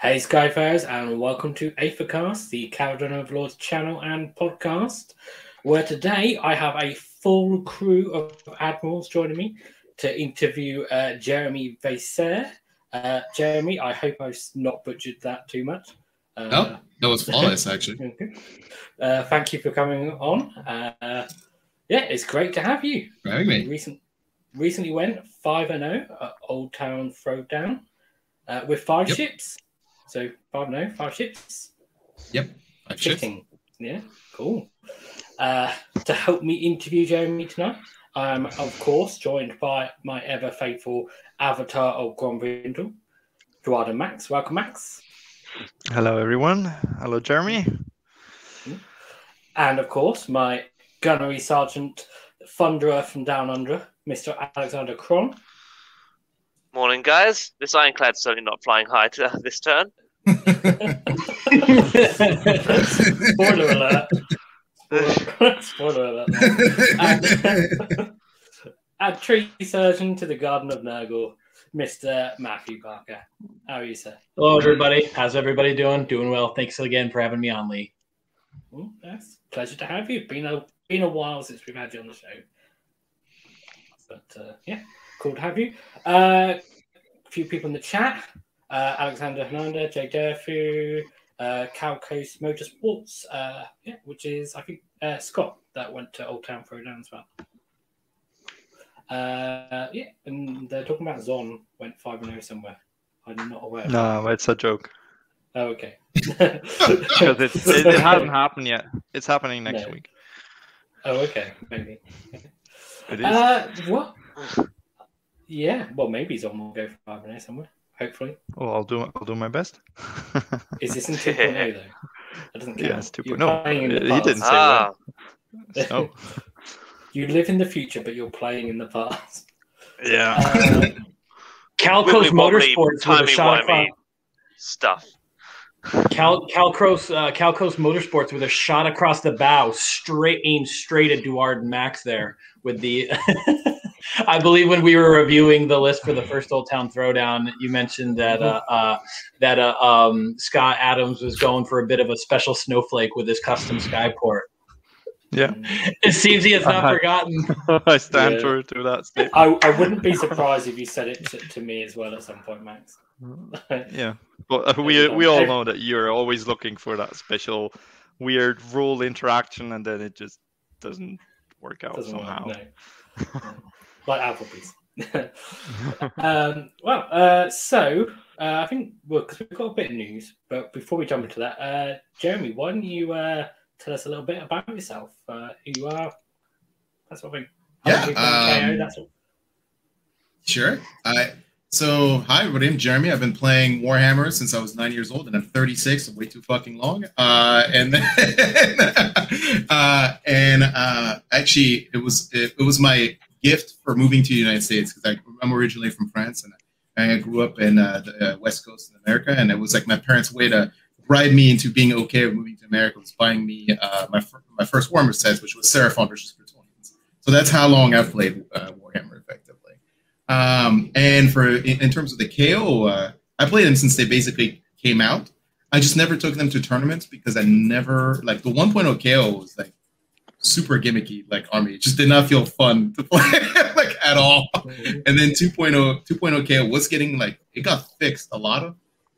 Hey Skyfarers, and welcome to Aethercast, the Kharadron Overlords channel and podcast, where today I have a full crew of admirals joining me to interview uh, Jeremy Vaser. Uh, Jeremy, I hope I've not butchered that too much. Uh, no, that was flawless, actually. uh, thank you for coming on. Uh, yeah, it's great to have you. For having me. Recent, recently went 5 0 at Old Town Throwdown uh, with five Yep. ships. So 5 no, five ships. Yep. Five ships. Fitting. Yeah, cool. Uh, to help me interview Jeremy tonight, I'm of course joined by my ever faithful avatar of Gromvindle, Eduardo Max. Welcome, Max. Hello, everyone. Hello, Jeremy. And of course, my gunnery sergeant, thunderer from down under, Mr. Alexander Cron. Morning, guys. This ironclad's certainly not flying high to this turn. Spoiler alert. Spoiler alert. And, and tree surgeon to the Garden of Nurgle, Mr. Matthew Parker. How are you, sir? Hello, everybody. How's everybody doing? Doing well. Thanks again for having me on, Lee. Mm, yes, pleasure to have you. Been a been a while since we've had you on the show, but uh, yeah, cool to have you. Uh, a few people in the chat: uh, Alexander Hernandez, Jay Durfu, uh, Cal Coast Motorsports, uh, yeah, which is I think uh, Scott that went to Old Town Throwdown as well. Uh, yeah, and they're talking about Zon went five and zero somewhere. I'm not aware. of that. No, it's a joke Oh, okay. because it's, it, it hasn't happened yet. It's happening next No. week. Oh, okay, maybe. It is. Uh, what? Yeah, well, maybe Zon will go five and eight somewhere. Hopefully, well, I'll do. I'll do my best. is this in 2.0 though? That doesn't count. yeah, it's two No, playing in the he didn't say Ah, that. No. you live in the future, but you're playing in the past. Yeah. Uh, Cal Coast wibbly wobbly, Motorsports with a shot across, wimey stuff. Cal, Calcos, uh, Cal Coast Motorsports with a shot across the bow, straight aimed straight at Duard Max there with the. I believe when we were reviewing the list for the first Old Town Throwdown, you mentioned that uh, uh, that uh, um, Scott Adams was going for a bit of a special snowflake with his custom skyport. Yeah. It seems he has not Uh-huh. forgotten. I stand Yeah. true to that statement. I, I wouldn't be surprised if you said it to, to me as well at some point, Max. Yeah, but uh, we we all know that you're always looking for that special, weird rule interaction, and then it just doesn't work out Doesn't work, somehow. no. like Applebee's. um, well, uh, so uh, I think well, because we've got a bit of news, but before we jump into that, uh, Jeremy, why don't you uh, tell us a little bit about yourself, uh, who you are, that sort of thing. How Yeah, long you've been in KO, um, that sort Sure. I so hi everybody. I'm Jeremy. I've been playing Warhammer since I was nine years old, and I'm 36. I'm way too fucking long. Uh, and then, uh, and uh, actually, it was it, it was my gift for moving to the United States because I'm originally from France and I grew up in uh, the uh, West Coast of America, and it was like my parents' way to bribe me into being okay with moving to America was buying me uh, my fir- my first Warhammer sets, which was Seraphon versus Bretonnians. So that's how long I've played Warhammer. Um, and for in, in terms of the KO, uh, I played them since they basically came out. I just never took them to tournaments because I never like the 1.0 KO was like super gimmicky like army. It just did not feel fun to play like at all. And then 2.0 2.0 KO was getting like it got fixed a lot of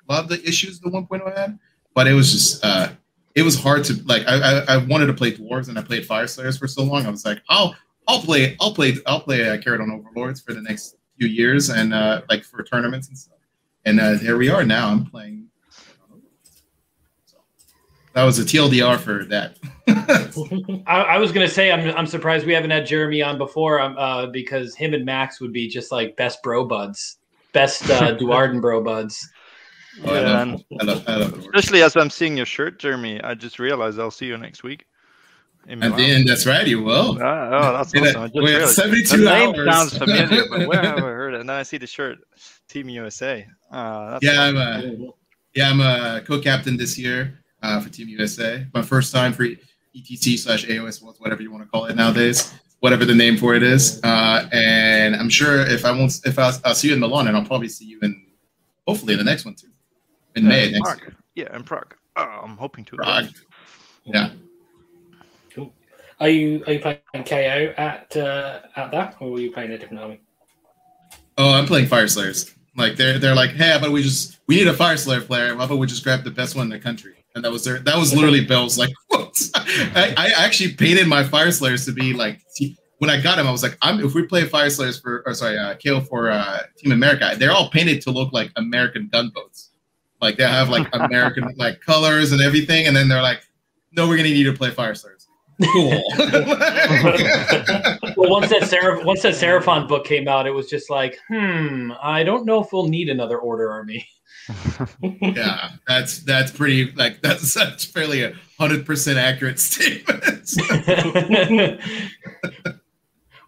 a lot of the issues the 1.0 had, but it was just uh it was hard to like I, I I wanted to play dwarves and I played fire slayers for so long. I was like, I'll I'll play I'll play I'll play uh, Kharadron Overlords for the next few years and uh like for tournaments and stuff. And uh here we are now. I'm playing. So that was a TLDR for that. I, I was gonna say I'm I'm surprised we haven't had Jeremy on before, um, uh, because him and Max would be just like best bro buds, best uh, Duardin bro buds. Oh, I, Yeah, love, I love I love the word. especially as I'm seeing your shirt, Jeremy, I just realized I'll see you next week. In At Milan. the end, that's right. You will. Ah, oh, that's In a- awesome. I just we have 72 the name hours. sounds familiar, but where have I heard it? And then I see the shirt, Team USA. Uh, that's Yeah, I'm a yeah, I'm a co-captain this year uh, for Team USA. My first time for ETC slash AOS Worlds, whatever you want to call it nowadays, whatever the name for it is. Uh, and I'm sure if I won't, if I'll, I'll see you in Milan, and I'll probably see you in hopefully in the next one too. in May next Prague. year. Yeah, in Prague. Oh, I'm hoping to. Prague. Yeah. Are you are you playing KO at uh, at that, or are you playing a different army? Oh, I'm playing Fire Slayers. Like they're they're like, hey, how about we just we need a Fire Slayer player? How about we just grab the best one in the country? And that was their that was literally Bill's like, what? I, I actually painted my Fire Slayers to be like when I got him, I was like, I'm if we play Fire Slayers for or sorry, uh, KO for uh, Team America, they're all painted to look like American gunboats. Like they have like American like colors and everything, and then they're like, no, we're gonna need to play Fire Slayers. Cool. Well, once that Seraph, once that Seraphon book came out, it was just like, hmm, I don't know if we'll need another Order army. yeah, that's that's pretty like that's that's fairly a hundred percent accurate statement.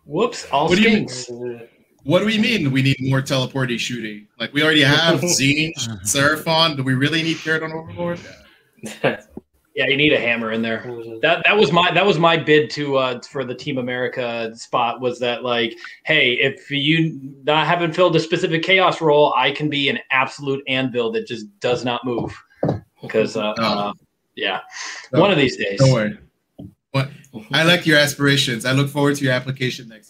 Whoops! All What do you mean? what do we mean? We need more teleporty shooting? Like we already have Zinj, Seraphon. Do we really need Kharadron Overlord? Yeah, you need a hammer in there. That that was my that was my bid to uh for the Team America spot was that like, hey, if you not haven't filled a specific chaos role, I can be an absolute anvil that just does not move. Because uh, Oh. uh yeah, No, one of these days. Don't worry. What? I like your aspirations. I look forward to your application next year.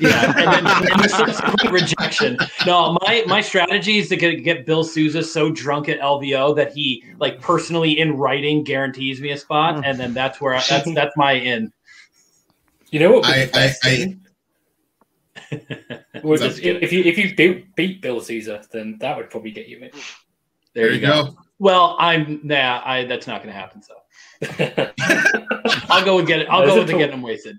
Yeah, and then and the subsequent rejection. No, my my strategy is to get, get Bill Souza so drunk at LVO that he like personally in writing guarantees me a spot, and then that's where I, that's that's my in. You know what? would be I- I- thing? Would Sounds just- if you if you beat, beat Bill Caesar, then that would probably get you in. There you go. Well, I'm nah, I that's not going to happen. So I'll go and get it. I'll There's go a with the getting him wasted.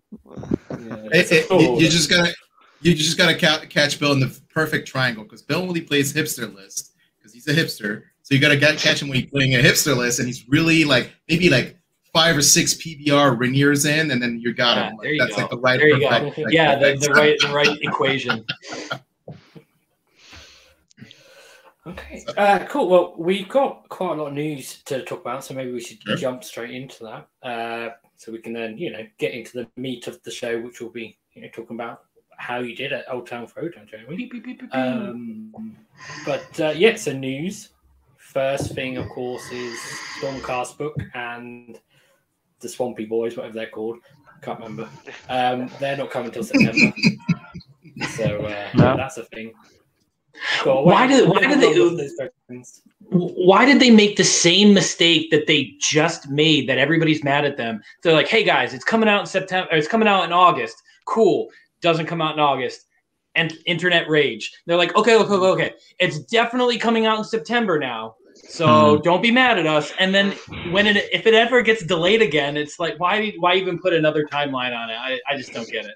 It- it- you, you just gotta you just gotta ca- catch Bill in the perfect triangle because Bill only plays hipster list because he's a hipster. So you gotta get, catch him when he's playing a hipster list and he's really like maybe like five or six PBR Rainiers in, and then you got Yeah, him. Like, there you that's go. like the right. There you go. like, Yeah, the, the right the right equation. Okay, uh, cool. Well, we've got quite a lot of news to talk about, so maybe we should Sure. jump straight into that, uh, so we can then, you know, get into the meat of the show, which will be, you know, talking about how you did at Old Town Road, Jeremy. Um, but uh, yeah, so news. First thing, of course, is Stormcast book and the Swampy Boys, whatever they're called. Can't remember. Um, they're not coming till September, so uh, No. that's a thing. Got Why away- do- why do they- Why did they make the same mistake that they just made that everybody's mad at them? They're like, "Hey guys, it's coming out in September. It's coming out in August. Cool. Doesn't come out in August." And internet rage. They're like, "Okay, okay, okay, okay. It's definitely coming out in September now. So hmm. don't be mad at us." And then when it if it ever gets delayed again, it's like, why why even put another timeline on it? I, I just don't get it.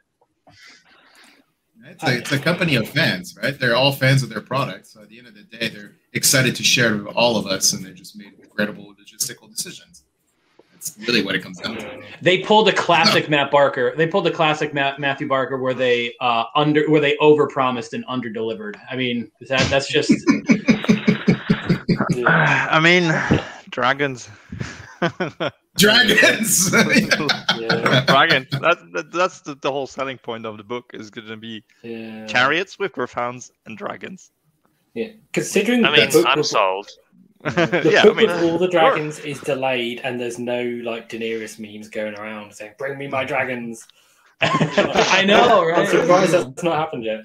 It's a, it's a company of fans, right? They're all fans of their product. So at the end of the day, they're excited to share it with all of us, and they just made regrettable logistical decisions. That's really what it comes down to. They pulled a classic Matt Barker. They pulled a classic Matt, Matthew Barker where they uh, under where they overpromised and underdelivered. I mean, that that's just I mean, dragons. Dragons. Yeah, Dragon. That, that, that's the, the whole selling point of the book is going to be yeah. chariots with profounds and dragons. Yeah, considering I the mean, book I'm with- sold. The yeah, I book mean, with all the dragons is delayed, and there's no like Daenerys memes going around saying, "Bring me my dragons." I know, I'm right? surprised that's not happened yet.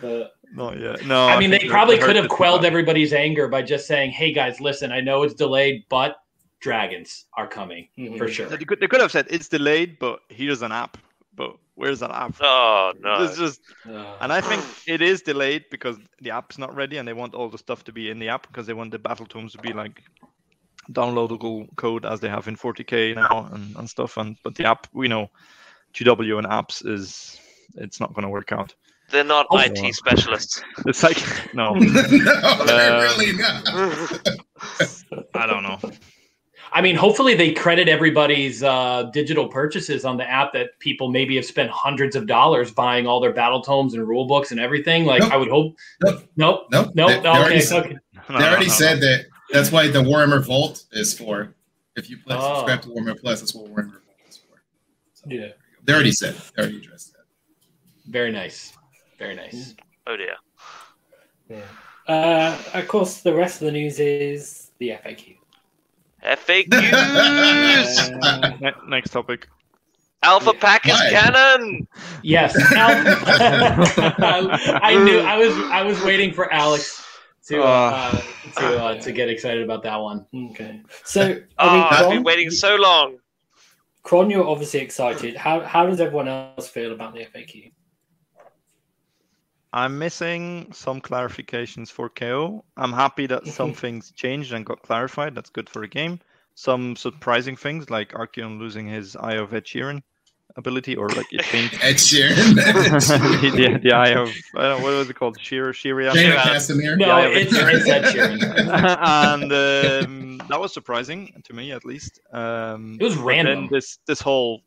But not yet. No, I mean, they probably could have quelled bad. everybody's anger by just saying, "Hey guys, listen, I know it's delayed, but dragons are coming for Mhm. sure." They could, they could have said it's delayed, but here's an app. But where's that app? Oh no. It's just, uh, and I think it is delayed because the app's not ready, and they want all the stuff to be in the app because they want the battle tomes to be like downloadable code as they have in 40k now and, and stuff. And but the app, we know, GW and apps is it's not going to work out. They're not Oh. IT specialists. It's like no, no, Uh, they're really not. I don't know. I mean, hopefully they credit everybody's uh, digital purchases on the app that people maybe have spent hundreds of dollars buying all their battle tomes and rule books and everything. Like, Nope. I would hope. Nope. Nope. Nope. Nope. They, they already, okay. said- okay. They already said that. That's why the Warhammer Vault is for. If you play, Oh. subscribe to Warhammer Plus, that's what Warhammer Vault is for. So, yeah, They already said. it. They already addressed that. Very nice. Very nice. Oh dear. yeah. Uh, of course, the rest of the news is the FAQ. FAQs. Uh, Ne- next topic. Alpha Pack is Why? canon. Yes, I, I knew I was I was waiting for Alex to uh, to uh, to get excited about that one. okay. So, I mean, Oh, I've been waiting so long. Kron, you're obviously excited. How how does everyone else feel about the FAQ? I'm missing some clarifications for KO. I'm happy that some things changed and got clarified. That's good for the game. Some surprising things like Archaon losing his Eye of Ed Sheeran ability, or like it changed Ed Sheeran. the, the, the Eye of I don't know what was it called, Sheer Sheeran. Shayna Yeah. No, Yeah, it's it's Ed Sheeran. and um, that was surprising to me, at least. Um, It was random. This this whole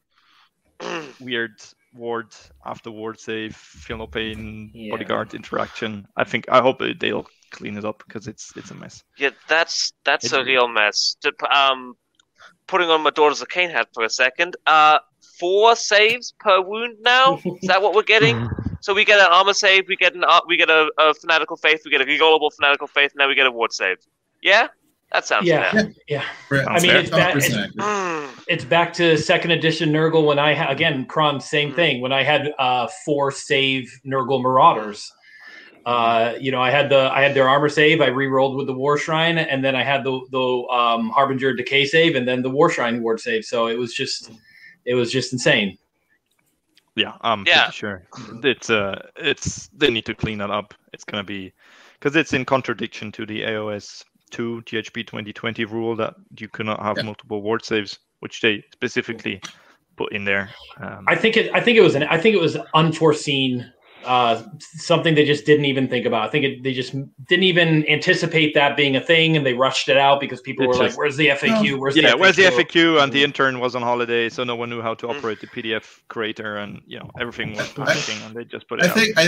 weird ward after ward save, feel no pain, Yeah. bodyguard interaction. I think I hope they'll clean it up because it's it's a mess. Yeah, that's that's It's a weird. real mess. To, um, putting on my Daughters of Khaine hat for a second. Uh, four saves per wound now. Is that what we're getting? So we get an armor save, we get an ar- we get a, a fanatical faith, we get a regolable fanatical faith, now we get a ward save. Yeah, that sounds Yeah, fair. yeah. I mean, it's bad- it's- Mm. It's back to second edition Nurgle when I ha- again Kron same Mm. thing when I had uh, four save Nurgle Marauders. Uh, you know, I had the I had their armor save. I re-rolled with the War Shrine, and then I had the the um, Harbinger Decay save, and then the War Shrine ward save. So it was just it was just insane. Yeah, I'm Yeah. pretty sure it's uh it's they need to clean that up. It's gonna be because it's in contradiction to the AOS two GHB 2020 rule that you cannot have Yeah. multiple ward saves, which they specifically put in there. Um, I think it I think it was an I think it was unforeseen uh, something they just didn't even think about. I think it, they just didn't even anticipate that being a thing, and they rushed it out because people It's were just- like, "Where's the FAQ? Where's yeah, the where's the FAQ?" FAQ? And the intern was on holiday, so no one knew how to operate the PDF creator, and you know everything was panicking, and they just put it I out. think I,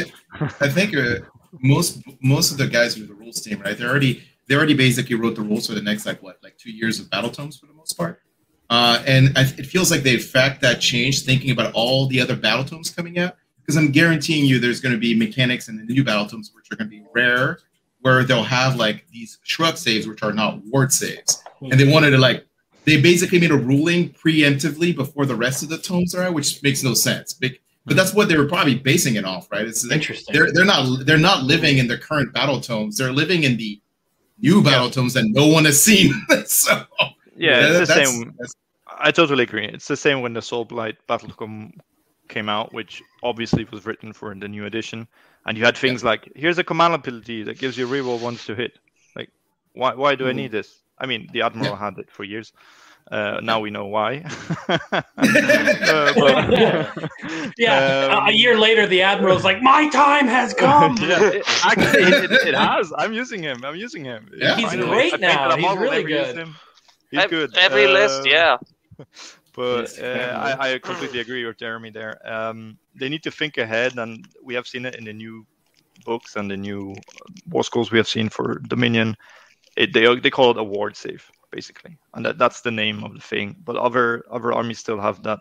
I think uh, most most of the guys with the rules team, right? They're already they already basically wrote the rules for the next like what like two years of battle tomes for the most part. Uh, and I, it feels like they fact that change, thinking about all the other battle tomes coming out. Because I'm guaranteeing you, there's going to be mechanics in the new battle tomes which are going to be rare, where they'll have like these shrug saves which are not ward saves, and they wanted to like they basically made a ruling preemptively before the rest of the tomes are out, which makes no sense. Bec- But that's what they were probably basing it off, right? It's Interesting. they're they're not they're not living in the current battle tomes. They're living in the new battle tomes that no one has seen. so yeah, it's the that's- same. that's- I totally agree. It's the same when the Soul Blight Battletome came out, which obviously was written for the new edition, and you had things like, "Here's a command ability that gives you reroll once to hit." Like, why? Why do I Mhm. need this? I mean, the Admiral had it for years. Uh, now we know why. Uh, but- Yeah, Um, a year later, the admiral's like, "My time has come." yeah, it, actually, it, it, it has. I'm using him. I'm using him. Yeah. He's Finally. great now. I'm He's already really good. him. He's Ev- good. Every list, Um, yeah. but uh. I, I completely agree with Jeremy there. Um, they need to think ahead, and we have seen it in the new books and the new war scrolls we have seen for Dominion. It, they they call it a ward save basically, and that, that's the name of the thing. But other other armies still have that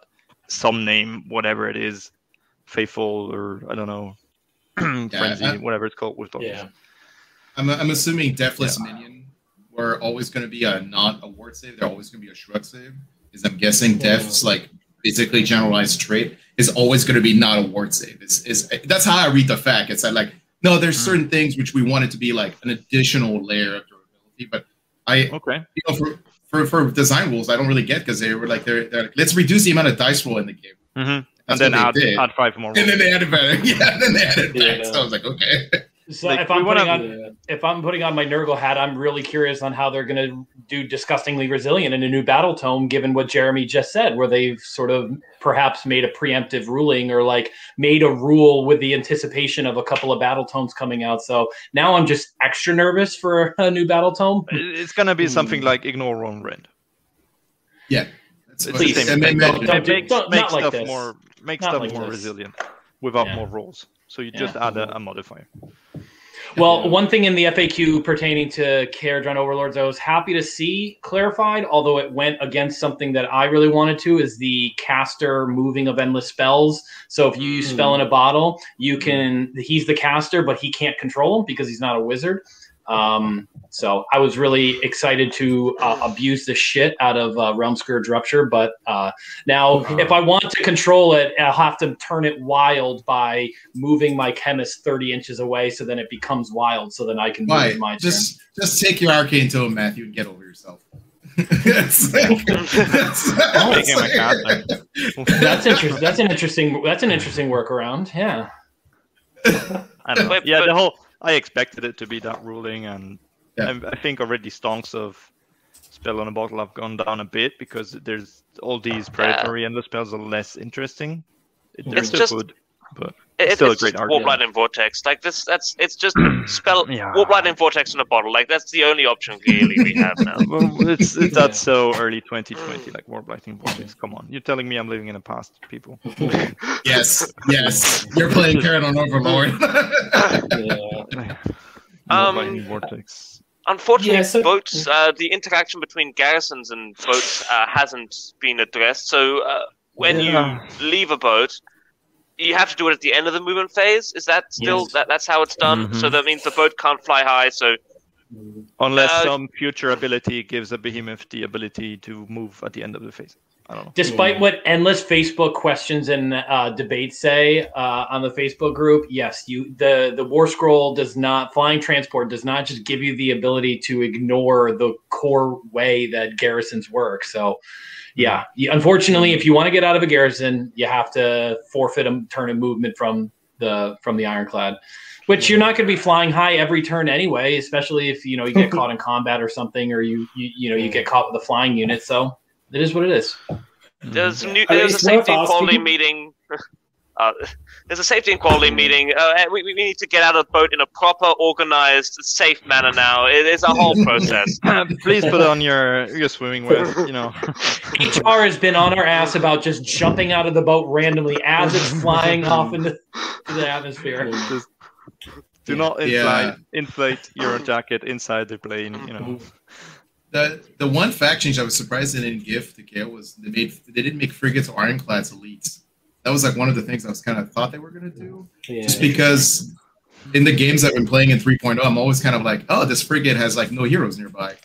some name, whatever it is, faithful or I don't know, frenzy, I- whatever it's called with those. Yeah. I'm, I'm assuming Deathless Minion were always going to be a not a ward save. They're always going to be a shrug save. Is I'm guessing Death's like basically generalized trait is always going to be not a ward save. It's, is that's how I read the fact. It's that like no, there's Mm. certain things which we want it to be like an additional layer of durability, but I Okay. you know for for, for design rules I don't really get because they were like they're, they're like let's reduce the amount of dice roll in the game. hmm That's And then add, add five more. and then they added better. Yeah, and then they added Yeah. back. So I was like, okay. So Like, if I'm wanna- putting on if I'm putting on my Nurgle hat, I'm really curious on how they're going to do disgustingly resilient in a new battle tome, given what Jeremy just said, where they've sort of perhaps made a preemptive ruling or like made a rule with the anticipation of a couple of battle tomes coming out. So now I'm just extra nervous for a new battle tome. It's gonna be something Hmm. like ignore Ron Red. Yeah. That's It's what- the Please. same and then- thing. Don't- It don't do- makes, don't- makes not like stuff more makes Not stuff like more this. resilient without Yeah. more rolls. So you just Yeah. add a, a modifier. Well, one thing in the FAQ pertaining to Kharadron Overlords, I was happy to see clarified, although it went against something that I really wanted to, is the caster moving of endless spells. So if you use spell in a bottle, you can. He's the caster, but he can't control him because he's not a wizard. Um, so I was really excited to uh, abuse the shit out of uh, Realm Scourge Rupture, but uh, now if I want to control it, I'll have to turn it wild by moving my chemist 30 inches away, so then it becomes wild, so then I can move Why? it my turn. Just just take your arcane tome, Matthew, and get over yourself. It's like- it's- Making my like, That's interesting. That's an interesting. That's an interesting workaround. Yeah. I don't know. Wait, yeah, but- the whole I expected it to be that ruling, and Yeah. I, I think already stonks of spell on a bottle have gone down a bit because there's all these predatory endless spells are less interesting. They're It's still just- good, but It, Still a it's great just art, warp yeah. light and vortex. Like this, that's it's just spell Yeah. warp lightning vortex in a bottle. Like that's the only option really we have now. well, it's, it's that's so early 2020, like warp lightning vortex. Come on, you're telling me I'm living in the past, people. yes, yes. You're playing Kharadron Overlord. yeah. Um, warp lightning vortex. Unfortunately, Yeah, so- boats. Uh, the interaction between garrisons and boats uh, hasn't been addressed. So uh, when Yeah. you leave a boat, you have to do it at the end of the movement phase. Is that still Yes. that? That's how it's done. Mhm. So that means the boat can't fly high. So Unless uh, some future ability gives a behemoth the ability to move at the end of the phase. I don't know. Despite Yeah. what endless Facebook questions and uh, debates say uh, on the Facebook group, yes, you the the War Scroll does not flying transport does not just give you the ability to ignore the core way that garrisons work. So, yeah, you, unfortunately, if you want to get out of a garrison, you have to forfeit a turn of movement from the from the Ironclad. Which you're not going to be flying high every turn anyway, especially if you know you get caught in combat or something, or you you, you know you get caught with a flying unit. So it is what it is. there's new, I mean, there's a safety and quality meeting. Uh, there's a safety and quality meeting. Uh, we, we need to get out of the boat in a proper, organized, safe manner now. It is a whole process. Please put on your your swimming wear. You know. HR has been on our ass about just jumping out of the boat randomly as it's flying off into the atmosphere. Just do not inflate, Yeah. inflate your jacket inside the plane. You know. The the one fact change I was surprised they didn't give to Gale was they made they didn't make frigates or ironclads elites. That was like one of the things I was kind of thought they were gonna do. Yeah. Just because in the games I've been playing in 3.0, I'm always kind of like, oh, this frigate has like no heroes nearby.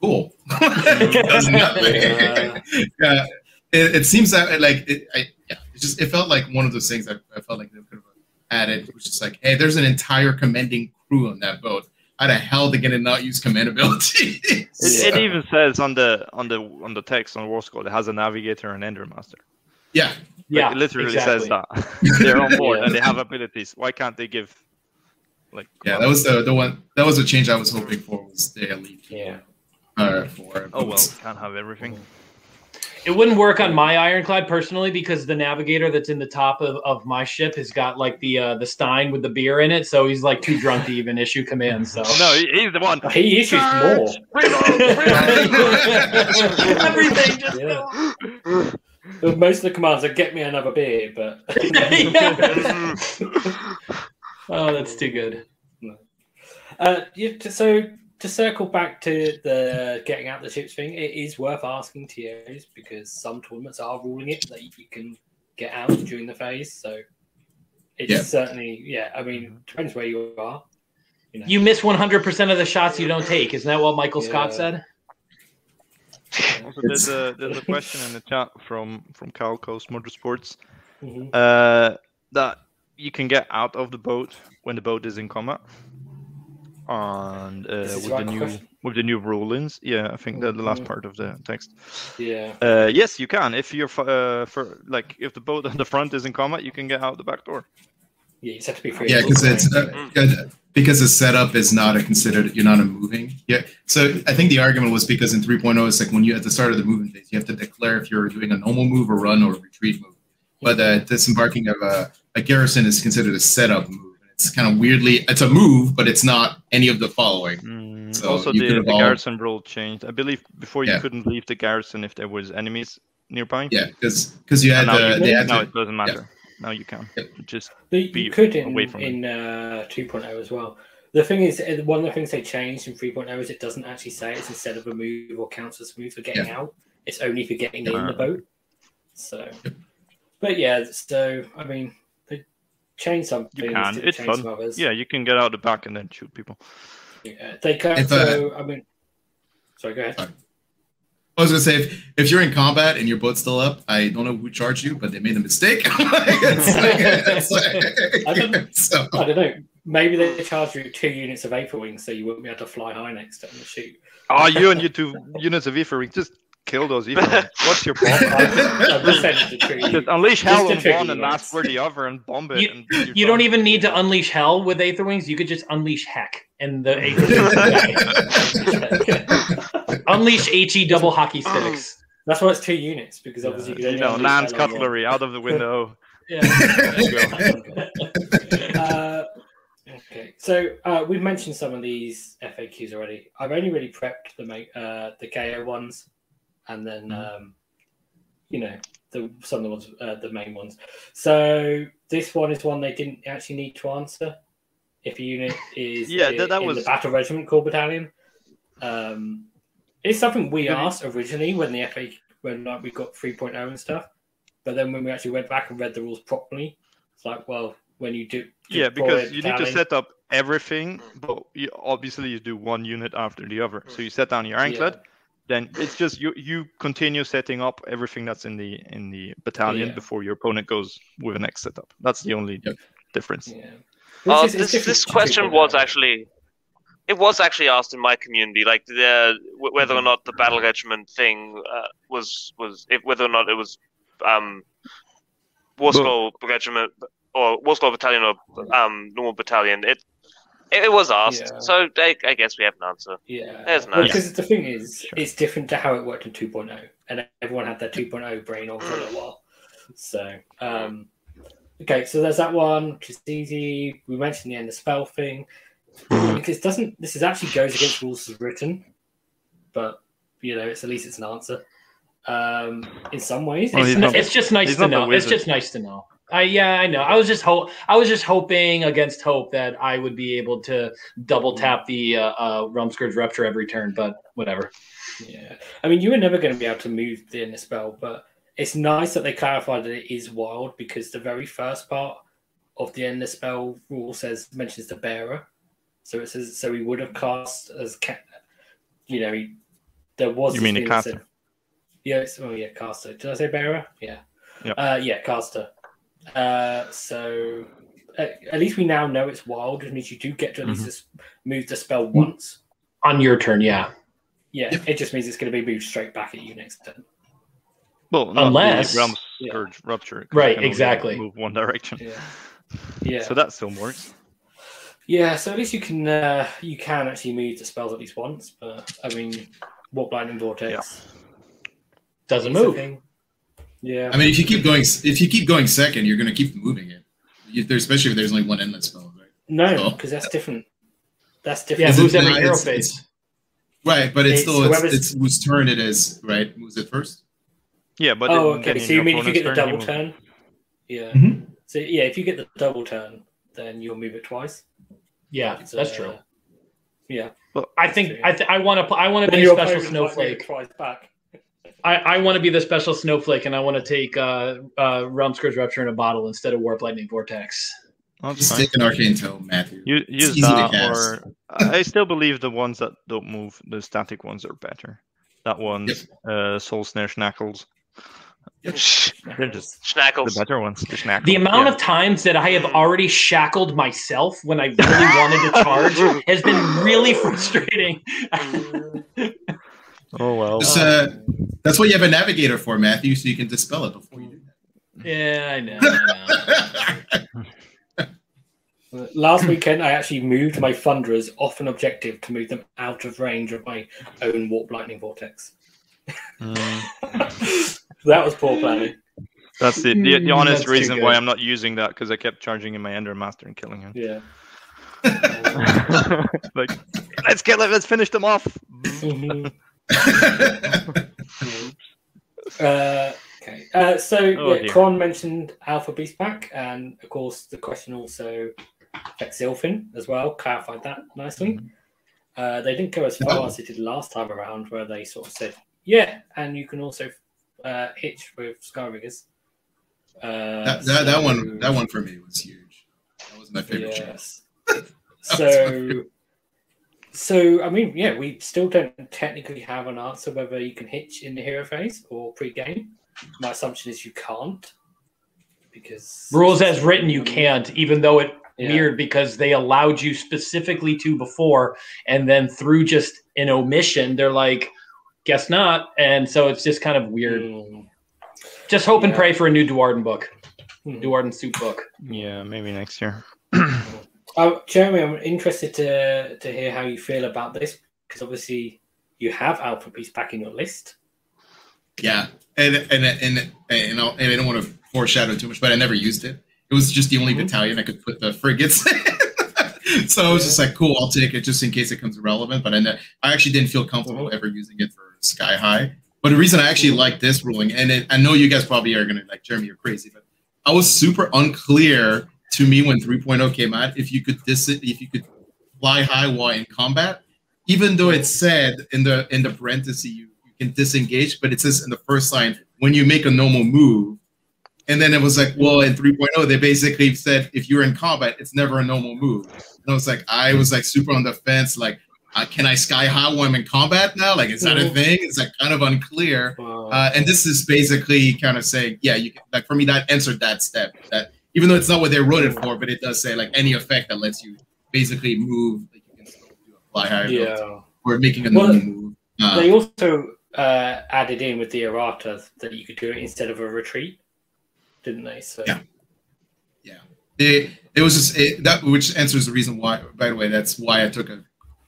Cool. Does nothing. Yeah. yeah, it, it seems that like it, I, yeah, it just it felt like one of those things that I felt like they could have added. It was just like, hey, there's an entire commanding crew on that boat. How the hell they gonna not use command abilities? It, it even says on the on the on the text on War Scroll it has a navigator and Ender Master. yeah, Like, Yeah, it literally exactly. says that they're on board Yeah. and they have abilities. Why can't they give? Like yeah, that was the the one that was a change I was hoping for was the elite. Yeah. Uh, for oh well, can't have everything. It wouldn't work on my ironclad personally because the navigator that's in the top of, of my ship has got like the uh, the stein with the beer in it, so he's like too drunk to even issue commands. So No, he's the one. He issues more. everything just Yeah. Most of the commands are get me another beer, but Oh, that's too good. uh, you, so to circle back to the getting out the chips thing, it is worth asking TOs because some tournaments are ruling it that you can get out during the phase. So it's Yeah. certainly yeah. I mean, depends where you are. You know. You miss 100% of the shots you don't take. Isn't that what Michael Scott said? Also, there's a there's a question in the chat from from Cal Coast Motorsports Mhm. uh, that you can get out of the boat when the boat is in combat. And uh, with the the new question? with the new rulings, yeah, I think that the last Mhm. part of the text. Yeah. Uh, yes, you can. If you're uh, for like if the boat on the front is in combat, you can get out the back door. Yeah, you just have to be free. yeah, because it's uh, uh, because the setup is not a considered. You're not a moving. Yeah. So I think the argument was because in 3.0, it's like when you at the start of the movement phase, you have to declare if you're doing a normal move, a run, or a retreat move. But uh, disembarking of a, a garrison is considered a setup move. It's kind of weirdly, it's a move, but it's not any of the following. Mm, So also, the, could the evolve- garrison rule changed. I believe before you Yeah. couldn't leave the garrison if there was enemies nearby. Yeah, because because you had And now, the you, they had now to, it doesn't matter. Now you can. Yep. Just But you be could in, away from in uh, 2.0 as well. The thing is, uh, one of the things they changed in 3.0 is it doesn't actually say it's instead of a move or counts as a move for getting out. It's only for getting in the boat. So, but yeah, so I mean, they changed some You things. can. didn't It's change fun. some. Yeah, you can get out the back and then shoot people. Yeah, they can. If, uh, so, I mean, sorry, go ahead. I was gonna say if, if you're in combat and your boat's still up, I don't know who charged you, but they made a mistake. It's like- it's I don't- so I don't know. Maybe they charged you two units of Vapor Wings, so you wouldn't be able to fly high next time and shoot. Oh, you and your two units of Ephering, just kill those Ephering. What's your problem? I'm just saying it's a tree. Just unleash hell to on trigger one and guys. last for the other and bomb it. You- and you're You don't even need to unleash hell with Aether Wings. You could just unleash heck and the Aether Wings. unleash he double hockey sticks. That's why it's two units because obviously you, You know, unleash Lance hell on one. cutlery out of the window. Yeah. uh, okay, so uh, we've mentioned some of these FAQs already. I've only really prepped the ma- uh, the KO ones, and then um, you know the some of the ones uh, the main ones. So this one is one they didn't actually need to answer. If a unit is Yeah, that- that in was- the battle regiment core battalion, um, it's something we asked originally when the FA when like we got 3.0 and stuff. But then when we actually went back and read the rules properly, it's like, well, when you do, Yeah, because you need to set up everything, but you, obviously you do one unit after the other. So you set down your anklet, then it's just you you continue setting up everything that's in the in the battalion Yeah. before your opponent goes with the next setup. That's the only Yep. difference. Yeah. Uh, is- this this question was actually, it was actually asked in my community, like the whether or not the battle regiment thing uh, was was if, whether or not it was um, war But- skull regiment or war scroll battalion or um, normal battalion. It it, it was asked, Yeah. so I, I guess we have an answer. Yeah. There's Well, nice. because the thing is, Sure. it's different to how it worked in 2.0, and everyone had their 2.0 brain on for a little while. So, um, okay, so there's that one, which is easy. We mentioned the endless spell thing. Because it doesn't this is actually goes against rules as written, but you know, it's at least it's an answer. Um, in some ways, Well, It's, not- it's just nice to know. It's just nice to know. I yeah, I know. I was just hope I was just hoping against hope that I would be able to double tap the uh, uh, Realmscourge Rupture every turn, but whatever. Yeah, I mean, you were never going to be able to move the inner spell, but it's nice that they clarified that it is wild because the very first part of the end spell rule says mentions the bearer, so it says so he would have cast as ca- you know he, there was You mean a thing that caster? said- yeah, it's, oh yeah, caster. Did I say bearer? Yeah, Yeah. uh, yeah, caster. Uh, so at, at least we now know it's wild, which means you do get to at least Mm-hmm. s- move the spell once. On your turn, yeah. Yeah, it just means it's going to be moved straight back at you next turn. Well, Unless- the realm Yeah. scourge rupture. 'cause Right, you can only exactly. Move one direction. Yeah. Yeah. So that still works. yeah, so at least you can uh, you can actually move the spells at least once, but I mean warp lightning vortex. Doesn't is a move. Thing. Yeah. I mean, if you keep going, if you keep going second, you're going to keep moving it. You, there, especially if there's only one endless spell, right? no, because that's different. That's different. Is it moves every hero it's- phase. it's- Right, but it's It's still it's, whoever's- it's whose turn it is, right? Moves it first. Yeah, but oh, okay. So in you mean if you get the opponent's double turn, you turn? Yeah. Mhm. So yeah, if you get the double turn, then you'll move it twice. Yeah, So, that's true. Yeah. I think I, th- I want to I want to be a special opponent might move it snowflake. twice back. I, I want to be the special snowflake, and I want to take uh, uh, Realm Scourge Rupture in a bottle instead of Warp Lightning Vortex. move. That's Just fine. take an arcane tome, Matthew. You, use that, or I still believe the ones that don't move, the static ones, are better. That one's uh, Soul Snare Schnackles. They're just the better ones. The, schnackles. The amount yeah. of times that I have already shackled myself when I really wanted to charge has been really frustrating. Oh well. Just, uh, that's what you have a navigator for, Matthew, so you can dispel it before you do that. yeah, I know. I know. Last weekend, I actually moved my Thunderers off an objective to move them out of range of my own Warp Lightning Vortex. Mm, that was poor planning. that's the, the, the Mm, honest that's reason why. I'm not using that because I kept charging in my Endrinmaster and killing him. Yeah. like, let's get let's finish them off. Uh, okay. Uh, so Oh, yeah, dear. Mentioned Alpha Beast Pack, and of course the question also affect Zilfin as well. Clarified that nicely. Uh, they didn't go as far as they did last time around, where they sort of said, "Yeah, and you can also uh, hitch with Skyriggers." Uh, That, that, that one that one for me was huge. That was my favorite change. Yes. so, so I mean, yeah, we still don't technically have an answer whether you can hitch in the hero phase or pre-game. My assumption is you can't because Rules as written, you can't, even though it Yeah. weird because they allowed you specifically to before, and then through just an omission, they're like, guess not, and so it's just kind of weird. Mm. Just hope and pray for a new Duardin book, Hmm. Duardin soup book. Yeah, maybe next year. Oh, Jeremy, I'm interested to to hear how you feel about this because obviously you have Alpha Beast Pack in your list. Yeah, and and and and, I'll, and I don't want to foreshadow too much, but I never used it. It was just the only Mhm. battalion I could put the frigates. in. so I was just like, cool, I'll take it just in case it comes relevant. But I, ne- I actually didn't feel comfortable Mhm. ever using it for Sky High. But the reason I actually like this ruling, and it, I know you guys probably are gonna like Jeremy, you're crazy, but I was super unclear to me when 3.0 came out if you could dis if you could fly high while in combat, even though it said in the in the parenthesis you, you can disengage, but it says in the first line when you make a normal move. And then it was like, well, in 3.0, they basically said if you're in combat, it's never a normal move. And I was like, I was like super on the fence, like, uh, can I sky high while I'm in combat now? Like, is that a Mhm. thing? It's like kind of unclear. Uh, and this is basically kind of saying, yeah, you can, like for me that answered that step. That even though it's not what they wrote it for, but it does say like any effect that lets you basically move, like you can still do a fly high yeah. or making a Well, move. Uh, They also uh, added in with the errata that you could do it instead of a retreat, didn't they? So Yeah. it, it was just it, that which answers the reason why. By the way, that's why I took a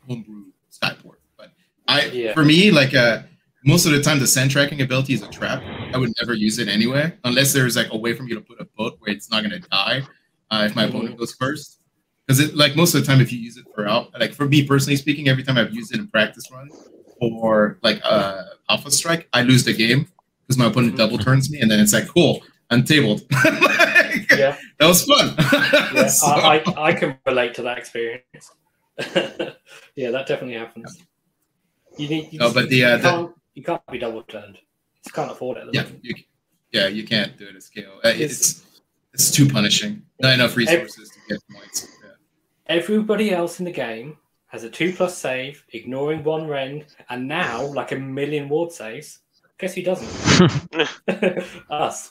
homebrew Skyport. But I, Yeah. for me, like uh, most of the time, the sand tracking ability is a trap. I would never use it anyway, unless there's like a way for me to put a boat where it's not going to die uh, if my Mhm. opponent goes first. Because it like most of the time, if you use it for out, like for me personally speaking, every time I've used it in practice runs or like uh, alpha strike, I lose the game because my opponent Mhm. double turns me, and then it's like cool, untabled. Like, yeah, that was fun. yeah So- I, I, I can relate to that experience. yeah, that definitely happens. You need. You, No, but the, uh, the- you can't be double turned. You can't afford it. Yeah, you, yeah, you can't do it at scale. Uh, It's- It's it's too punishing. Not enough resources to get points. Yeah. Everybody else in the game has a two plus save, ignoring one rend, and now like a million ward saves. Guess who doesn't? Us.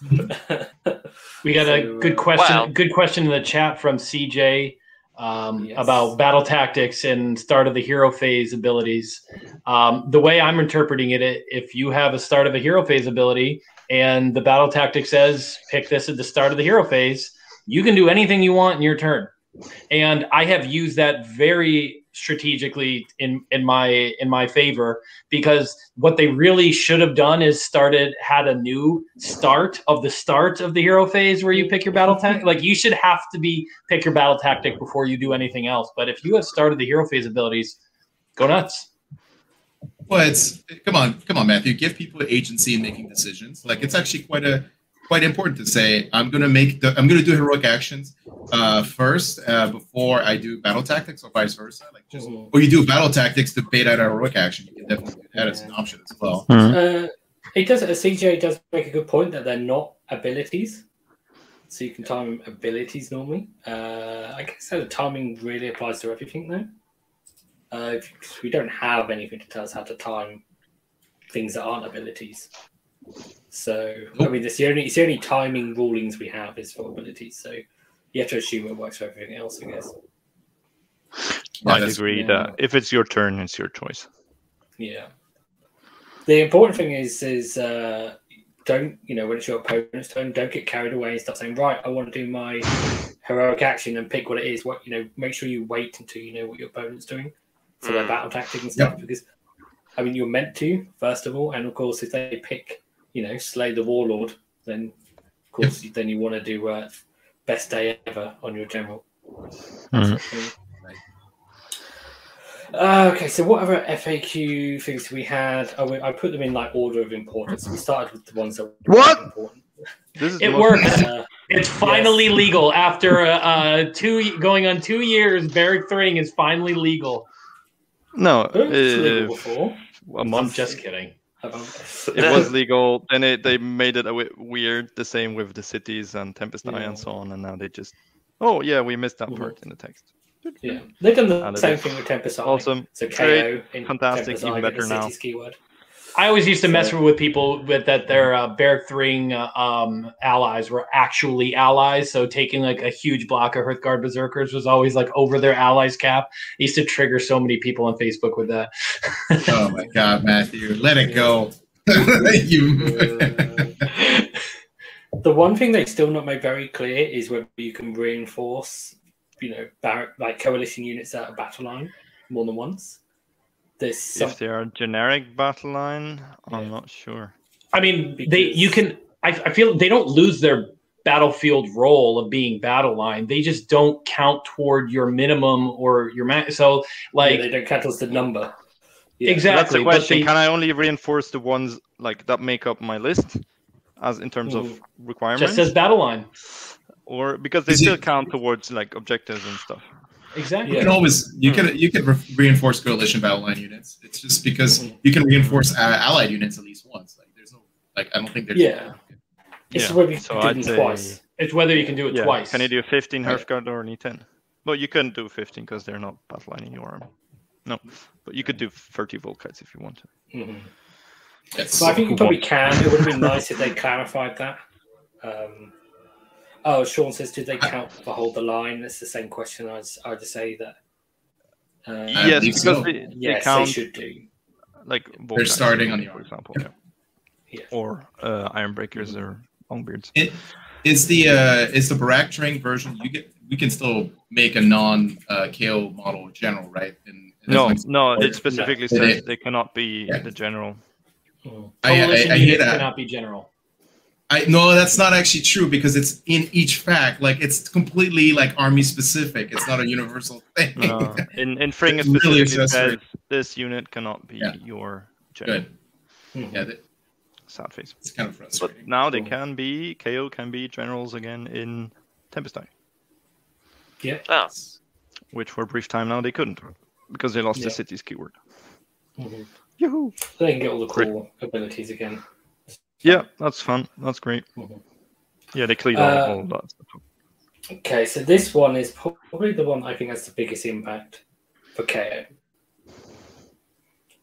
We got a So, uh, good question. Wow. Good question in the chat from CJ um, Yes. about battle tactics and start of the hero phase abilities. Um, the way I'm interpreting it, if you have a start of a hero phase ability and the battle tactic says pick this at the start of the hero phase, you can do anything you want in your turn. And I have used that very strategically in in my in my favor because what they really should have done is started had a new start of the start of the hero phase where you pick your battle tactic. Like you should have to be pick your battle tactic before you do anything else. But if you have started the hero phase abilities, go nuts. Well, it's come on, come on, Matthew. Give people agency in making decisions. Like it's actually quite a quite important to say I'm going to make the I'm going to do heroic actions uh, first uh, before I do battle tactics, or vice versa. Like just or you do battle tactics to bait out a heroic action. You can definitely do that as an option as well. Uh, it does. uh, CJ does make a good point that they're not abilities, so you can time abilities normally. Uh, I guess that the timing really applies to everything though. Uh, if- we don't have anything to tell us how to time things that aren't abilities. So I mean, it's the only it's the only timing rulings we have is for abilities. So you have to assume it works for everything else, I guess. Yeah, I'd agree yeah. that if it's your turn, it's your choice. Yeah. The important thing is is uh, don't you know when it's your opponent's turn, don't get carried away and start saying right, I want to do my heroic action and pick what it is. What you know, make sure you wait until you know what your opponent's doing for their Mm. battle tactic and stuff. Because I mean, you're meant to first of all, and of course, if they pick you know slay the warlord, then of course then you want to do uh, best day ever on your general. Mhm. Uh, okay, so what other FAQ things we had? Oh, we- I put them in like order of importance. We started with the ones that were What? important. This is It works. Uh, It's finally legal after uh, uh, two going on two years. Barak-Thryng is finally legal. No, It's legal before. a I'm just kidding. It was legal. Then it, they made it a bit weird. The same with the cities and Tempest Eye and so on. And now they just, oh yeah, we missed that Mhm. part in the text. Yeah, they've done the And same thing with Tempest Eye. awesome, So KO great, in fantastic, Tempest even Eye, better the now. city's keyword. I always used to mess with people with that their uh, Barak-Thryng uh, um, allies were actually allies. So taking like a huge block of Hearthguard Berserkers was always like over their allies cap. I used to trigger so many people on Facebook with that. Oh my God, Matthew, let it go. you, The one thing they still not made very clear is whether you can reinforce, you know, bar- like coalition units out of battle line more than once. There's some, If they are generic battle line, I'm Yeah. not sure. I mean, they you can. I, I feel they don't lose their battlefield role of being battle line. They just don't count toward your minimum or your max. So like yeah, they don't count as the number. Yeah. exactly. That's the question. they- Can I only reinforce the ones like that make up my list, as in terms Mhm. of requirements, just as battle line. or because they Is it- still count towards like objectives and stuff? Exactly. you can always you can you can re- reinforce coalition battle line units. It's just because Mhm. you can reinforce uh, allied units at least once. Like there's no like I don't think there's Yeah. It's Yeah, whether you so can do I'd say- twice. It's whether you can do it yeah. twice. Can you do 15 Right. Hearthguard or any 10? Well, you couldn't do 15 because they're not battle lining your army. No, but you could do 30 Volkites if you want to. Mhm. Yes. But I think you probably can. It would have been nice if they clarified that. Um, oh, Sean says, did they count for hold the line? That's the same question. I'd, I'd say that. Uh, yes, because so. they, they yes, count they should do. like They're Volkites, starting on the for example, yeah. Yeah. or uh, Iron Breakers or Longbeards. It, is the uh, is the Barak-Thryng version? You get we can still make a non uh, KO model general, right? And, and No, no, or- it specifically They- says they cannot be Yeah. the general. Mhm. I, I, Coalition I hear that. cannot be general. I no, that's not actually true because it's in each fact. Like it's completely like army specific. It's not a universal thing. Uh, in in Fring it really says this unit cannot be Yeah. your general. Good. Mhm. Yeah, that, Sad face. it's kind of frustrating. But now they Cool. can be KO can be generals again in Tempest Eye, Yeah. Oh, which for a brief time now they couldn't because they lost Yeah. the city's keyword. Mhm. Yahoo! They can get all the Great. cool abilities again. Yeah, that's fun. That's great. Yeah, they cleared Uh, all, all of that. Okay, so this one is probably the one I think has the biggest impact for KO.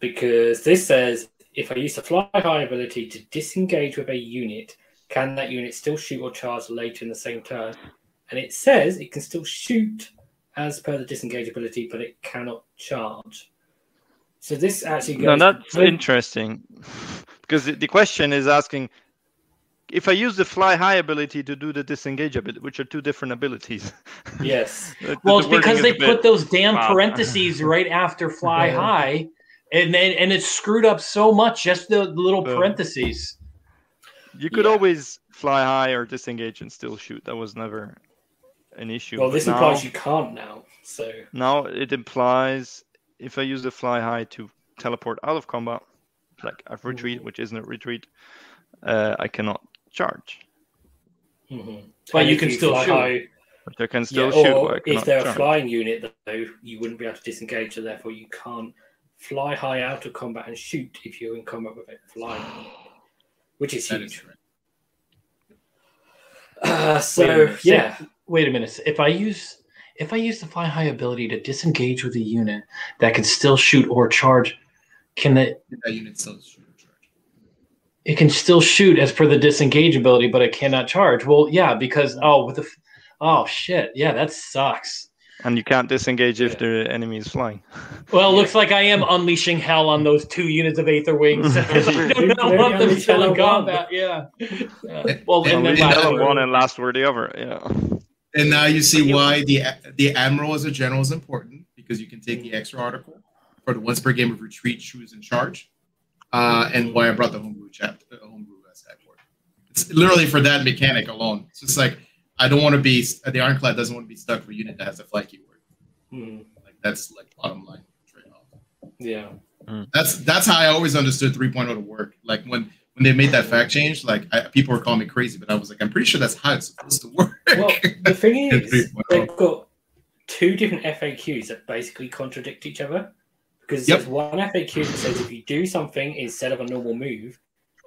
Because this says if I use the fly high ability to disengage with a unit, can that unit still shoot or charge later in the same turn? And it says it can still shoot as per the disengage ability, but it cannot charge. So this actually No, goes. that's with- interesting because the, the question is asking if I use the fly high ability to do the disengage ability, which are two different abilities. Yes. The- Well, the it's because they is a bit- put those damn wow. parentheses right after fly Yeah. high, and then and it's screwed up so much. Just the little Yeah. parentheses. You could Yeah. always fly high or disengage and still shoot. That was never an issue. Well, But this now, implies you can't now. So now it implies if I use the fly high to teleport out of combat, like I've retreat, which isn't a retreat, uh, I cannot charge. mhm. But And you if can still fly shoot. high- But I can Yeah, still shoot. or but I if cannot they're a flying unit, though, you wouldn't be able to disengage, so therefore you can't fly high out of combat and shoot if you're in combat with a flying unit, which is That is huge. correct. Uh, so minute, yeah, Wait a minute. If I use if I use the fly high ability to disengage with a unit that can still shoot or charge, can the That unit still shoot or charge. it can still shoot as per the disengage ability, but it cannot charge? Well, yeah, because oh with the oh shit, yeah, that sucks. And you can't disengage if Yeah. the enemy is flying. Well, it looks like I am unleashing hell on those two units of Aether Wings. I do not Maybe want them unleash still in combat. Yeah. Yeah. Well, And- and then last word. one and last word the other. Yeah. And now you see why the the admiral as a general is important because you can take the extra article for the once per game of retreat, choose and charge, uh, and why I brought the homebrew chapter, homebrew stack board. It's literally for that mechanic alone. It's just like I don't want to be the ironclad doesn't want to be stuck for a unit that has a fly keyword. Hmm, Like that's like bottom line trade off. yeah, That's that's how I always understood 3.0 to work. Like when when they made that fact change, like I, people were calling me crazy, but I was like, I'm pretty sure that's how it's supposed to work. Well, the thing is, they've got two different FAQs that basically contradict each other. Because Yep. there's one FAQ that says if you do something instead of a normal move,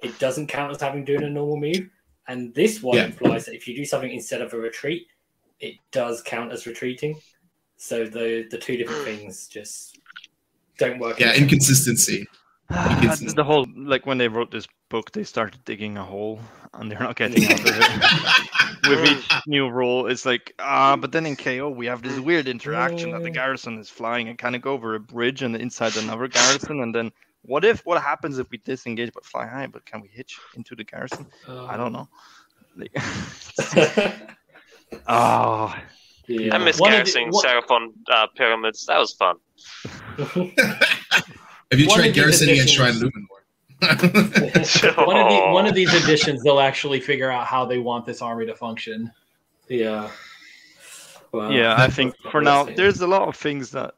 it doesn't count as having doing a normal move. And this one Yeah. implies that if you do something instead of a retreat, it does count as retreating. So the the two different things just don't work. yeah, inconsistency. The the whole like when they wrote this book, they started digging a hole, and they're not getting out of it. With each new rule, it's like ah, but then in KO we have this weird interaction that the garrison is flying and kind of go over a bridge and inside another garrison, and then what if what happens if we disengage but fly high? But can we hitch into the garrison? I don't know. Like, oh, yeah. I miss One of the- garrisoning what- Seraphon uh, pyramids. That was fun. Have you One tried of these garrisoning at Shrine editions- Luminor? One of, the, one of these editions, they'll actually figure out how they want this army to function. yeah. Well, yeah. I think for now we'll there's a lot of things that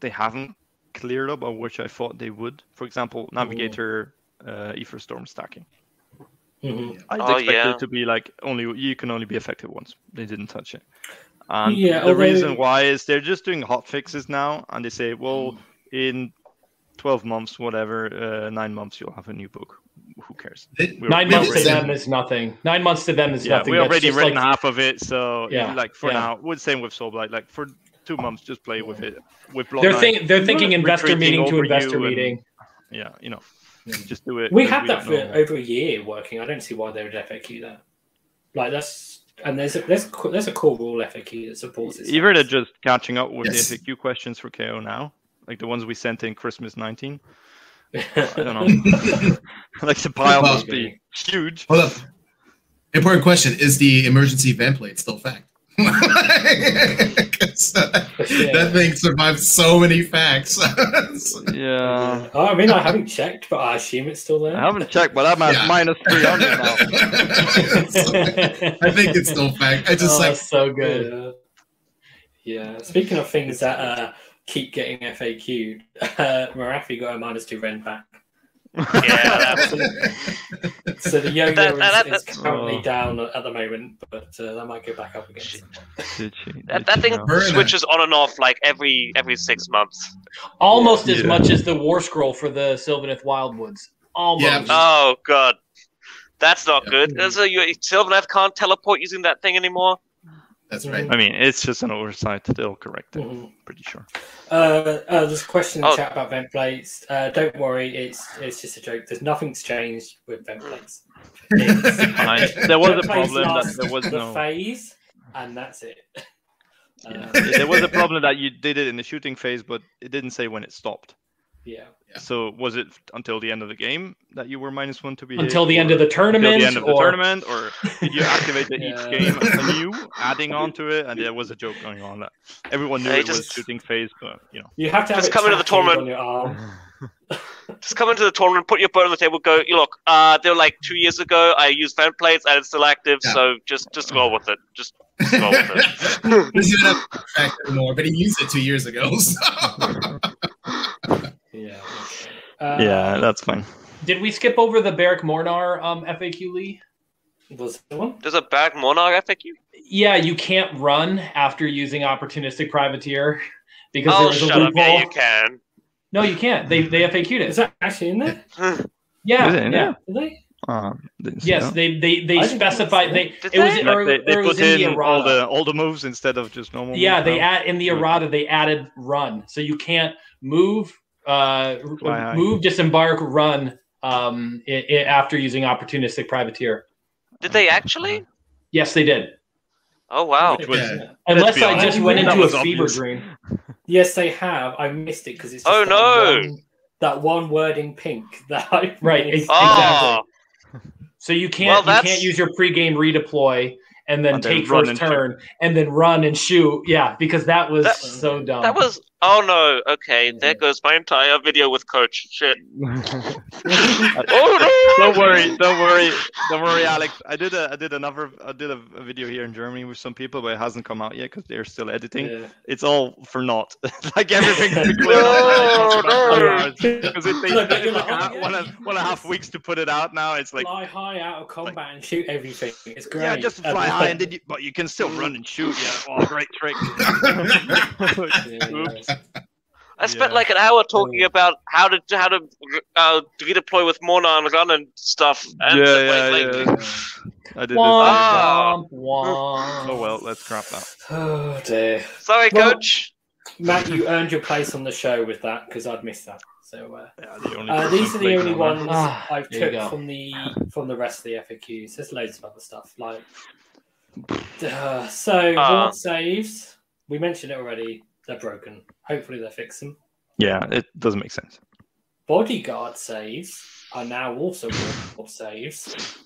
they haven't cleared up, or which I thought they would. For example, navigator, uh, ether storm stacking. Mhm. I Oh, expected yeah. it to be like only you can only be effective once. They didn't touch it. And Yeah, the although- reason why is they're just doing hot fixes now, and they say, well, in twelve months, whatever, uh, nine months, you'll have a new book. Who cares? They- We Nine we months to already- said- them is nothing. Nine months to them is Yeah, nothing. we That's already just written like- half of it, so Yeah, like for yeah. now, would same with Soulblight. Like for two months, just play with it. With Blood They're, think, they're thinking investor meeting to investor you and- meeting. Yeah, you know, just do it. We 'cause had that for know. over a year working. I don't see why they would FAQ that. Like that's and there's a there's there's a core rule FAQ that supports it. Either they're just catching up with Yes. the FAQ questions for KO now, like the ones we sent in Christmas 19. I I don't know. like the pile Well- must be huge. Hold up. Important question: Is the emergency vent plate still fact? 'Cause, uh, That thing survived so many facts. Yeah. Oh, I mean, I haven't checked, but I assume it's still there. I haven't checked, but I'm at Yeah. minus 300 now. I think it's still fact. I just oh, like so good. Yeah. yeah. Speaking of things that uh, keep getting FAQ'd, uh, Morathi got a minus two rend back. Yeah, absolutely. So the yo-yo That- that- is, is currently Oh. down at the moment, but uh, that might go back up again. Did she? That, that thing know? Burn it. switches on and off like every every six months. Almost as much as the War Scroll for the Sylvaneth Wildwoods. Almost. Yeah. Oh god, that's not Yeah. good. There's a, you, Sylvaneth can't teleport using that thing anymore. That's right. I mean, it's just an oversight. They'll correct it. Mhm. Pretty sure. Uh, uh, there's a question in the Oh. chat about vent plates. Uh, don't worry, it's it's just a joke. There's nothing's changed with vent plates. Fine. There was a problem that there was the no. phase, and that's it. Yeah. Uh, there was a problem that you did it in the shooting phase, but it didn't say when it stopped. Yeah. Yeah. So was it until the end of the game that you were minus one to be Until the end of the tournament? until tournament. the end of the or- tournament, or did you activate it each game anew, adding on to it? And there was a joke going on that everyone knew Hey, it was shooting phase, but you know. You have to have Just it come into the tournament. on your arm. Just come into the tournament, put your boat on the table, go. You look. Uh, they were like two years ago. I used vent plates and it's still active, Yeah. so just just go with it. Just, just go with it. Doesn't even have anymore, but he used it two years ago. so. Yeah. Uh, yeah, that's fine. Did we skip over the Barak-Mornar um, FAQ, Lee? Was there one? There's a Barak-Mornar FAQ. Yeah, you can't run after using opportunistic privateer because Oh, there was a shut up! loophole. Yeah, you can. No, you can't. They they FAQ'd Is it. that actually in there? Yeah, Is it in yeah. Did they? Um, didn't Yes, that. they they they specified see they it was? Like or, they, they or put in in the all the all the moves instead of just normal. Yeah, moves they now. add in the Yeah. errata they added run, so you can't move, uh, Fly high. move, disembark, run um, i- i- after using opportunistic privateer. Did they actually? Yes, they did. Oh wow. Which was- Yeah. Unless I honest, just went into a was fever obvious. dream. Yes, they have. I missed it because it's. Just Oh, that no. One, that one word in pink that I Right, missed. ex- Oh, So you can't Well, you can't use your pregame redeploy and then And take run first and shoot. turn and then run and shoot. Yeah, because that was That- so dumb. that was Oh no. Okay, there goes my entire video with Coach. Shit. Oh no. don't worry, don't worry, don't worry, Alex. I did a, I did another, I did a, a video here in Germany with some people, but it hasn't come out yet because they're still editing. Yeah. It's all for naught. like everything's No, no. because it takes Look, like like, a- one, yeah, and, one and a half weeks to put it out. Now it's like fly high out of combat and shoot everything. It's great. yeah, just fly high, and then you, but you can still run and shoot. Yeah, oh, great trick. Yeah. Oops. I spent Yeah. like an hour talking about how to how to uh, redeploy with Mona and the gun and stuff. And yeah, like, yeah, yeah. I did this. Womp, Ah. womp, womp. Oh well, let's scrap that. Oh dear. Sorry, Well- Coach. Matt, you earned your place on the show with that because I'd missed that. So uh, Yeah, the only uh, these are the only on ones Ah, I've took from the from the rest of the FAQs. There's loads of other stuff like uh, so ward saves. We mentioned it already. They're broken. Hopefully they fix them. Yeah, it doesn't make sense. Bodyguard saves are now also ward saves.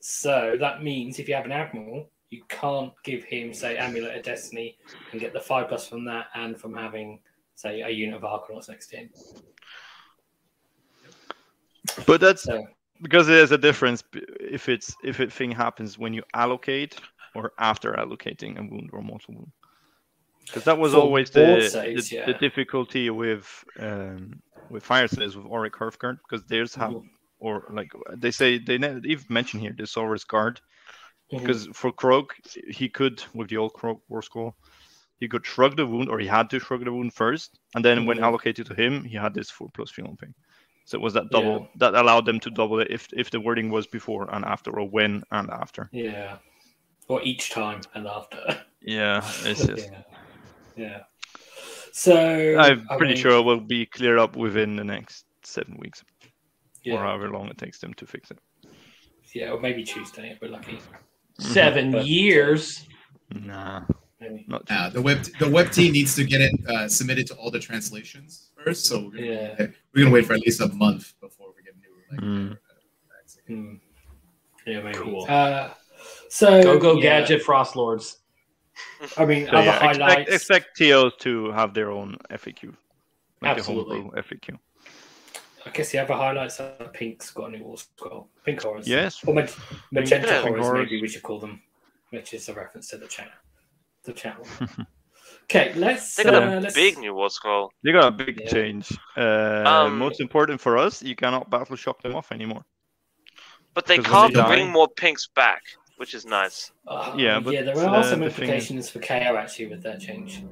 So that means if you have an admiral, you can't give him say Amulet of Destiny and get the five plus from that and from having say a unit of Arkanauts next to him. But that's So because there's a difference if it's if a thing happens when you allocate or after allocating a wound or mortal wound. Because that was For always the, the, yeah. the difficulty with um, with fire with Auric Hearthguard because there's have Mhm. or like they say they ne- even mention here the Saurus guard because for Kroak he could with the old Kroak war scroll he could shrug the wound or he had to shrug the wound first and then when Mhm. allocated to him he had this four plus feeling thing. So it was that double Yeah. that allowed them to double it if if the wording was before and after or when and after. yeah, or each time and after. Yeah, it's just yeah, yeah. So I'm I pretty mean, sure it will be cleared up within the next seven weeks or however long it takes them to fix it. yeah, or maybe Tuesday if we're lucky. Seven But, uh, years. Nah, Maybe. not Uh, the web the web team needs to get it uh, submitted to all the translations first, so we're gonna, Yeah. we're gonna wait for at least a month before we get new. Like, Mm. uh, Hmm. Yeah, maybe. Cool. Uh, so Go go yeah, gadget frost lords. I mean, So other yeah, expect, highlights. expect TOs to have their own FAQ, like Absolutely. the FAQ. I guess the other highlights are Pink's got a new war scroll. Pink horrors. Yes, Or mag- magenta Yeah, horrors, horrors. maybe we should call them, which is a reference to the chat. The chat one. okay, let's. They got uh, a let's big new war scroll. they got a big Yeah. change. Uh, Um, most important for us, you cannot battle shock them off anymore. But they Because can't they die- bring more pinks back, which is nice. Uh, Yeah, but, yeah, there uh, are some the thing is- implications for KO actually with that change.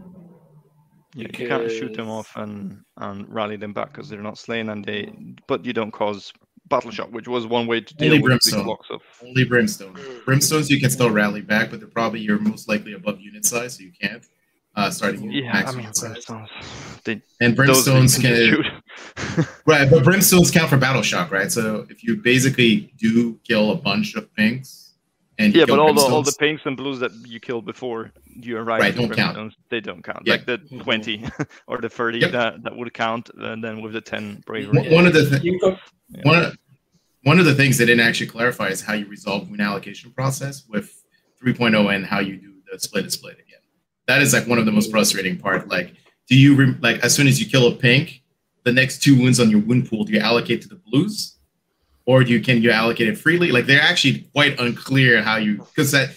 Yeah, you can't shoot them off and and rally them back because they're not slain, and they but you don't cause battle shock, which was one way to deal Only with big Brimstone. blocks of. Only brimstone. Brimstones you can still rally back, but they're probably you're most likely above unit size, so you can't. Uh, starting Yeah, max I mean unit size. brimstones. They, And brimstones can can shoot. right, but brimstones count for battle shock, right? So if you basically do kill a bunch of pinks, and yeah, but all the all the pinks and blues that you killed before you arrived Right, don't count. brimstones, they don't count. Yeah. Like the mm-hmm. twenty or the thirty Yep. that, that would count, and then with the ten bravery. one, one of the th- You've one of, one of the things they didn't actually clarify is how you resolve wound allocation process with 3.0 and how you do the split and split again. That is like one of the most frustrating part. Like, do you re- like as soon as you kill a pink, the next two wounds on your wound pool do you allocate to the blues, or do you can you allocate it freely? Like they're actually quite unclear how you because that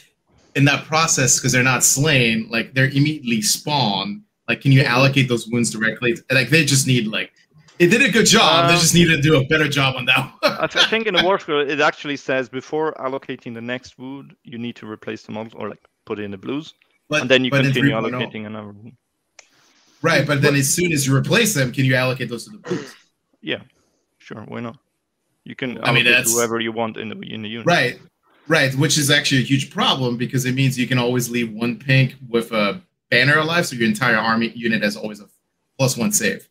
in that process because they're not slain, like they're immediately spawn. Like, can you allocate those wounds directly? Like they just need like. It did a good job. they Um, just need to do a better job on that. one. I, th- I think in the war scroll it actually says before allocating the next wound, you need to replace the model or like put in the blues, But, and then you continue allocating another. wound. Right, but then as soon as you replace them, can you allocate those to the blues? Yeah, sure, why not? You can I mean, that's- whoever you want in the in the unit. Right, right, which is actually a huge problem because it means you can always leave one pink with a banner alive, so your entire army unit has always a plus one save.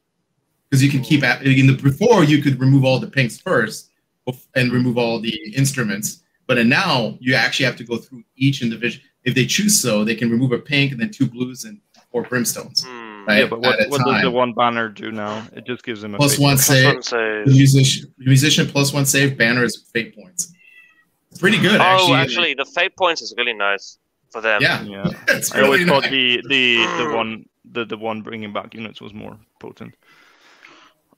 Because you can keep at in the before you could remove all the pinks first and remove all the instruments, but then now you actually have to go through each individual. If they choose so, they can remove a pink and then two blues and four brimstones. Hmm. Right, Yeah, but what, what does the one banner do now? It just gives them a one save. one save. The musician, the musician plus one save banner is fate points. It's pretty good, Oh, actually. actually, the fate points is really nice for them. yeah, Yeah. it's I always really thought the the the one the the one bringing back units was more potent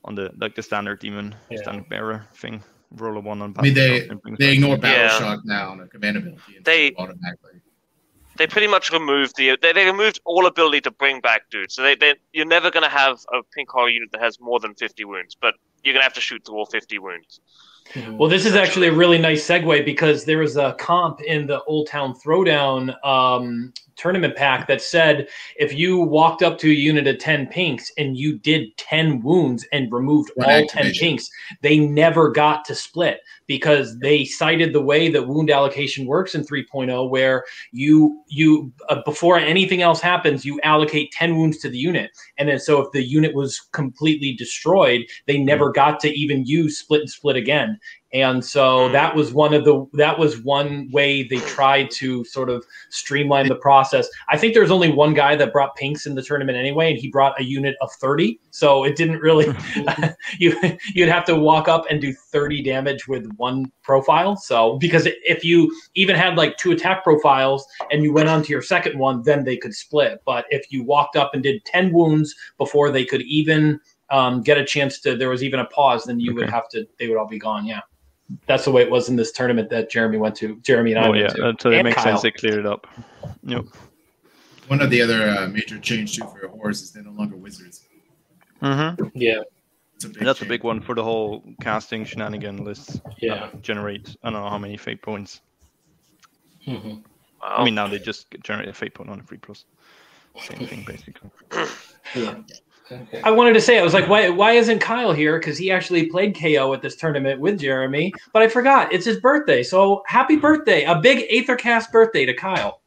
on the like the standard demon Yeah. standard bearer thing. Roll a one on. I mean, they shock and brings they ignore units. battle Yeah. shock now on the command ability. They- automatically. They pretty much removed the they, they removed all ability to bring back dudes. So they, they you're never gonna have a pink horror unit that has more than fifty wounds, but you're gonna have to shoot through all fifty wounds. Well, this is actually a really nice segue because there was a comp in the Old Town Throwdown um, tournament pack that said if you walked up to a unit of 10 pinks and you did 10 wounds and removed One all 10 pinks, they never got to split because they cited the way that wound allocation works in 3.0 where you you uh, before anything else happens you allocate 10 wounds to the unit. And then so if the unit was completely destroyed they never got to even use split and split again and so that was one of the that was one way they tried to sort of streamline the process. I think there's only one guy that brought pinks in the tournament anyway and he brought a unit of 30 so it didn't really you you'd have to walk up and do 30 damage with one profile. So because if you even had like two attack profiles and you went on to your second one then they could split. But if you walked up and did 10 wounds before they could even um, get a chance to there was even a pause then you would have to they would all be gone yeah that's the way it was in this tournament that jeremy went to jeremy and i Oh went yeah, to that, so it And makes Kyle. sense. They cleared it up. Yep. One of the other uh, major change too for your horse is they're no longer wizards. Mm-hmm. Yeah, a big That's a big one for the whole casting shenanigan list. yeah. that generate I don't know how many fate points. Mhm. Wow. I mean now they just generate a fate point on a free plus. Same thing basically. yeah. Okay. I wanted to say, I was like, why, why isn't Kyle here? Because he actually played KO at this tournament with Jeremy, but I forgot it's his birthday. So happy birthday! A big Aethercast birthday to Kyle.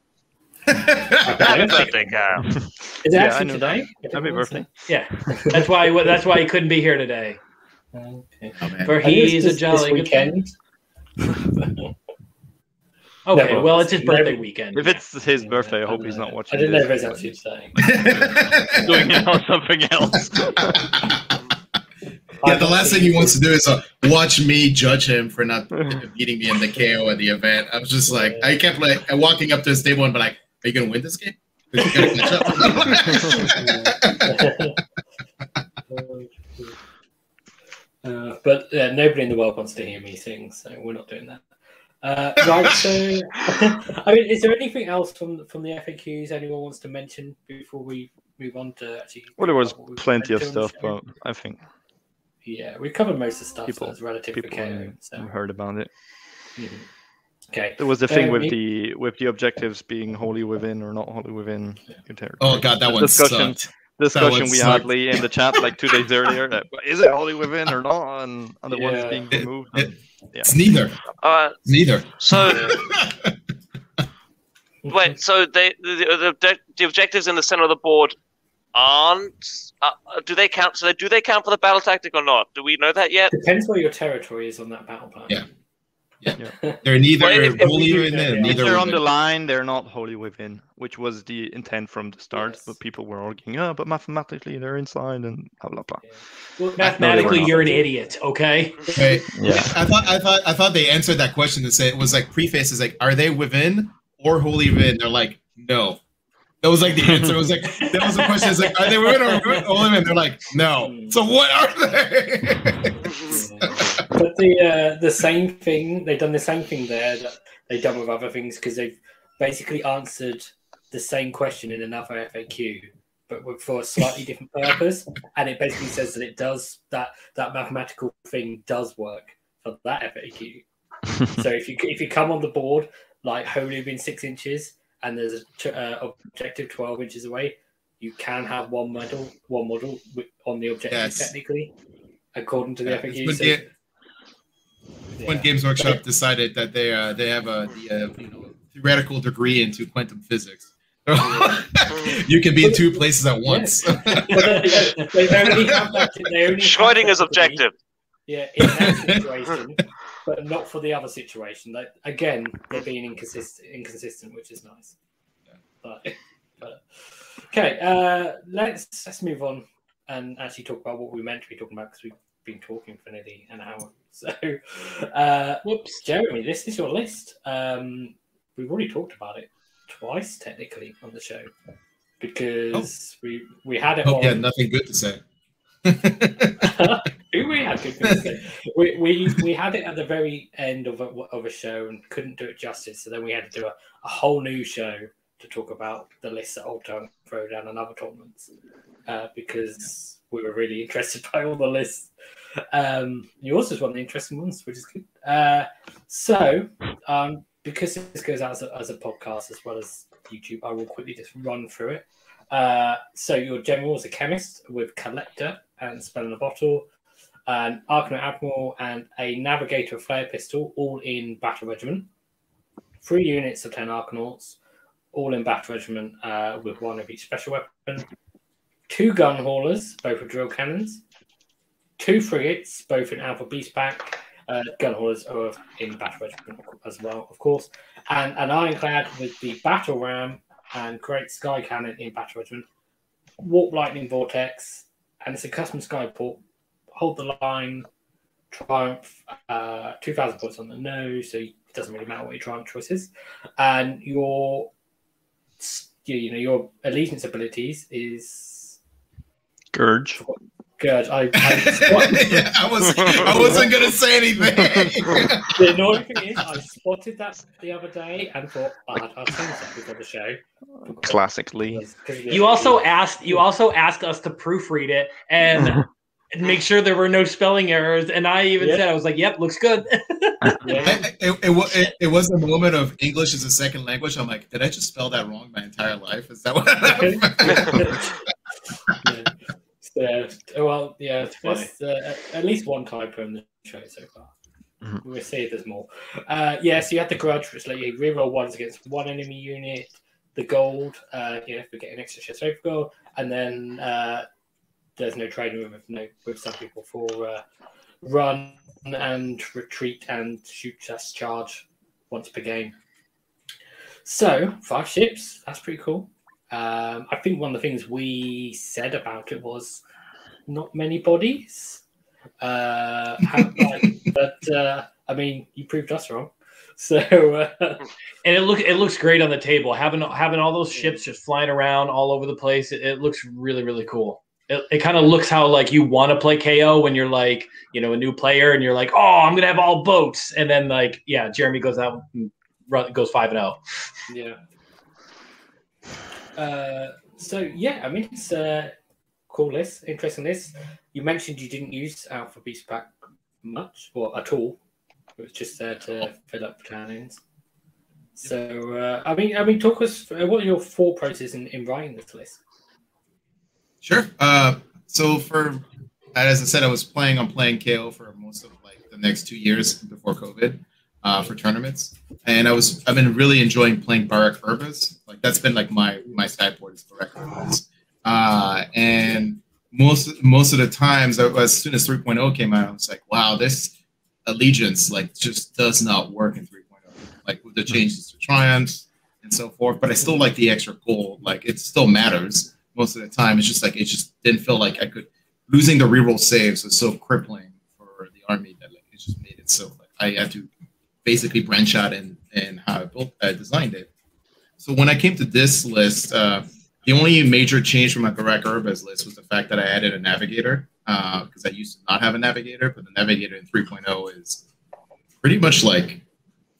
Happy birthday, Kyle. Is it Yeah, I actually today? Happy birthday. Yeah, that's why. That's why he couldn't be here today. Okay. Oh. For I think he's a jolly this good. weekend. Okay, Never well, it's his birthday Never- weekend. If it's his Yeah, birthday, I I hope don't he's not watching. I didn't know this, if it's but actually today. doing it on something else. yeah, the last thing he wants to do is uh, watch me judge him for not beating me in the KO at the event. I was just like, I kept like walking up to his table and be like, "Are you gonna win this game? 'Cause you gotta catch up." Uh, but uh, nobody in the world wants to hear me sing, so we're not doing that. Uh, right, so I mean, is there anything else from the, from the FAQs anyone wants to mention before we move on to actually? Well, there was plenty of mentioned on the stuff, but I think yeah, we covered most of the stuff People- that's relative to people KO. So. heard about it. mhm. Okay. There was the thing Uh, with me- the with the objectives being wholly within or not wholly within your territory. oh god, that The one discussion sucked. discussion one we sucked. had Lee in the chat like two days earlier. That, is it wholly within or not? And, and the Yeah. ones being removed. It- and- yeah. It's neither. All right. Neither. So wait. So they the, the, object- the objectives in the center of the board aren't. Uh, do they count? So they, do they count for the battle tactic or not? Do we know that yet? Depends where your territory is on that battle plan. Yeah. Yeah. They're neither Well, if- if wholly we do within, that, yeah. If neither they're on the line, they're not wholly within, which was the intent from the start. Yes. But people were arguing, oh, but mathematically they're inside and blah blah blah. Well, Mathematically, not. you're an idiot. Okay. Wait, Yeah. I thought I thought I thought they answered that question to say it was like preface is like, are they within or wholly within? They're like, no. That was like the answer. It was like that was the question. It's like, are they within or wholly within? They're like, no. So what are they? but the uh, the same thing they've done the same thing there that they've done with other things because they've basically answered the same question in another FAQ, but for a slightly different purpose, and it basically says that it does that that mathematical thing does work for that FAQ. so if you if you come on the board like wholly within six inches and there's a uh, objective twelve inches away, you can have one model one model on the objective Yes. technically, according to the Yeah, FAQ. It's So- when Ga- when Yeah. Games Workshop decided that they uh, they have a the, uh, you know theoretical degree into quantum physics. you can be in two places at once. But they, they only have that. They only have Schrodinger's objective. Yeah, in that situation, but not for the other situation. Like again, they're being inconsistent, inconsistent, which is nice. But, but okay, uh, let's let's move on and actually talk about what we meant to be talking about because we've been talking for nearly an hour. So, uh, whoops, Jeremy, this is your list. Um, we've already talked about it twice, technically, on the show. because we we had it Oh, on. yeah, nothing good to say. Who we had good things to say. we, we we had it at the very end of a, of a show and couldn't do it justice. So then we had to do a, a whole new show to talk about the list that Old Town throw down and other tournaments uh, because we were really interested by all the lists. Um, you also one of the interesting ones, which is good. Uh, so um, because this goes out as a, as a podcast as well as YouTube, I will quickly just run through it. Uh, so your general is a chemist with collector and spell in a bottle, an Arkanaut Admiral, and a navigator flare pistol, all in battle regiment. Three units of ten Arkanauts, all in battle regiment uh, with one of each special weapon. Two gun haulers, both with drill cannons. Two frigates, both in Alpha Beast pack. Uh, gun haulers are in battle regiment as well, of course. And an ironclad with the battle ram and great sky cannon in battle regiment. Warp lightning vortex, and it's a custom skyport. Hold the line, triumph, uh, 2,000 points on the nose, so it doesn't really matter what your triumph choice is. And your, you, you know, your allegiance abilities is Gurge. good. I, I yeah, I was I wasn't gonna say anything. the annoying thing is, I spotted that the other day and thought, oh, I'll I'll change that before the show. Classically. You also asked you also asked us to proofread it and make sure there were no spelling errors. And I even Yeah. said I was like, "Yep, looks good." yeah. it, it, it, it, it was a moment of English as a second language. I'm like, did I just spell that wrong my entire life? Is that what happened? yeah. Well, yeah, there's uh, at least one typo in the show so far. Mhm. We'll see if there's more. Uh, yeah, so you had the grudge, which let you reroll ones against one enemy unit. The gold, uh, you know, get getting extra shit over gold, and then uh, there's no trading with no with some people for uh, run and retreat and shoot just charge once per game. So five ships, that's pretty cool. Um, I think one of the things we said about it was not many bodies. Uh, how, like, but uh, I mean, you proved us wrong. So uh, and it look it looks great on the table. Having having all those ships just flying around all over the place. It, it looks really really cool. It, it kind of looks how like you want to play KO when you're like you know a new player and you're like oh I'm gonna have all boats and then like yeah Jeremy goes out and run, goes five and oh. zero. yeah. Uh, so yeah, I mean it's a cool list, interesting list. You mentioned you didn't use Alpha Beast Pack much or at all. It was just there to fill up battalions. So uh, I mean, I mean, talk us. uh, What are your thought process in, in writing this list? Sure. Uh, so for as I said, I was planning on playing KO for most of like the next two years before COVID uh, for tournaments, and I was I've been really enjoying playing Barak-Urbaz. Like that's been like my my sideboard is Barak-Urbaz, uh, and most most of the times, as soon as 3.0 came out, I was like, wow, this allegiance like just does not work in 3.0. Like with the changes to triumphs and so forth, but I still like the extra gold. Like it still matters most of the time. It's just like it just didn't feel like I could losing the reroll saves was so crippling for the army that like it just made it so like I had to basically branch out and in how I built I designed it. So when I came to this list, uh, the only major change from my Barak-Urbaz list was the fact that I added a navigator because I used to not have a navigator, but the navigator in 3.0 is pretty much like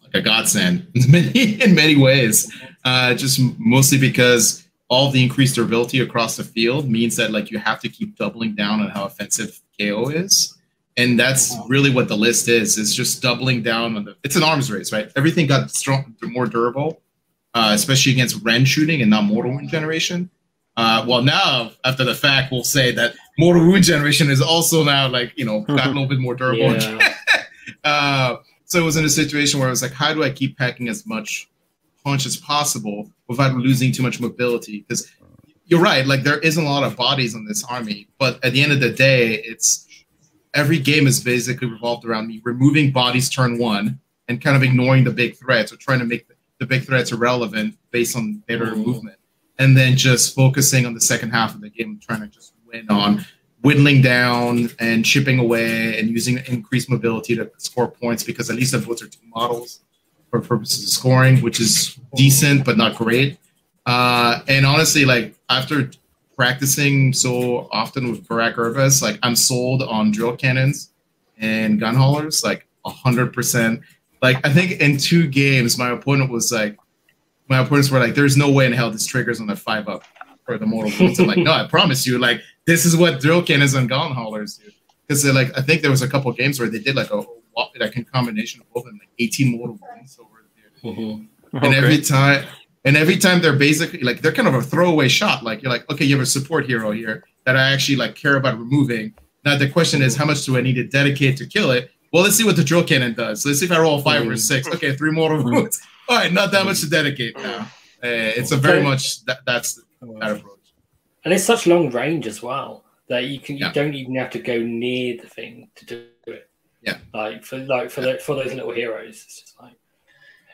like a godsend in many in many ways. Uh, just mostly because all the increased durability across the field means that like you have to keep doubling down on how offensive KO is. And that's really what the list is. It's just doubling down on the it's an arms race, right? Everything got strong more durable, uh, especially against rend shooting and not mortal wound generation. Uh, well now after the fact we'll say that mortal wound generation is also now like, you know, got a little bit more durable. Yeah. Uh, so it was in a situation where I was like, how do I keep packing as much punch as possible without losing too much mobility? Because you're right, like there isn't a lot of bodies on this army, but at the end of the day, it's every game is basically revolved around me removing bodies turn one and kind of ignoring the big threats or trying to make the, big threats irrelevant based on better Mhm. movement. And then just focusing on the second half of the game, trying to just win on whittling down and chipping away and using increased mobility to score points because at least the boats are two models for purposes of scoring, which is decent but not great. Uh, and honestly, like after practicing so often with Barak-Urbaz, like I'm sold on drill cannons and gun haulers, like hundred percent. Like I think in two games, my opponent was like, my opponents were like, "There's no way in hell this triggers on a five up for the mortal wounds." I'm like, "No, I promise you, like this is what drill cannons and gun haulers do." Because they're like I think there was a couple games where they did like a like a combination of both and like 18 mortal wounds over there. Mm-hmm. And every time and every time they're basically like they're kind of a throwaway shot. Like you're like, okay, you have a support hero here that I actually like care about removing. Now the question is, how much do I need to dedicate to kill it? Well, let's see what the drill cannon does. Let's see if I roll 5 or mm. six. Okay, three mortal mm. wounds. All right, not that much to dedicate now. Uh, it's a very much that, that's that approach. And it's such long range as well that you can you Yeah. don't even have to go near the thing to do it. Yeah. Like for like for the, for those little heroes, it's just like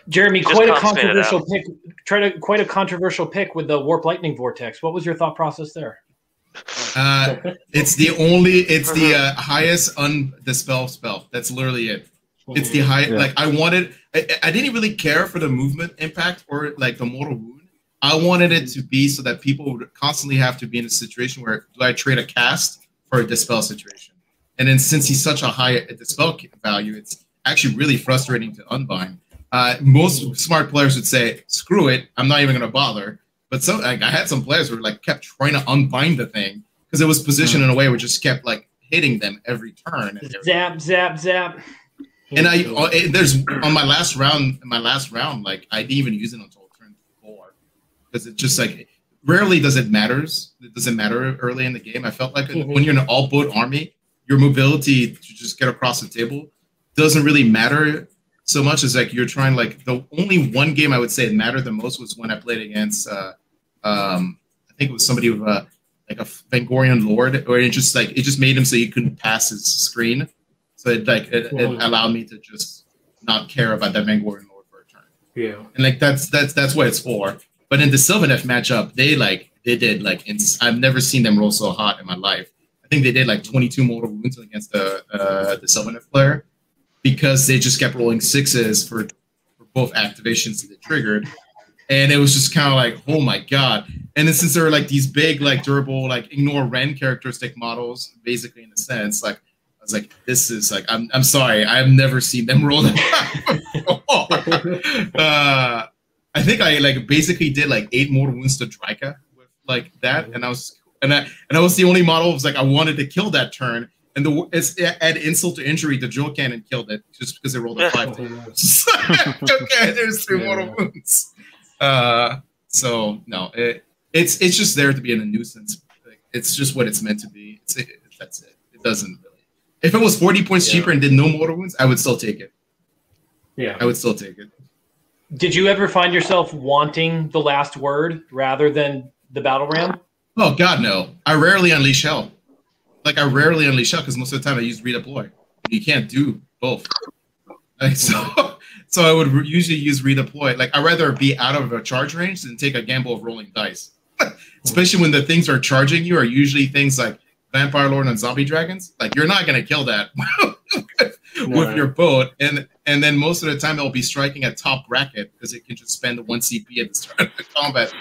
Jeremy, Just quite a can't spin it controversial pick. Try to quite a controversial pick with the warp lightning vortex. What was your thought process there? Uh, it's the only, it's the uh, highest undispel spell. That's literally it. It's the high. Yeah. Like I wanted. I, I didn't really care for the movement impact or like the mortal wound. I wanted it to be so that people would constantly have to be in a situation where do I trade a cast for a dispel situation? And then since he's such a high dispel value, it's actually really frustrating to unbind. Uh, most smart players would say, "Screw it, I'm not even going to bother." But some, like, I had some players who were like kept trying to unbind the thing because it was positioned in a way which just kept like hitting them every turn. Every- Zap, zap, zap. and I uh, it- there's on my last round, my last round, like I didn't even use it until turn four because it just like rarely does it matters. It doesn't matter early in the game. I felt like Mhm. when you're in an all boat army, your mobility to just get across the table doesn't really matter so much as like you're trying like the only one game I would say it mattered the most was when I played against uh um I think it was somebody with a like a Vengorian lord or it just like it just made him so you couldn't pass his screen. So it like it, it allowed me to just not care about that Vengorian lord for a turn. yeah. And like that's that's that's what it's for. But in the Sylvaneth matchup, they like they did like ins- I've never seen them roll so hot in my life. I think they did like 22 mortal wounds against the uh, the Sylvaneth player because they just kept rolling sixes for, for both activations that triggered. And it was just kind of like, oh my god! And then since there were like these big, like durable, like ignore rend characteristic models, basically in a sense, like I was like, this is like, I'm I'm sorry, I've never seen them roll that uh, I think I like basically did like eight mortal wounds to Drycha with like that, and I was and I and I was the only model. Was like I wanted to kill that turn, and the it's add insult to injury. The drill cannon killed it just because it rolled a five. okay, there's three Yeah. mortal wounds. Uh, so no, it, it's it's just there to be in a nuisance. It's just what it's meant to be. It's, it, that's it. It doesn't really. If it was forty points Yeah. cheaper and did no mortal wounds, I would still take it. yeah. I would still take it. Did you ever find yourself wanting the last word rather than the battle ram? Oh God, no! I rarely unleash hell. Like I rarely unleash hell because most of the time I use redeploy. You can't do both. Like, so, so I would re- usually use redeploy. Like I'd rather be out of a charge range than take a gamble of rolling dice. Especially when the things are charging you are usually things like vampire lord and zombie dragons. Like you're not gonna kill that with No. your boat, and and then most of the time it'll be striking at top bracket because it can just spend one CP at the start of the combat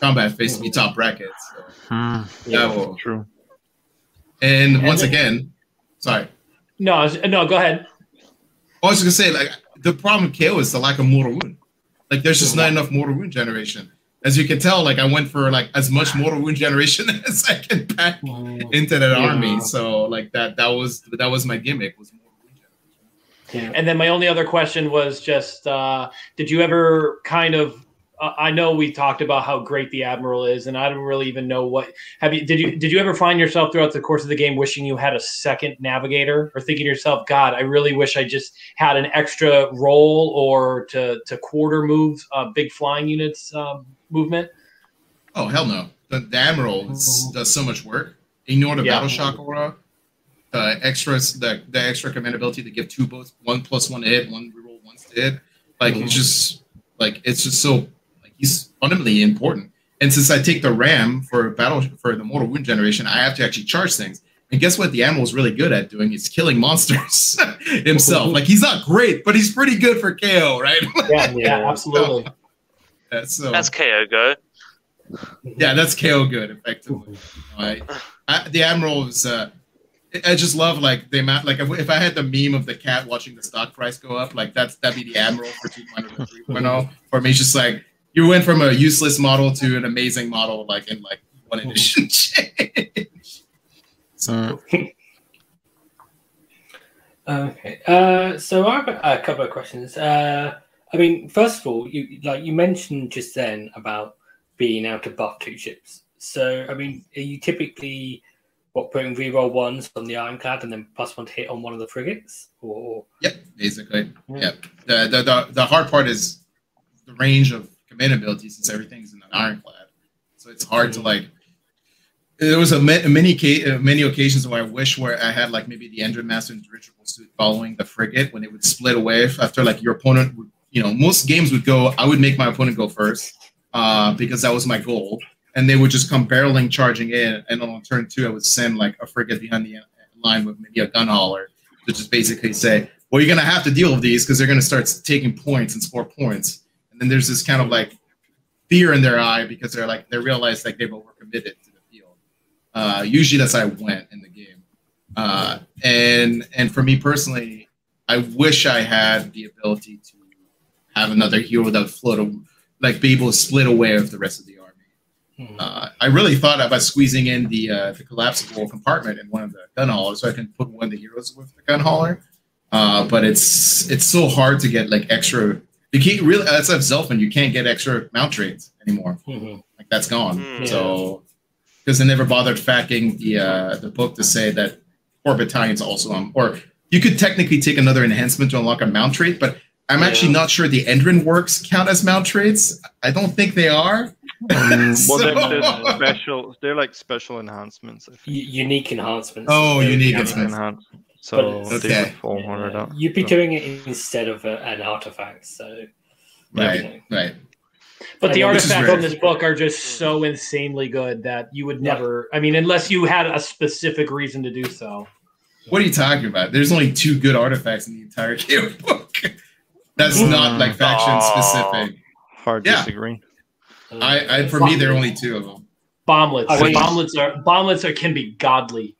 combat phase to be top bracket. So. Hmm, Yeah. That will- true. And And once then- again, sorry. No, no. Go ahead. I was just gonna say, like, the problem with KO is the lack of mortal wound. Like, there's just not enough mortal wound generation. As you can tell, like, I went for like as much mortal wound generation as I can pack into that Yeah. army. So, like, that that was that was my gimmick was mortal wound generation. Yeah. And then my only other question was just, uh, did you ever kind of? I know we talked about how great the admiral is, and I don't really even know what have you. Did you did you ever find yourself throughout the course of the game wishing you had a second navigator, or thinking to yourself, God, I really wish I just had an extra roll or to to quarter move uh, big flying units um, movement? Oh hell no! The, the admiral does so much work. Ignore the Yeah. battle shock aura. The extras, the the extra command ability to give two boats, one plus one to hit, one reroll once to hit. Like Mhm. it's just like it's just so he's fundamentally important. And since I take the ram for battle for the mortal wound generation, I have to actually charge things. And guess what? The animal is really good at doing is killing monsters himself. like he's not great, but he's pretty good for KO, right? Yeah, yeah, Yeah. absolutely. Uh, so That's KO go. Yeah, that's KO good, effectively. I, I, the Admiral is. Uh, I just love like the amount. Like if, if I had the meme of the cat watching the stock price go up, like that's that'd be the Admiral for 2.0 or 3.0. For me, it's just like you went from a useless model to an amazing model, like in like one edition change. So Okay. Uh, so I have a, a couple of questions. Uh, I mean, first of all, you like you mentioned just then about being able to buff two ships. So, I mean, are you typically what putting reroll ones on the ironclad and then plus one to hit on one of the frigates, or Yep, basically. Yep. The, the the the hard part is the range of command abilities since everything's in an ironclad. So it's hard to like. There was a ma- many uh, many occasions where I wish where I had like maybe the Endrinmaster and Dirigible suit following the frigate when it would split away after like your opponent would you know most games would go I would make my opponent go first uh, because that was my goal and they would just come barreling charging in and on turn two I would send like a frigate behind the line with maybe a gun hauler to just basically say well, you're going to have to deal with these because they're going to start taking points and score points. And then there's this kind of like fear in their eye because they're like, they realize like they've overcommitted to the field. Uh, usually that's how I went in the game. Uh, and, and for me personally, I wish I had the ability to have another hero that would float, a, like be able to split away with the rest of the army. Hmm. Uh, I really thought about squeezing in the uh, the collapsible compartment in one of the gun haulers so I can put one of the heroes with the gun hauler. Uh, but it's it's so hard to get like extra. You can't really. That's like Zelfin. You can't get extra mount trades anymore. Mhm. Like that's gone. Hmm. So because they never bothered facking the uh, the book to say that four battalions also on, or you could technically take another enhancement to unlock a mount trait, but I'm actually not sure the Endrinworks count as mount traits. I don't think they are. well, So- they're, they're special. They're like special enhancements. I think. U- unique enhancements. Oh, So, unique yeah, enhancements. Enhance. So But they it's- would fall under yeah. You'd be doing it instead of a, an artifact. So, Right, right. But the I know, artifacts rare. in this book are just so insanely good that you would never. I mean, unless you had a specific reason to do so. What are you talking about? There's only two good artifacts in the entire game book. That's hmm. not like faction specific. Hard Yeah. disagree. I, I for me, there are only two of them. Bomblets. I mean- bomblets are bomblets are can be godly.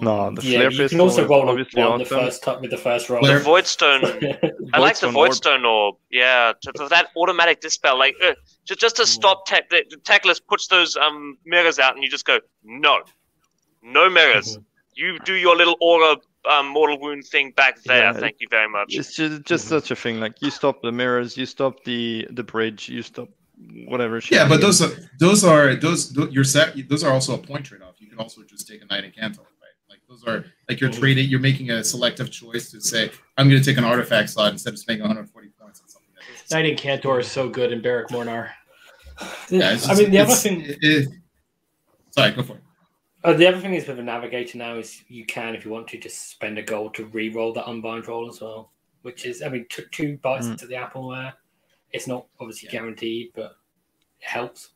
No, the yeah, flare you can also roll a obviously one the first time with the first roll. Flare- The Voidstone. I like the Voidstone orb. Orb. Yeah, to, for that automatic dispel, like uh, just just to stop tech. The, the Teclis puts those um mirrors out, and you just go no, no mirrors. You do your little aura um, mortal wound thing back there. Yeah, Thank you very much. It's just just such a thing. Like you stop the mirrors, you stop the the bridge, you stop whatever. Yeah, but those are those are those tho- your set. Those are also a point trade off. You can also just take a knight and canto, right? Like those are like you're trading. You're making a selective choice to say I'm going to take an artifact slot instead of spending 140 points on something. That Knight and Cantor is so good in Barak-Mornar. yeah, it's I mean, the other thing, it- it- sorry, go for it. uh, the other thing is with a navigator now is you can, if you want to, just spend a gold to re-roll that unbind roll as well. Which is, I mean, t- two bites Mm. to the apple there. It's not obviously Yeah. guaranteed, but it helps.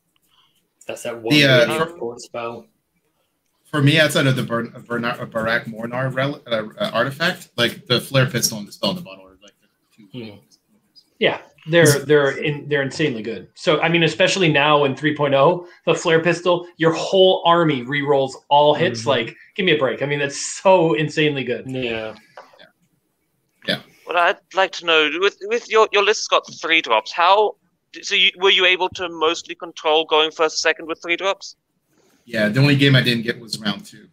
That's that one The, uh, really for- important spell. For me, outside of the Bar- Barna- uh, Barak-Mornar rel- uh, uh, artifact, like the flare pistol and the spell in the bottle are like the two. Hmm. Yeah, they're they're in, they're insanely good. So I mean, especially now in 3.0, the flare pistol, your whole army re-rolls all hits. Mhm. Like, give me a break. I mean, that's so insanely good. Yeah. What I'd like to know with with your your list's got three drops. How so? You, were you able to mostly control going first, second with three drops? Yeah, the only game I didn't get was round two,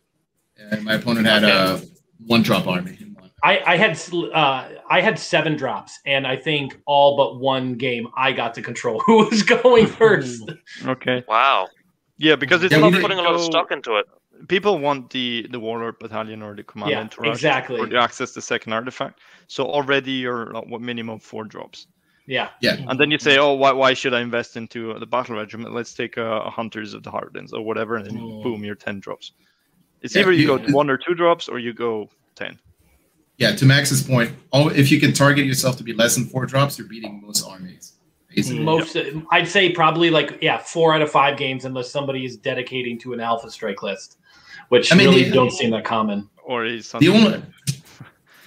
and my opponent had a one drop army. I, I had uh, I had seven drops, and I think all but one game I got to control who was going first. okay. Wow, Yeah, because it's Yeah, not we- putting a lot of stock into it. people want the the warlord battalion or the command Yeah, exactly. or to access the second artifact. So already you're at what minimum four drops, Yeah, Yeah, and then you say, oh, why why should I invest into the battle regiment? Let's take uh, a hunters of the Hardens or whatever, and then Mm. boom, you're ten drops. It's Yeah, either you you- go one or two drops, or you go ten. yeah. To Max's point, all, if you can target yourself to be less than four drops, you're beating most armies. Basically. most I'd say probably like yeah four out of five games unless somebody is dedicating to an alpha strike list, which I mean, really the- don't seem that common. Or is The only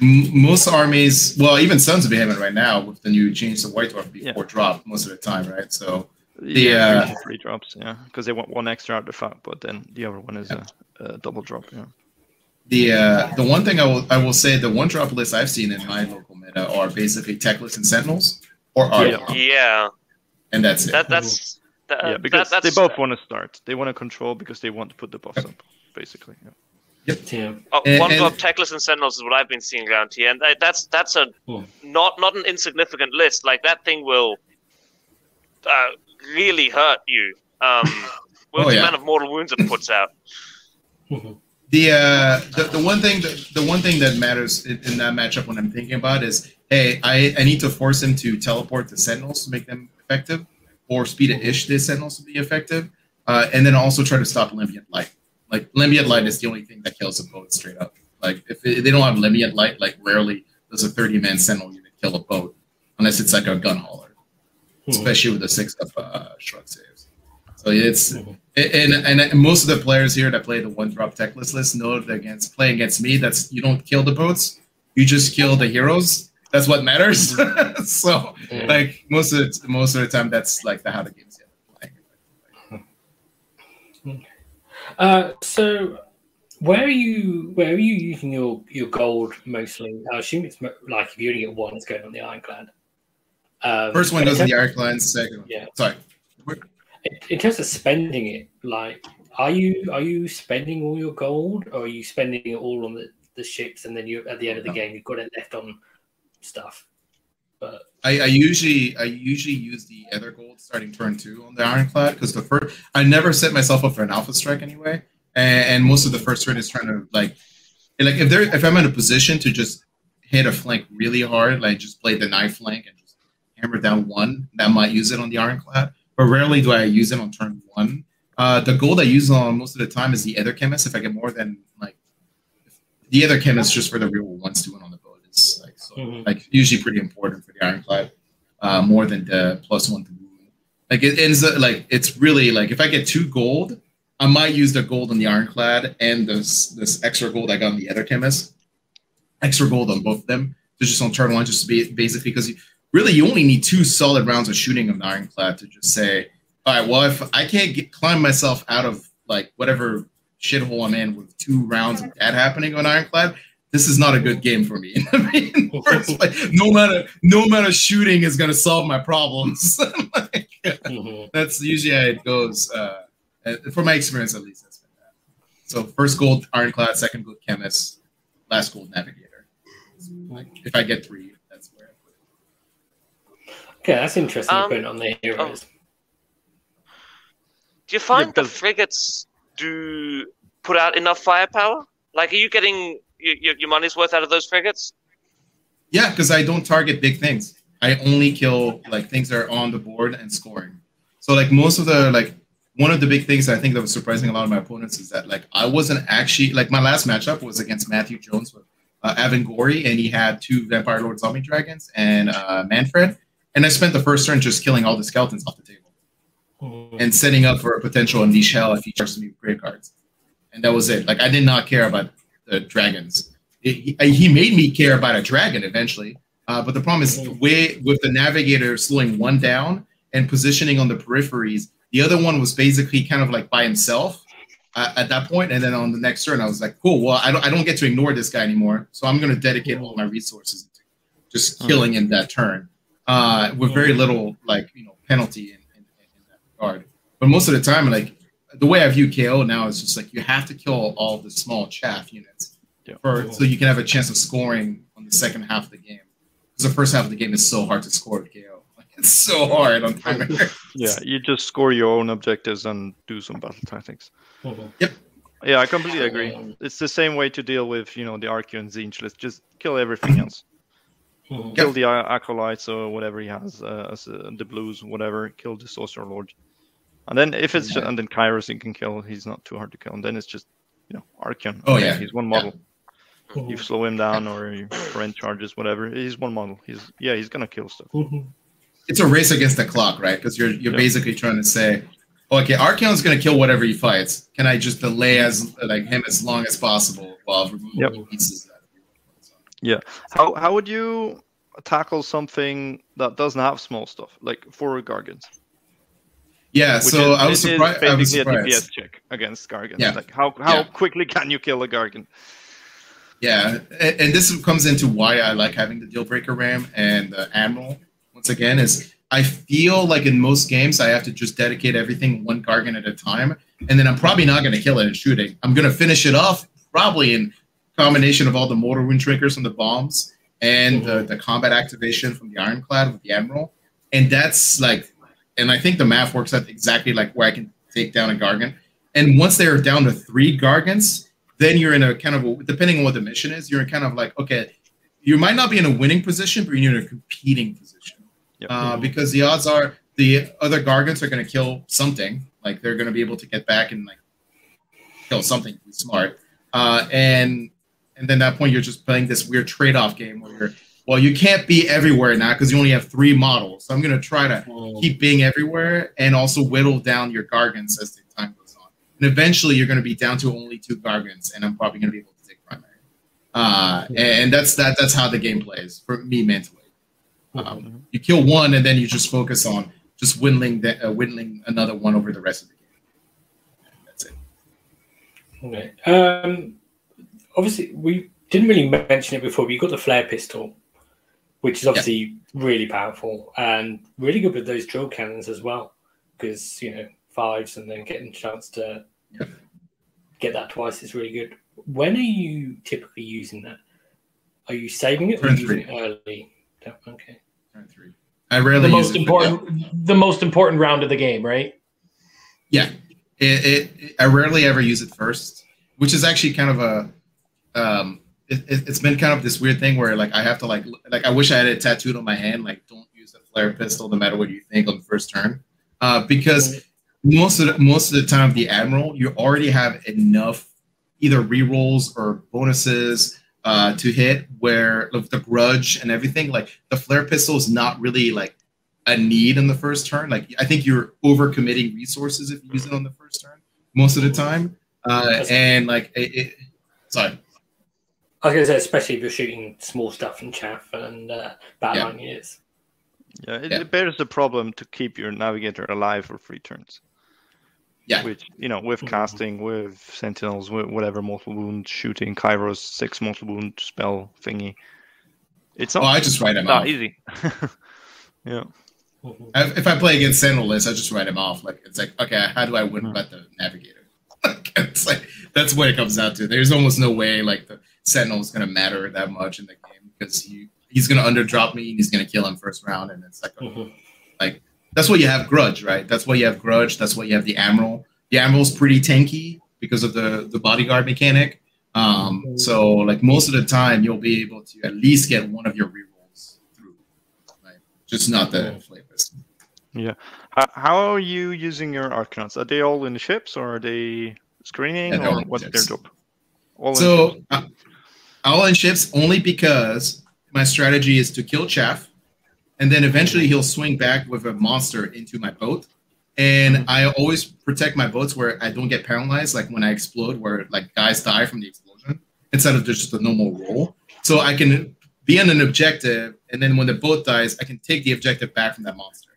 m- most armies, well, even Sons of Behemat right now with the new change to White Dwarf be Yeah. drop most of the time, right? So Yeah. three, three drops. Yeah, because they want one extra artifact, but then the other one is a, a double drop. Yeah. The uh, the one thing I will I will say the one drop list I've seen in my local meta are basically Teclis and Sentinels or Archaon, Yeah, and that's it. that that's that, yeah, that- because that's, they both want to start. They want to control because they want to put the buffs up, basically. Yeah. Yeah. Oh, And- one and- drop Teclis and Sentinels is what I've been seeing around here, and that's that's a not not an insignificant list. Like that thing will uh, really hurt you. Um, with Oh, the yeah. amount of mortal wounds it puts out. The uh the, the one thing that the one thing that matters in, in that matchup when I'm thinking about is hey I, I need to force him to teleport the sentinels to make them effective or Speed of Hysh the sentinels to be effective uh, and then also try to stop Lambent Light like Lambent Light is the only thing that kills a boat straight up. Like if it, they don't have Lambent Light like rarely does a 30 man sentinel unit kill a boat unless it's like a gun hauler hmm. especially with the six up uh, shrug saves. So it's hmm. and, and and most of the players here that play the one drop Teclis list know that against playing against me that's you don't kill the boats you just kill the heroes. That's what matters. Hmm. So Yeah. like most of the, most of the time that's like the how the game's playing Uh, so where are you? Where are you using your your gold mostly? I assume it's mo- like if you only get one, it's going on the Ironclad. Um, first one goes in the arc second one Yeah. sorry In, in terms of spending it, like, are you are you spending all your gold, or are you spending it all on the, the ships, and then you at the end of the No. game you've got it left on stuff? But I, I usually I usually use the other gold starting turn two on the ironclad because the first I never set myself up for an alpha strike anyway, and, and most of the first turn is trying to like like if there if I'm in a position to just hit a flank really hard, like just play the knife flank and just hammer down one, that might use it on the ironclad. But rarely do I use it on turn one. Uh, the gold I use on most of the time is the Aether-Khemist. If I get more than like the Aether-Khemist, just for the real ones doing on is like usually pretty important for the ironclad, uh, more than the plus one. Like it ends up like it's really like if I get two gold, I might use the gold on the ironclad and this this extra gold I got on the Aether-Khemist, extra gold on both of them. So just on turn one, just to be basically because you, really you only need two solid rounds of shooting on the ironclad to just say, all right, well if I can't get, climb myself out of like whatever shithole I'm in with two rounds of that happening on ironclad, this is not a good game for me. I mean, first, no matter no matter shooting is gonna solve my problems. Like, Mhm. that's usually how it goes. Uh, uh, for my experience, at least, that's been that. So first gold ironclad, second gold chemist, last gold navigator. Like if I get three, that's where I put it. okay, that's interesting. Um, to put on the heroes. Do you find the frigates do put out enough firepower? Like, are you getting your, your, your money's worth out of those frigates? Yeah, because I don't target big things. I only kill like things that are on the board and scoring. So like most of the like one of the big things I think that was surprising a lot of my opponents is that like I wasn't actually like my last matchup was against Matthew Jones with uh, Avengorii and he had two Vampire Lord Zombie Dragons and uh, Mannfred, and I spent the first turn just killing all the skeletons off the table Mhm. and setting up for a potential unleash hell if he charges me with great cards, and that was it. Like I did not care about the dragons. It- he, he made me care about a dragon eventually, uh, but the problem is the way with the navigator slowing one down and positioning on the peripheries. The other one was basically kind of like by himself uh, at that point, and then on the next turn, I was like, "Cool, well, I don't, I don't get to ignore this guy anymore, so I'm going to dedicate all my resources to just killing him that turn uh, with very little like you know penalty in, in, in that regard." But most of the time, like the way I view KO now is just like you have to kill all the small chaff units Yeah. for so you can have a chance of scoring on the second half of the game. Because the first half of the game is so hard to score with KO. Like, it's so hard on primary. Yeah, you just score your own objectives and do some battle tactics. Mhm. Yeah, I completely agree. Um, It's the same way to deal with, you know, the Archaon and Tzeentch. Let's just kill everything else. Kill the uh, acolytes or whatever he has, uh, as uh, the blues, whatever. Kill the sorcerer lord, and then if it's Yeah. and then Kairos you can kill. He's not too hard to kill. And then it's just, you know, Archaon. Oh, yeah. he's one model. Mhm. You slow him down or you rent charges, whatever. He's one model. He's yeah, he's gonna kill stuff. Mhm. it's a race against the clock, right? Because you're you're Yeah. basically trying to say, okay, Archaon's going to kill whatever he fights. Can I just delay as like him as long as possible while removing Yep. pieces? Yeah. How how would you tackle something that doesn't have small stuff like four gargants? Yeah, so is, I was surprised. I was basically a DPS surprised. check against Gargan. Yeah. Like how how Yeah. quickly can you kill a Gargant? Yeah, and, and this comes into why I like having the deal breaker ram and the admiral. Once again, is I feel like in most games I have to just dedicate everything one gargan at a time, and then I'm probably not going to kill it in shooting. I'm going to finish it off probably in combination of all the mortar wound triggers from the bombs and the, the combat activation from the ironclad with the admiral, and that's like, and I think the math works out exactly like where I can take down a gargan. And once they're down to three gargants, then you're in a kind of a, depending on what the mission is, you're in kind of like okay, you might not be in a winning position, but you're in a competing position Yep. uh, because the odds are the other gargants are going to kill something, like they're going to be able to get back and like kill something smart, uh, and and then that point you're just playing this weird trade-off game where you're well you can't be everywhere now because you only have three models, so I'm going to try to keep being everywhere and also whittle down your gargants as the time goes on. And eventually you're going to be down to only two gargants, and I'm probably going to be able to take primary. Uh, and that's that. That's how the game plays for me mentally. Um, you kill one, and then you just focus on just whittling the, uh, whittling another one over the rest of the game. That's it. Okay. Um, obviously, we didn't really mention it before, but you got the flare pistol, which is obviously really powerful and really good with those drill cannons as well, because you know fives and then getting a chance to Yeah. get that twice is really good. When are you typically using that? Are you saving it or Turn using it early? Okay. Turn three. I rarely The use most it, yeah. important, the most important round of the game, right? Yeah, it, it, it- I rarely ever use it first, which is actually kind of a. Um, it, it's been kind of this weird thing where like I have to like like I wish I had it tattooed on my hand like don't use a flare pistol no matter what you think on the first turn, uh, because most of the, most of the time the admiral you already have enough either rerolls or bonuses uh, to hit where like, the grudge and everything like the flare pistol is not really like a need in the first turn. Like I think you're over committing resources if you use it on the first turn most of the time. Uh, and like it, it sorry. I was going to say, especially if you're shooting small stuff and chaff and uh, battleline units. Yeah, it, Yeah. it bears the problem to keep your navigator alive for three turns. Yeah. Which you know, with Mhm. casting, with sentinels, with whatever mortal wound, shooting, Kairos six mortal wound spell thingy. It's Oh, I just write him that off. easy. yeah. Mhm. If I play against Sentinelists, I just write him off. Like it's like, okay, how do I win about the navigator? it's like that's what it comes down to. There's almost no way like the Sentinel is gonna matter that much in the game because he he's gonna underdrop me and he's gonna kill him first round, and then 2nd like Mhm. that's why you have grudge, right? That's why you have grudge. That's why you have the admiral. The admiral's pretty tanky because of the the bodyguard mechanic. Um, so like most of the time, you'll be able to at least get one of your rerolls through, right? Just not the flame pistol. How, how are you using your Arkanauts? Are they all in the ships or are they screening Yeah, or in the what's their job? All So ships. uh, all in ships only because my strategy is to kill Chaff, and then eventually he'll swing back with a monster into my boat. And mm-hmm. I always protect my boats where I don't get paralyzed, like when I explode, where like guys die from the explosion, instead of just a normal roll. So I can be on an objective, and then when the boat dies, I can take the objective back from that monster.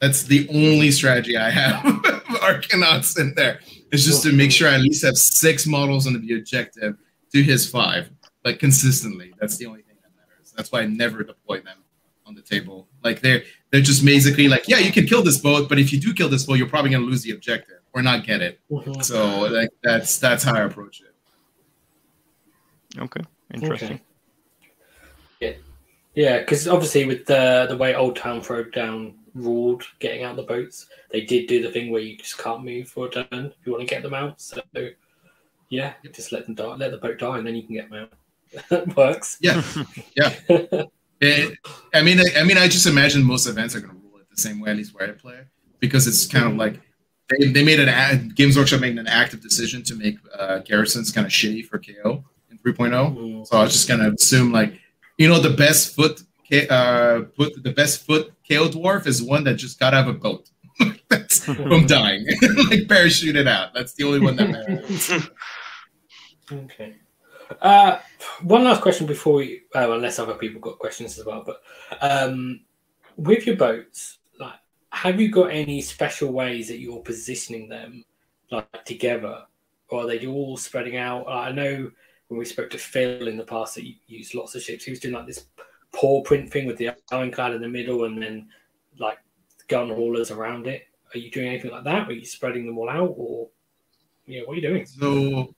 That's the only strategy I have. Arkanauts in there. It's just to make sure I at least have six models on the objective to his five, like consistently. That's the only thing that matters. That's why I never deploy them on the table. Like they're they're just basically like, yeah, you can kill this boat, but if you do kill this boat, you're probably gonna lose the objective or not get it. So like that's that's how I approach it. Okay, interesting. Yeah, because obviously with the the way Old Town Throwdown ruled getting out the boats, they did do the thing where you just can't move for a turn if you want to get them out. So yeah, just let them die, let the boat die, and then you can get them out. That works. Yeah, It- I mean, I, I mean, I just imagine most events are going to rule it the same way, at least where I play, because it's kind of like they, they made an a- Games Workshop made an active decision to make uh, garrisons kind of shitty for KO in 3.0. Mhm. So I was just gonna assume like, you know, the best foot, K- uh, put the best foot KO dwarf is one that just got out of a boat. That's from dying, like parachuted out. That's the only one that matters. Okay. Uh, one last question before we, uh, unless other people got questions as well, but um, with your boats, like have you got any special ways that you're positioning them like together, or are they all spreading out? I know when we spoke to Phil in the past that you used lots of ships. He was doing like this paw print thing with the ironclad in the middle and then like gun haulers around it. Are you doing anything like that? Are you spreading them all out, or yeah, what are you doing? So,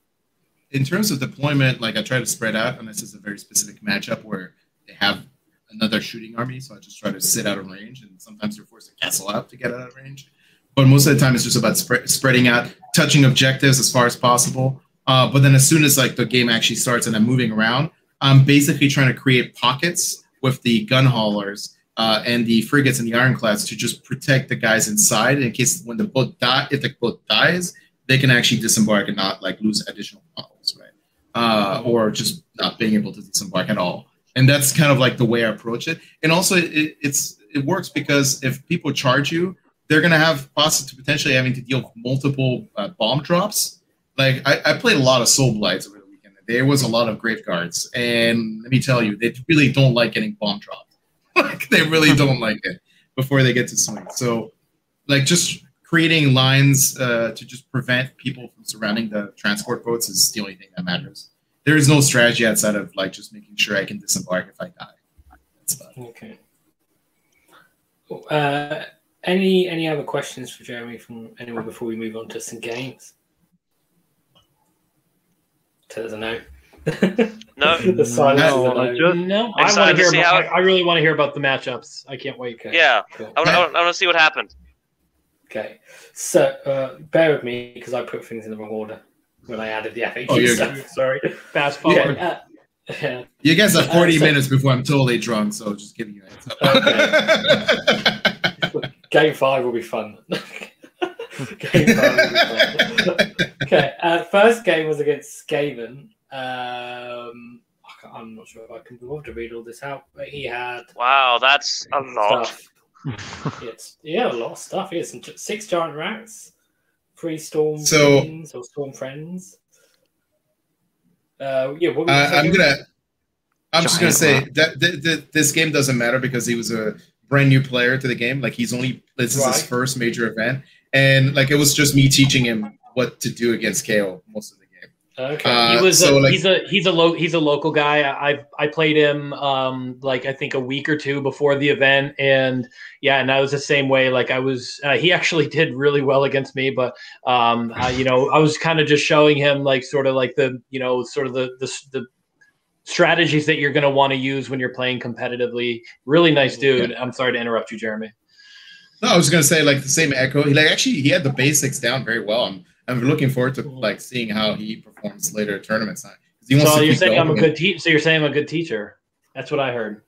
in terms of deployment, like I try to spread out unless it's a very specific matchup where they have another shooting army. So I just try to sit out of range, and sometimes you're forced to castle out to get out of range. But most of the time, it's just about spread, spreading out, touching objectives as far as possible. Uh, but then as soon as like the game actually starts and I'm moving around, I'm basically trying to create pockets with the gun haulers uh, and the frigates and the ironclads to just protect the guys inside in case when the boat die, if the boat dies, they can actually disembark and not like lose additional models, right? Uh, or just not being able to disembark at all. And that's kind of like the way I approach it. And also, it, it's it works because if people charge you, they're gonna have possibly potentially having to deal with multiple uh, bomb drops. Like I, I played a lot of Soul Blights over the weekend. There was a lot of Graveguards, and let me tell you, they really don't like getting bomb dropped. like they really don't like it before they get to swing. So, like just creating lines uh, to just prevent people from surrounding the transport boats is the only thing that matters. There is no strategy outside of like just making sure I can disembark if I die. That's about it. Okay. Uh, any any other questions for Jeremy from anyone before we move on to some games? Tell us a no. No. the silence No, no. I just- No, I want to to hear. About, how- I, I really want to hear about the matchups. I can't wait. Okay, Yeah, cool. I want, I want, I want to see what happened. Okay, so uh, bear with me because I put things in the wrong order when I added the FAQ Oh, you're stuff. Sorry. Fast forward. Yeah, uh, yeah. You guys have Uh, 40 so- minutes before I'm totally drunk, so just giving you a heads up. Game five will be fun. game five will be fun. okay, uh, first game was against Skaven. Um, I can't- I'm not sure if I can bother to read all this out, but he had Wow, that's a lot. It's yeah, a lot of stuff. He had some six giant rats, three storm So- friends or storm fiends. Uh, yeah, what Uh, I'm gonna. I'm just gonna say rat. that th- th- this game doesn't matter because he was a brand new player to the game. Like he's only this is his first major event, and like it was just me teaching him what to do against KO most of the game. Okay. Uh, he was so, a, like- he's a he's a lo- he's a local guy. I I've- played him um like I think a week or two before the event, and yeah, and I was the same way. Like I was, uh, he actually did really well against me, but um uh, you know I was kind of just showing him like sort of like the you know sort of the the, the strategies that you're going to want to use when you're playing competitively. Really nice dude. I'm sorry to interrupt you, Jeremy. No, I was gonna say like the same echo. He like actually he had the basics down very well. I'm I'm looking forward to like seeing how he performs later at tournaments. 'Cause He wants So to you're saying I'm a good teacher. So you're saying I'm a good teacher. That's what I heard.